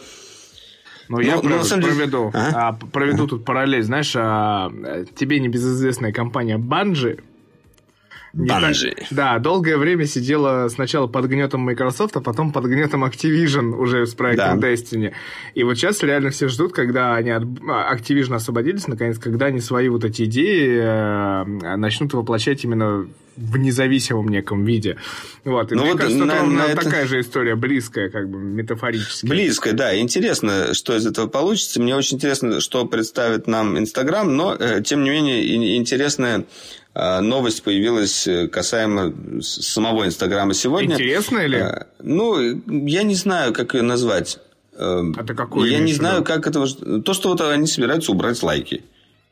Speaker 2: Ну, я
Speaker 3: Ну,
Speaker 2: про-
Speaker 3: на самом деле-
Speaker 2: проведу,
Speaker 3: Ага.
Speaker 2: а, п- проведу тут параллель. Знаешь, а, э, тебе небезызвестная компания Bungie не так- да, долгое время сидела сначала под гнетом Microsoft, а потом под гнетом Activision уже с проектом
Speaker 3: Да.
Speaker 2: Destiny. И вот сейчас реально все ждут, когда они от а, Activision освободились, наконец, когда они свои вот эти идеи э, начнут воплощать именно в независимом неком виде. Вот. И
Speaker 3: Ну
Speaker 2: мне
Speaker 3: вот
Speaker 2: кажется,
Speaker 3: на-
Speaker 2: это ровно
Speaker 3: это-
Speaker 2: такая же история, близкая, как бы метафорически.
Speaker 3: Близко, да. Интересно, что из этого получится. Мне очень интересно, что представит нам Инстаграм, но, э, тем не менее, интересная э, новость появилась э, касаемо самого Инстаграма сегодня.
Speaker 2: Интересно или?
Speaker 3: Э, Ну, я не знаю, как ее назвать. Э,
Speaker 2: А ты какую
Speaker 3: Я не знаю, как это... То, что вот они собираются убрать лайки.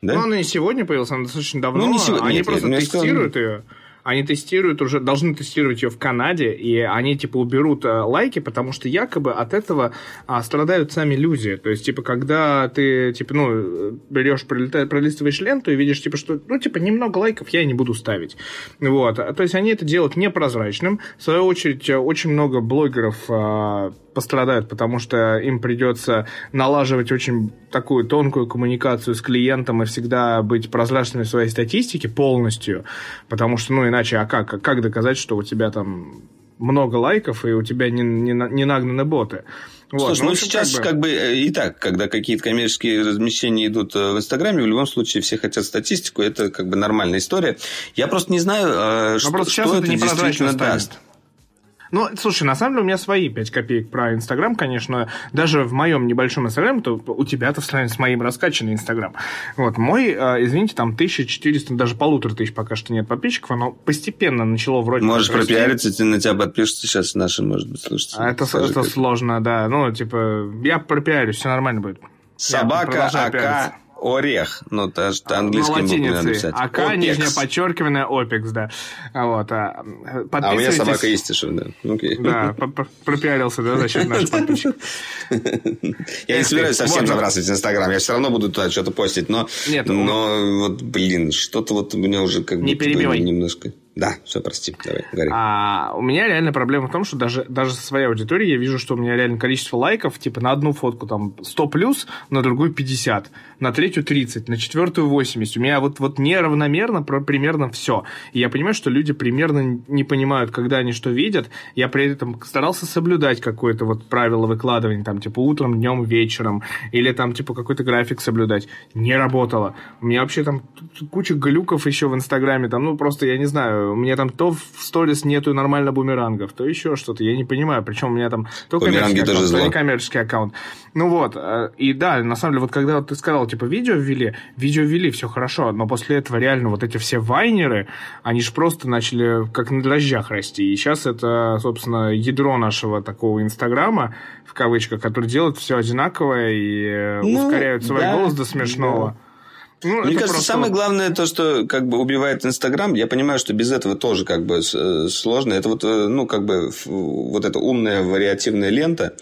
Speaker 3: Да?
Speaker 2: Ну, она не сегодня появилась, она достаточно давно.
Speaker 3: Ну, не сегодня,
Speaker 2: Они
Speaker 3: нет,
Speaker 2: просто
Speaker 3: я сказал-
Speaker 2: тестируют ее. Они тестируют уже, должны тестировать ее в Канаде, и они, типа, уберут э, лайки, потому что якобы от этого а, страдают сами люди. То есть, типа, когда ты, типа, ну, берешь, пролистываешь ленту и видишь, типа, что, ну, типа, немного лайков я и не буду ставить. Вот. То есть, они это делают непрозрачным. В свою очередь, э, очень много блогеров а, пострадают, потому что им придется налаживать очень такую тонкую коммуникацию с клиентом и всегда быть прозрачными в своей статистике полностью, потому что, ну, иначе, а как, а как доказать, что у тебя там много лайков и у тебя не, не, не нагнаны боты? Вот,
Speaker 3: Слушай, ну,
Speaker 2: общем,
Speaker 3: сейчас как бы... э, и так, когда какие-то коммерческие размещения идут э, в Инстаграме, в любом случае все хотят статистику, это как бы нормальная история. Я просто не знаю, э, что,
Speaker 2: просто сейчас
Speaker 3: что
Speaker 2: это
Speaker 3: это действительно
Speaker 2: станет.
Speaker 3: даст.
Speaker 2: Ну, слушай, на самом деле у меня свои 5 копеек про Инстаграм, конечно. Даже в моем небольшом Инстаграме, то у тебя-то в сравнении с моим раскачанный Инстаграм. Вот, мой, э, извините, там 1400, даже полутора тысяч пока что нет подписчиков, оно постепенно начало вроде
Speaker 3: Можешь пропиариться, ты на тебя подпишутся сейчас наши, может быть, слушатели.
Speaker 2: А это,
Speaker 3: Скажи,
Speaker 2: это
Speaker 3: как-
Speaker 2: сложно, да. Ну, типа, я пропиарюсь, все нормально будет.
Speaker 3: Собака, АК. Орех. Ну, ты же
Speaker 2: На
Speaker 3: английским буквами надо писать.
Speaker 2: АК,
Speaker 3: Опекс.
Speaker 2: нижнее подчеркивание, опекс, да. Вот, а,
Speaker 3: А у меня
Speaker 2: подписывайтесь.
Speaker 3: собака Истишев, да. Окей.
Speaker 2: Да, пропиарился, да, за счет наших подписчиков.
Speaker 3: Я не собираюсь совсем забрасывать Инстаграм. Я все равно буду туда что-то постить. Но,
Speaker 2: Нет, ну-
Speaker 3: но вот, блин, что-то вот у меня уже как будто немножко... Да, все, прости, давай, говори.
Speaker 2: А у меня реально проблема в том, что даже, даже со своей аудиторией я вижу, что у меня реально количество лайков, типа на одну фотку там 100 плюс, на другую 50, на третью 30, на четвертую 80. У меня вот, вот неравномерно про, примерно все. И я понимаю, что люди примерно не понимают, когда они что видят. Я при этом старался соблюдать какое-то вот правило выкладывания, там, типа утром, днем, вечером, или там, типа, какой-то график соблюдать. Не работало. У меня вообще там куча глюков еще в Инстаграме, там, ну, просто, я не знаю, у меня там то в сторис нету нормально бумерангов, то еще что-то, я не понимаю, причем у меня там то коммерческий аккаунт, то
Speaker 3: зло.
Speaker 2: не коммерческий аккаунт. Ну вот, э, и да, на самом деле, вот когда вот ты сказал, типа, видео ввели, видео ввели, все хорошо, но после этого реально вот эти все вайнеры, они же просто начали как на дрожжах расти, и сейчас это, собственно, ядро нашего такого Инстаграма, в кавычках, который делает все одинаковое и э,
Speaker 3: Ну,
Speaker 2: ускоряют свой
Speaker 3: да,
Speaker 2: голос до смешного. Ну,
Speaker 3: Мне кажется,
Speaker 2: просто
Speaker 3: самое главное то, что как бы убивает Инстаграм. Я понимаю, что без этого тоже как бы э, сложно. Это вот, э, ну, как бы вот эта умная вариативная лента,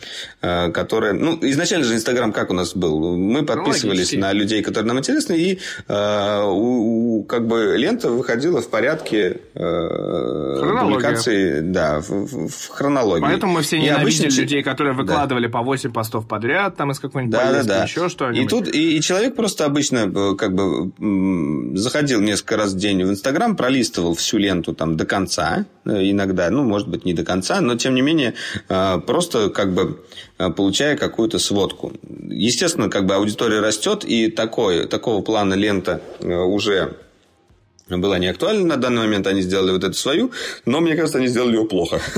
Speaker 3: э, которая... Ну, изначально же Инстаграм как у нас был? Мы подписывались
Speaker 2: логически.
Speaker 3: на людей, которые нам интересны, и э, у- у- как бы лента выходила в порядке э, публикации, да, в, в- хронологии.
Speaker 2: Поэтому мы все
Speaker 3: И
Speaker 2: ненавидели
Speaker 3: обычно-
Speaker 2: людей, которые выкладывали по 8 постов подряд, там из какой-нибудь
Speaker 3: да, да, да.
Speaker 2: еще
Speaker 3: И
Speaker 2: что-нибудь.
Speaker 3: тут и, и человек просто обычно как бы заходил несколько раз в день в Инстаграм, пролистывал всю ленту там до конца, э, иногда, ну, может быть, не до конца, но тем не менее э, просто как бы э, получая какую-то сводку. Естественно, как бы аудитория растет, и такой, такого плана лента уже была не актуальна на данный момент, они сделали вот эту свою, но мне кажется, они сделали ее плохо. (laughs)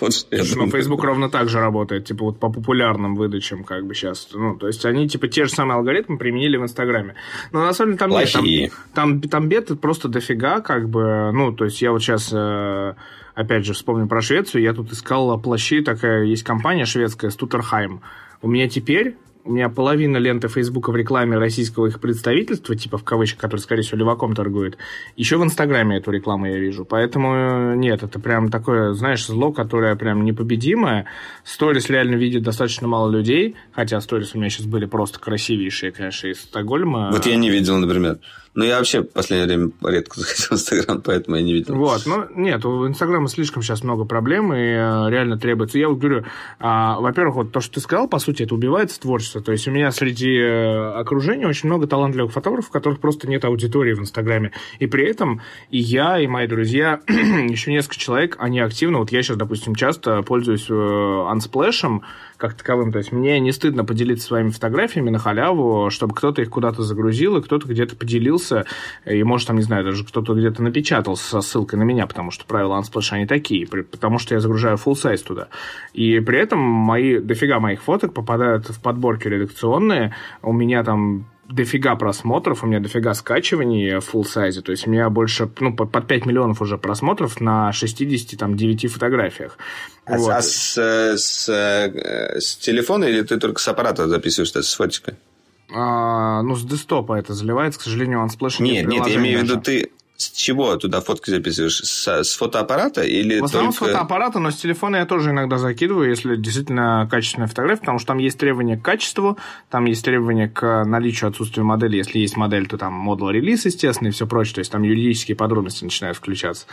Speaker 3: Вот
Speaker 2: ну. Facebook ровно так же работает, типа вот по популярным выдачам, как бы сейчас. Ну, то есть они типа те же самые алгоритмы применили в Инстаграме. Но на самом деле там нет, там,
Speaker 3: Плохие.
Speaker 2: там, там бед просто дофига, как бы, ну, то есть я вот сейчас, э, опять же, вспомню про Швецию, я тут искал плащи, такая есть компания шведская, Стутерхайм. У меня теперь у меня половина ленты Фейсбука в рекламе российского их представительства, типа в кавычках, который, скорее всего, леваком торгует. Еще в Инстаграме эту рекламу я вижу. Поэтому э, нет, это прям такое, знаешь, зло, которое прям непобедимое. Сторис реально видит достаточно мало людей, хотя сторис у меня сейчас были просто красивейшие, конечно, из Стокгольма.
Speaker 3: Вот я не видел, например. Но я вообще в последнее время редко (laughs) заходил в Инстаграм, поэтому я не видел.
Speaker 2: Вот, ну нет, у Инстаграма слишком сейчас много проблем, и э, реально требуется. Я вот говорю, а, во-первых, вот то, что ты сказал, по сути, это убивает творчество. То есть у меня среди э, окружения очень много талантливых фотографов, у которых просто нет аудитории в Инстаграме. И при этом и я, и мои друзья, (clears throat) еще несколько человек, они активно, вот я сейчас, допустим, часто пользуюсь э, Unsplash как таковым. То есть мне не стыдно поделиться своими фотографиями на халяву, чтобы кто-то их куда-то загрузил, и кто-то где-то поделился, и, может, там, не знаю, даже кто-то где-то напечатал со ссылкой на меня, потому что правила Unsplash, они такие, потому что я загружаю full size туда. И при этом мои, дофига моих фоток попадают в подборки редакционные, у меня там дофига просмотров, у меня дофига скачиваний в full size, то есть у меня больше, ну, под под 5 миллионов уже просмотров на 69 фотографиях.
Speaker 3: А,
Speaker 2: Вот.
Speaker 3: а с, э, с, э, с телефона или ты только с аппарата записываешь с фотика?
Speaker 2: А, ну, с десктопа это заливается, к сожалению, Unsplash
Speaker 3: Нет, нет, я
Speaker 2: приложения
Speaker 3: имею в виду, ты с чего туда фотки записываешь? С, с фотоаппарата или
Speaker 2: В основном
Speaker 3: только...
Speaker 2: с фотоаппарата, но с телефона я тоже иногда закидываю, если действительно качественная фотография, потому что там есть требования к качеству, там есть требования к наличию отсутствия модели. Если есть модель, то там модул релиз, естественно, и все прочее. То есть там юридические подробности начинают включаться.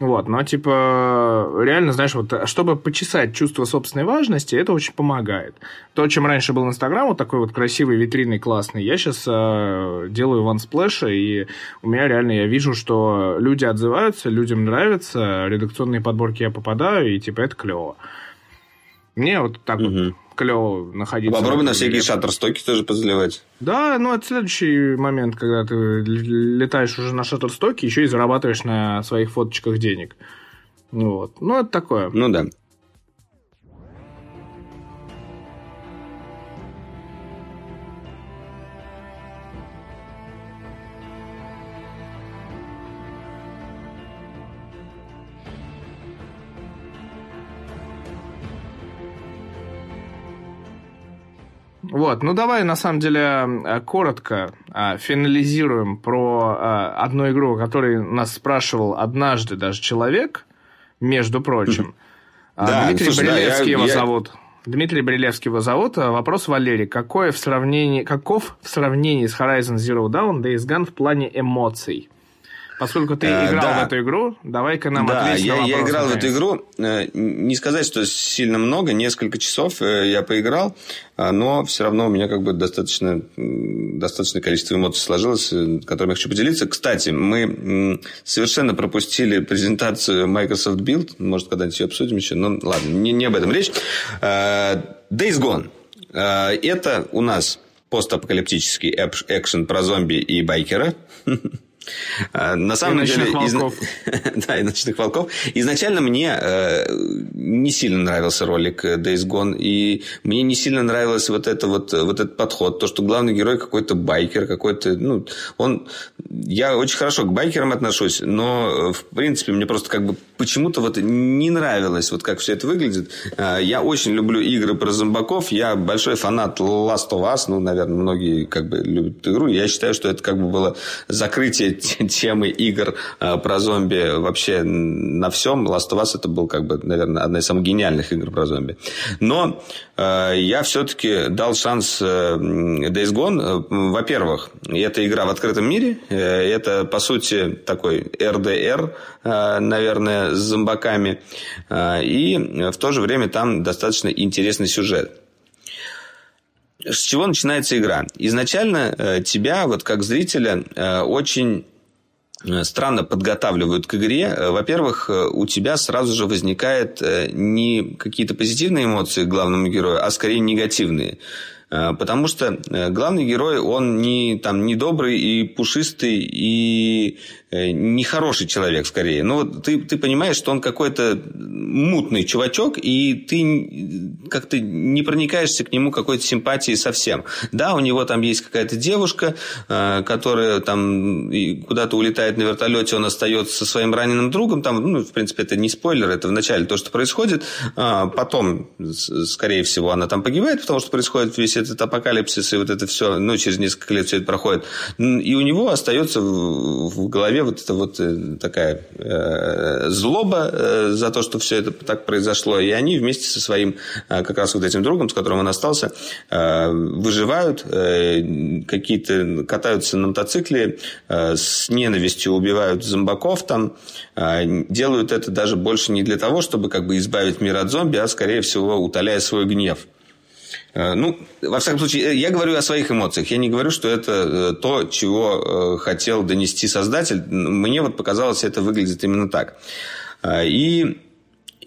Speaker 2: Вот, но типа реально, знаешь, вот чтобы почесать чувство собственной важности, это очень помогает. То, чем раньше был Инстаграм, вот такой вот красивый, витринный, классный, я сейчас э, делаю в Unsplash, и у меня реально, я вижу, что люди отзываются, людям нравится, редакционные подборки я попадаю, и типа это клево. Мне вот так вот
Speaker 3: Мгм.
Speaker 2: Клево находиться.
Speaker 3: Попробуй на всякие шаттерстоки тоже позаливать.
Speaker 2: Да, ну это следующий момент, когда ты летаешь уже на шаттерстоке, еще и зарабатываешь на своих фоточках денег. Ну Вот. Ну, это такое.
Speaker 3: Ну да.
Speaker 2: Вот, ну давай на самом деле э, коротко э, финализируем про э, одну игру, о которой нас спрашивал однажды даже человек, между прочим. А,
Speaker 3: Да,
Speaker 2: Дмитрий
Speaker 3: слушай, да,
Speaker 2: Брилевский
Speaker 3: я-
Speaker 2: его
Speaker 3: я-
Speaker 2: зовут. Дмитрий Брилевский его зовут. Вопрос Валерий. Какое в сравнении, каков в сравнении с Horizon Zero Dawn Days Gone в плане эмоций? Поскольку ты играл да. в эту игру, давай-ка нам
Speaker 3: да,
Speaker 2: ответь
Speaker 3: я,
Speaker 2: на
Speaker 3: я играл в эту игру. Не сказать, что сильно много, несколько часов я поиграл, но все равно у меня как бы достаточно, достаточное количество эмоций сложилось, которыми я хочу поделиться. Кстати, мы совершенно пропустили презентацию Microsoft Build. Может, когда-нибудь ее обсудим еще. Но ладно, не, не об этом речь. Days Gone. Это у нас постапокалиптический экшен про зомби и байкера. (laughs) А, на самом
Speaker 2: и
Speaker 3: деле,
Speaker 2: волков.
Speaker 3: Из... (laughs) да, и ночных волков. Изначально мне э, не сильно нравился ролик Days Gone, и мне не сильно нравился вот, это вот, вот этот подход, то, что главный герой какой-то байкер, какой-то, ну, он... Я очень хорошо к байкерам отношусь, но, в принципе, мне просто как бы почему-то вот не нравилось, вот как все это выглядит. А, я очень люблю игры про зомбаков, я большой фанат Last of Us, ну, наверное, многие как бы любят игру, я считаю, что это как бы было закрытие (laughs) темы игр э, про зомби вообще на всем. Last of Us это был, как бы, наверное, одна из самых гениальных игр про зомби. Но э, я все-таки дал шанс э, Days Gone. Во-первых, это игра в открытом мире. Это, по сути, такой RDR, наверное, с зомбаками. И в то же время там достаточно интересный сюжет. С чего начинается игра? Изначально э, тебя, вот как зрителя, э, очень э, странно подготавливают к игре. Во-первых, у тебя сразу же возникают не какие-то позитивные эмоции к главному герою, а скорее негативные. Э, потому что э, главный герой, он не, там, не добрый и пушистый, и э, нехороший человек, скорее. Но вот ты, ты понимаешь, что он какой-то мутный чувачок, и ты как-то не проникаешься к нему какой-то симпатией совсем. Да, у него там есть какая-то девушка, которая там куда-то улетает на вертолете, он остается со своим раненым другом. Там, ну, в принципе, это не спойлер, это вначале то, что происходит. А потом, скорее всего, она там погибает, потому что происходит весь этот апокалипсис и вот это все, ну, через несколько лет все это проходит. И у него остается в голове вот эта вот э, такая э, злоба э, за то, что все это так произошло. И они вместе со своим э, как раз вот этим другом, с которым он остался, э, выживают, э, какие-то катаются на мотоцикле, э, с ненавистью убивают зомбаков там, э, делают это даже больше не для того, чтобы как бы избавить мир от зомби, а скорее всего утоляя свой гнев. Э, ну, во всяком случае, э, я говорю о своих эмоциях. Я не говорю, что это э, то, чего хотел донести создатель. Мне вот показалось, это выглядит именно так. И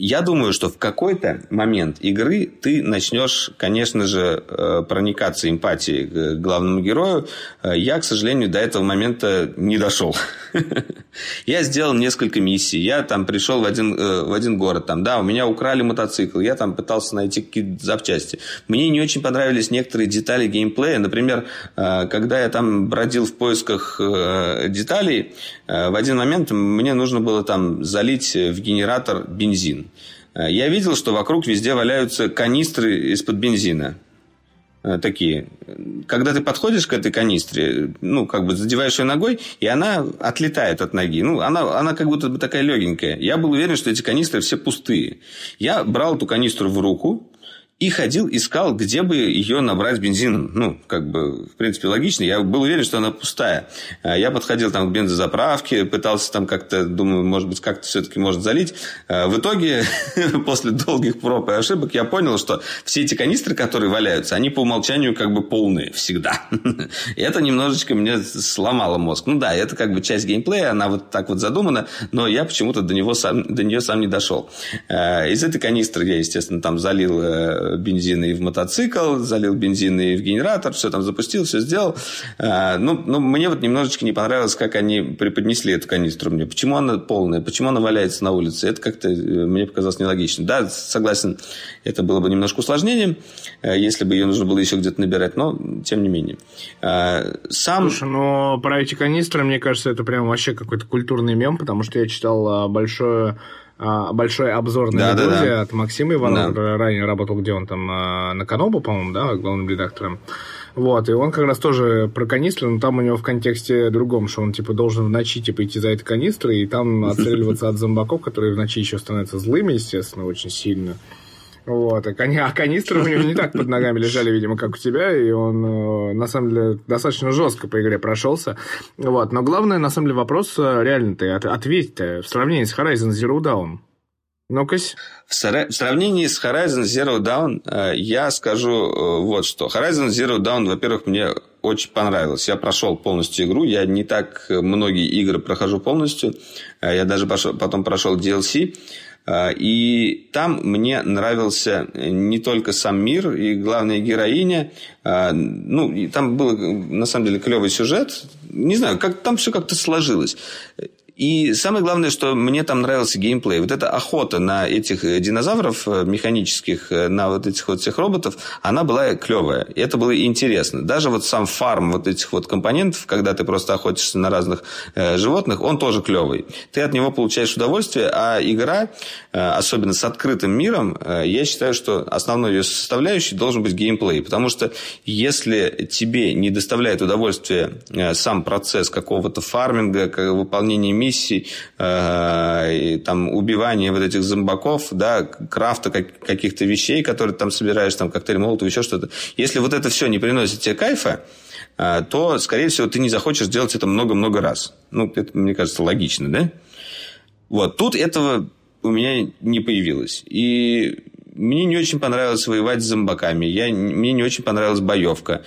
Speaker 3: я думаю, что в какой-то момент игры ты начнешь, конечно же, э, проникаться эмпатией к главному герою. Э, я, к сожалению, до этого момента не дошел. (laughs) Я сделал несколько миссий. Я там пришел в один, э, в один город. Там, да, у меня украли мотоцикл. Я там пытался найти какие-то запчасти. Мне не очень понравились некоторые детали геймплея. Например, когда я там бродил в поисках деталей, в один момент мне нужно было там залить в генератор бензин. Э, я видел, что вокруг везде валяются канистры из-под бензина. Э, такие. Когда ты подходишь к этой канистре, ну, как бы задеваешь ее ногой, и она отлетает от ноги. Ну, она, она как будто бы такая легенькая. Я был уверен, что эти канистры все пустые. Я брал эту канистру в руку, и ходил, искал, где бы ее набрать бензином. Ну, как бы, в принципе, логично. Я был уверен, что она пустая. А я подходил там к бензозаправке, пытался там как-то, думаю, может быть, как-то все-таки может залить. А в итоге, (laughs) после долгих проб и ошибок, я понял, что все эти канистры, которые валяются, они по умолчанию как бы полные всегда. (laughs) И это немножечко мне сломало мозг. Ну да, это как бы часть геймплея, она вот так вот задумана, но я почему-то до, него сам, до нее сам не дошел. А из этой канистры я, естественно, там залил э, бензина и в мотоцикл, залил бензина и в генератор, все там запустил, все сделал. А, ну, ну, мне вот немножечко не понравилось, как они преподнесли эту канистру мне. Почему она полная, почему она валяется на улице? Это как-то э, мне показалось нелогично. Да, согласен, это было бы немножко усложнением, э, если бы ее нужно было еще где-то набирать, но тем не менее. А, сам...
Speaker 2: Слушай, но про эти канистры, мне кажется, это прям вообще какой-то культурный мем, потому что я читал а, большое большой обзор на да, да, да. от Максима Иванова, да. ранее работал, где он там а, на Канобу, по-моему, да, главным редактором. Вот, и он как раз тоже про канистры, но там у него в контексте другом, что он, типа, должен в ночи, типа, идти за этой канистрой и там отстреливаться от зомбаков, которые в ночи еще становятся злыми, естественно, очень сильно. Вот, а, кани- а канистры у него не так под ногами лежали, видимо, как у тебя, и он, э, на самом деле, достаточно жестко по игре прошелся. Вот, но главное, на самом деле, вопрос э, реально ты от- ответь-то в сравнении с Horizon Zero Dawn. Ну-ка,
Speaker 3: В, сара- в сравнении с Horizon Zero Dawn э, я скажу вот что. Horizon Zero Dawn, во-первых, мне очень понравилось. Я прошел полностью игру. Я не так многие игры прохожу полностью. Я даже потом прошел DLC. Э, И там мне нравился не только сам мир и главная героиня. Э, Ну, и там был, на самом деле, клевый сюжет. Не знаю, как, там все как-то сложилось. И самое главное, что мне там нравился геймплей. Вот эта охота на этих э, динозавров э, механических, э, на вот этих вот всех роботов, она была клевая. И это было интересно. Даже вот сам фарм вот этих вот компонентов, когда ты просто охотишься на разных э, животных, он тоже клевый. Ты от него получаешь удовольствие, а игра, э, особенно с открытым миром, э, я считаю, что основной ее составляющей должен быть геймплей. Потому что если тебе не доставляет удовольствия э, сам процесс какого-то фарминга, как- выполнения миссий, э, и, там, убивания вот этих зомбаков, да, крафта как- каких-то вещей, которые там собираешь, там, коктейль молотов, еще что-то. Если вот это все не приносит тебе кайфа, э, то, скорее всего, ты не захочешь делать это много-много раз. Ну, это, мне кажется, логично, да? Вот, тут этого у меня не появилось. И мне не очень понравилось воевать с зомбаками. Я, мне не очень понравилась боевка.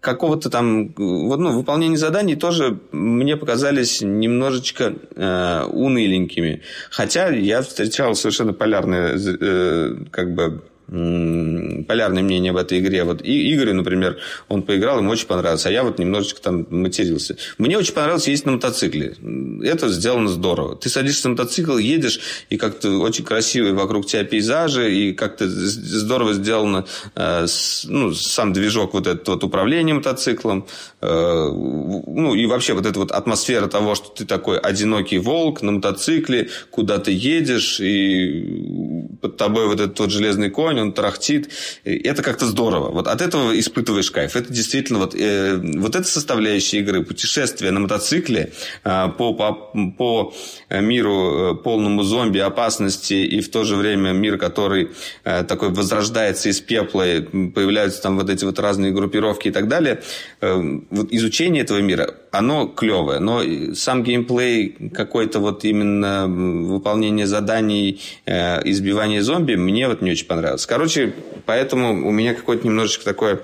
Speaker 3: Какого-то там вот, ну, выполнение заданий тоже мне показались немножечко э, уныленькими. Хотя я встречал совершенно полярное э, как бы м, полярное мнение об этой игре. Вот и Игорь, например, он поиграл, ему очень понравилось, а я вот немножечко там матерился. Мне очень понравилось ездить на мотоцикле. Это сделано здорово. Ты садишься на мотоцикл, едешь, и как-то очень красивые вокруг тебя пейзажи, и как-то здорово сделано э, ну, сам движок вот этот вот управление мотоциклом. Э, ну, и вообще вот эта вот атмосфера того, что ты такой одинокий волк на мотоцикле, куда ты едешь, и под тобой вот этот вот железный конь, он тарахтит. Это как-то здорово. Вот от этого испытываешь кайф. Это действительно вот, э, вот эта составляющая игры, путешествие на мотоцикле э, по, по, по миру э, полному зомби, опасности, и в то же время мир, который э, такой возрождается из пепла, и появляются там вот эти вот разные группировки и так далее. Э, вот изучение этого мира, оно клевое, но сам геймплей какой-то вот именно выполнение заданий, э, избивание зомби, мне вот не очень понравилось. Короче, поэтому у меня какое-то немножечко такое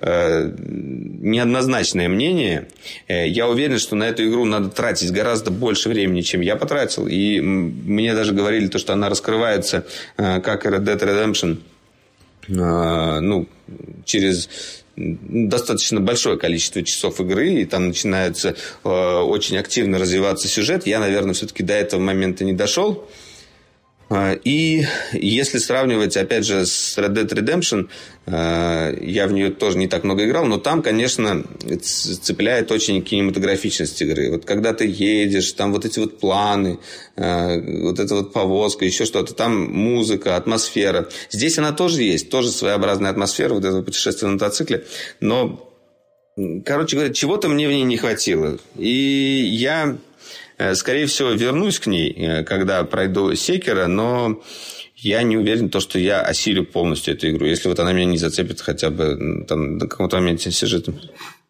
Speaker 3: э, неоднозначное мнение. Э, я уверен, что на эту игру надо тратить гораздо больше времени, чем я потратил. И мне даже говорили то, что она раскрывается, э, как Red Dead Redemption, э, ну, через достаточно большое количество часов игры, и там начинается э, очень активно развиваться сюжет. Я, наверное, все-таки до этого момента не дошел. И если сравнивать, опять же, с Red Dead Redemption, э, я в нее тоже не так много играл, но там, конечно, цепляет очень кинематографичность игры. Вот когда ты едешь, там вот эти вот планы, э, вот эта вот повозка, еще что-то, там музыка, атмосфера. Здесь она тоже есть, тоже своеобразная атмосфера, вот этого путешествия на мотоцикле, но Короче говоря, чего-то мне в ней не хватило. И я, скорее всего, вернусь к ней, э, когда пройду Секера, но я не уверен, то, что я осилю полностью эту игру, если вот она меня не зацепит хотя бы там, на каком-то моменте сюжетом.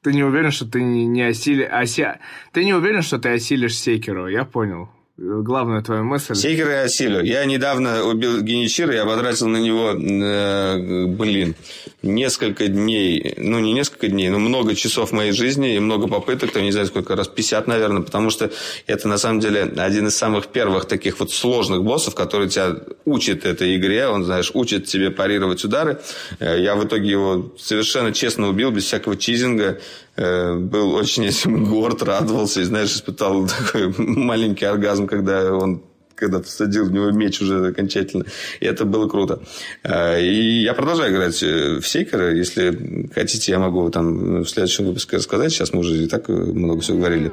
Speaker 2: Ты не уверен, что ты не, не осили... ося- Ты не уверен, что ты осилишь Секеру, я понял. Главная твоя мысль.
Speaker 3: Секера я осилю. Я недавно убил Геничира и потратил на него, э, блин, несколько дней, ну, не несколько дней, но много часов моей жизни и много попыток, там, не знаю, сколько раз, 50, наверное, потому что это, на самом деле, один из самых первых таких вот сложных боссов, который тебя учит этой игре, он, знаешь, учит тебе парировать удары. Э, Я в итоге его совершенно честно убил, без всякого чизинга, был очень этим горд, радовался и, знаешь, испытал такой (laughs) маленький оргазм, когда он когда ты садил в него меч уже окончательно. И это было круто. Э, И я продолжаю играть э, в Сейкера. Если хотите, я могу там в следующем выпуске рассказать. Сейчас мы уже и так много всего говорили.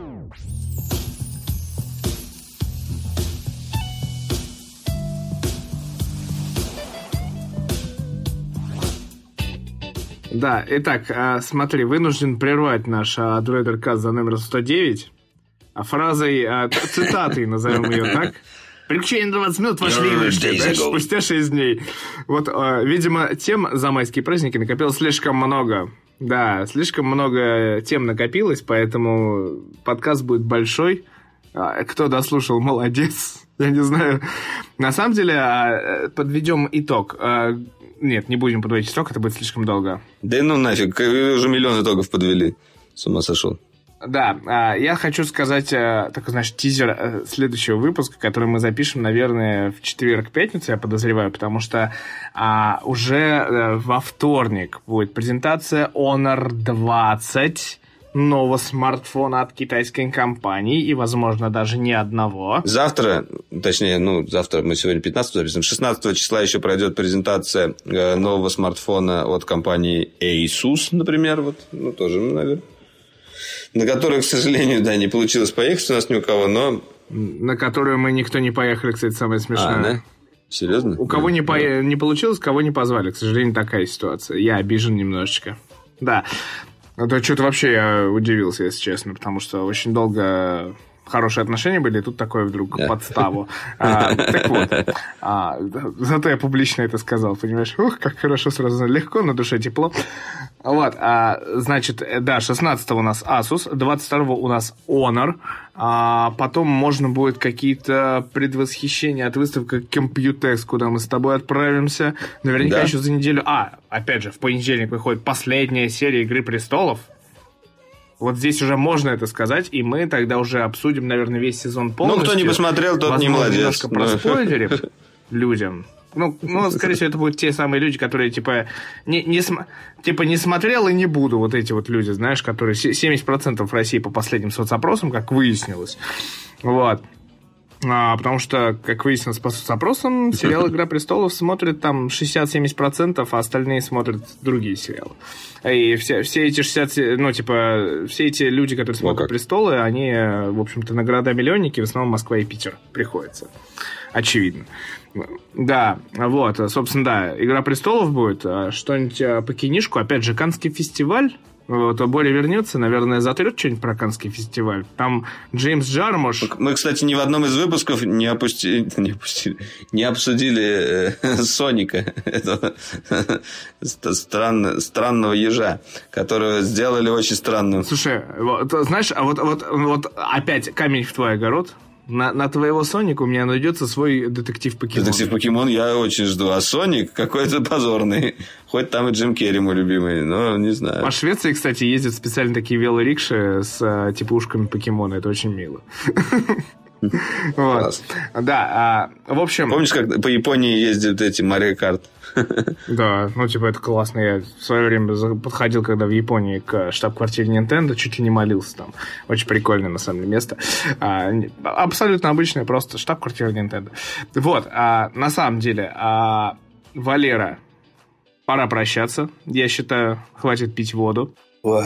Speaker 2: Да, итак, а, смотри, вынужден прервать наш а, дроидеркаст за номер 109 а фразой, а, цитатой, назовем ее так. Приключения 20 минут вошли в спустя 6 дней. Вот, э, видимо, тем за майские праздники накопилось слишком много. Да, слишком много тем накопилось, поэтому подкаст будет большой. А, Кто дослушал, молодец. (laughs) Я не знаю. На самом деле, а, подведем итог. Нет, не будем подводить итог, это будет слишком долго.
Speaker 3: Да ну нафиг, вы уже миллион итогов подвели. С ума сошел.
Speaker 2: Да, а, я хочу сказать, э, такой, знаешь, тизер э, следующего выпуска, который мы запишем, наверное, в четверг-пятницу, я подозреваю, потому что а, уже э, во вторник будет презентация Honor 20, нового смартфона от китайской компании, и, возможно, даже не одного.
Speaker 3: Завтра, точнее, ну, завтра мы сегодня 15 записываем, 16 числа еще пройдет презентация э, нового смартфона от компании Asus, например, вот, ну, тоже, ну, наверное. На которую, к сожалению, да, не получилось поехать у нас ни у кого, но...
Speaker 2: На которую мы никто не поехали, кстати, самое смешное.
Speaker 3: А, да? Серьезно?
Speaker 2: У кого не, по... не получилось, кого не позвали. К сожалению, такая ситуация. Я обижен немножечко. Да. Это что-то вообще я удивился, если честно, потому что очень долго хорошие отношения были, и тут такое вдруг подставу. А, так вот, а, зато я публично это сказал, понимаешь? Ух, как хорошо сразу, легко, на душе тепло. Вот, а, значит, э, да, 16 у нас Asus, 22 у нас Honor, а потом можно будет какие-то предвосхищения от выставки Computex, куда мы с тобой отправимся. Наверняка
Speaker 3: Да.
Speaker 2: еще за неделю... А, опять же, в понедельник выходит последняя серия «Игры престолов». Вот здесь уже можно это сказать, и мы тогда уже обсудим, наверное, весь сезон полностью.
Speaker 3: Ну, кто не посмотрел, тот не
Speaker 2: Возможно,
Speaker 3: молодец.
Speaker 2: немножко проспойлерим (laughs) людям. Ну, ну, скорее всего, это будут те самые люди, которые, типа, не, не, см- типа, не смотрел и не буду. Вот эти вот люди, знаешь, которые... се- 70% в России по последним соцопросам, как выяснилось. Вот. А, потому что, как выяснилось по соцопросам, сериал «Игра престолов» смотрит там 60-70%, а остальные смотрят другие сериалы. И все, все эти 60... се- Ну, типа, все эти люди, которые смотрят
Speaker 3: как.
Speaker 2: «Престолы», они, в общем-то, на города-миллионники, в основном Москва и Питер приходится. Очевидно. Да, вот, собственно, да, «Игра престолов» будет, а что-нибудь а, по кинишку, опять же, Канский фестиваль, вот, а Боря вернется, наверное, затрет что-нибудь про Канский фестиваль. Там Джеймс Джармуш...
Speaker 3: Мы, кстати, ни в одном из выпусков не опустили, (laughs) не, опустили, не обсудили э, (laughs) Соника, (laughs) этого ст- странно- странного ежа, которого сделали очень странным.
Speaker 2: Слушай, вот, знаешь, а вот, вот, вот опять камень в твой огород. На, на твоего Соника у меня найдется свой детектив покемон.
Speaker 3: Детектив Покемон я очень жду, а Соник какой-то позорный. Хоть там и Джим Керри мой любимый, но не знаю.
Speaker 2: По Швеции, кстати, ездят специально такие велорикши с а, типа ушками покемона. Это очень мило. (laughs) Вот. Да, а, в общем...
Speaker 3: Помнишь, как по Японии ездят эти Марио Карт?
Speaker 2: Да, ну, типа, это классно. Я в свое время подходил, когда в Японии, к штаб-квартире Nintendo, чуть ли не молился там. Очень прикольное, на самом деле, место. А, абсолютно обычное, просто штаб-квартира Nintendo. Вот, а, на самом деле, а, Валера, пора прощаться. Я считаю, хватит пить воду.
Speaker 3: Ой,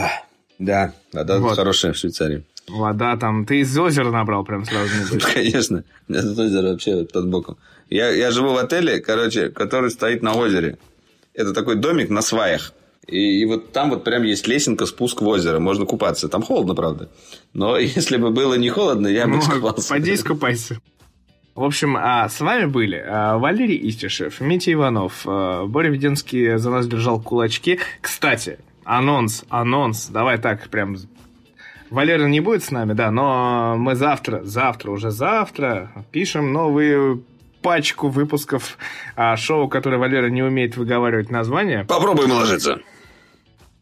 Speaker 3: да, вода
Speaker 2: Вот.
Speaker 3: хорошая в Швейцарии.
Speaker 2: Вода там... Ты из озера набрал прям сразу. (laughs)
Speaker 3: Конечно. У меня тут озеро вообще под боком. Я, я живу в отеле, короче, который стоит на озере. Это такой домик на сваях. И, и вот там вот прям есть лесенка, спуск в озеро. Можно купаться. Там холодно, правда. Но (laughs) если бы было не холодно, я бы
Speaker 2: Ну,
Speaker 3: искупался.
Speaker 2: Пойди искупайся. В общем, а, с вами были а, Валерий Истишев, Митя Иванов, а, Боря Веденский за нас держал кулачки. Кстати, анонс, анонс, давай так прям... Валера не будет с нами, да, но мы завтра, завтра, уже завтра пишем новую пачку выпусков а, шоу, которое Валера не умеет выговаривать название.
Speaker 3: Попробуем уложиться.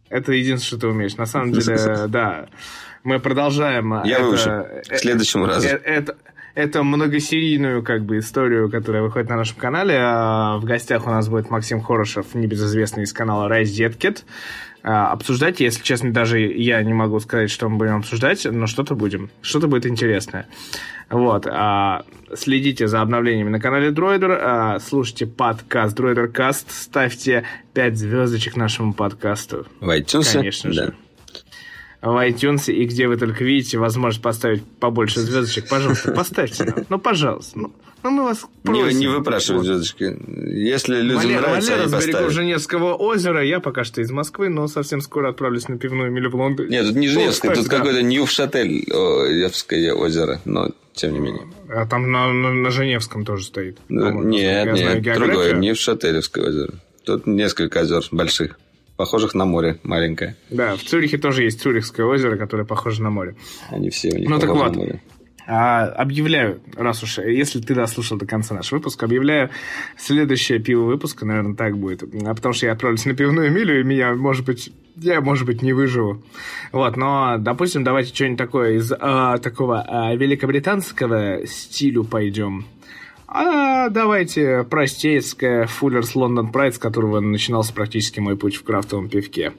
Speaker 2: Это единственное, что ты умеешь. На самом деле, да. Мы продолжаем.
Speaker 3: Я
Speaker 2: это-
Speaker 3: выучу.
Speaker 2: э,
Speaker 3: К следующему разу.
Speaker 2: э, Это, это многосерийную как бы историю, которая выходит на нашем канале. А, В гостях у нас будет Максим Хорошев, небезызвестный из канала Розеткет. А, Обсуждать, если честно, даже я не могу сказать, что мы будем обсуждать, но что-то будем. Что-то будет интересное. Вот. а, Следите за обновлениями на канале Дроидер. а, Слушайте подкаст Дроидер Каст. Ставьте 5 звездочек нашему подкасту.
Speaker 3: В iTunes?
Speaker 2: Конечно же. В iTunes, и где вы только видите возможность поставить побольше звездочек, пожалуйста, (laughs) поставьте нам. Ну, пожалуйста. Ну, ну мы вас
Speaker 3: Не,
Speaker 2: просим.
Speaker 3: не выпрашивай звездочки. Если людям
Speaker 2: Валера,
Speaker 3: нравится,
Speaker 2: Валера
Speaker 3: они
Speaker 2: с берегов. Женевского озера. Я пока что из Москвы, но совсем скоро отправлюсь на пивную милю в Лондоне.
Speaker 3: Нет, тут не
Speaker 2: Ну,
Speaker 3: Женевское, тут
Speaker 2: да.
Speaker 3: какой-то Ньюфшатель, Невское озеро, но тем не менее.
Speaker 2: А там на, на- на Женевском тоже стоит.
Speaker 3: Ну, Нет,
Speaker 2: я знаю
Speaker 3: нет, другое,
Speaker 2: географию.
Speaker 3: Ньюфшателевское озеро. Тут несколько озер больших, похожих на море, маленькое.
Speaker 2: Да, в Цюрихе тоже есть Цюрихское озеро, которое похоже на море.
Speaker 3: Они все у них
Speaker 2: Ну, так вот.
Speaker 3: на море.
Speaker 2: А, объявляю, раз уж, если ты дослушал до конца наш выпуск, объявляю следующее пиво выпуска, наверное, так будет. А потому что я отправлюсь на пивную милю, и меня, может быть, я, может быть, не выживу. Вот, но, допустим, давайте что-нибудь такое из а, такого а, великобританского стилю пойдем. А давайте простецкое Fuller's London Pride, с которого начинался практически мой путь в крафтовом пивке.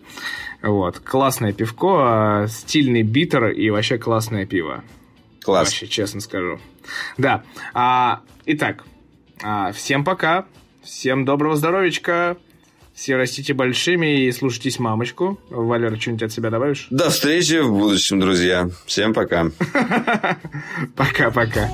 Speaker 2: Вот. Классное пивко, а, стильный битер и вообще классное пиво.
Speaker 3: Класс.
Speaker 2: Вообще, честно скажу. Да. А, итак, а, всем пока. Всем доброго здоровичка. Все растите большими и слушайтесь мамочку. Валера, что-нибудь от себя добавишь?
Speaker 3: До встречи в будущем, друзья. Всем пока. (laughs)
Speaker 2: Пока-пока.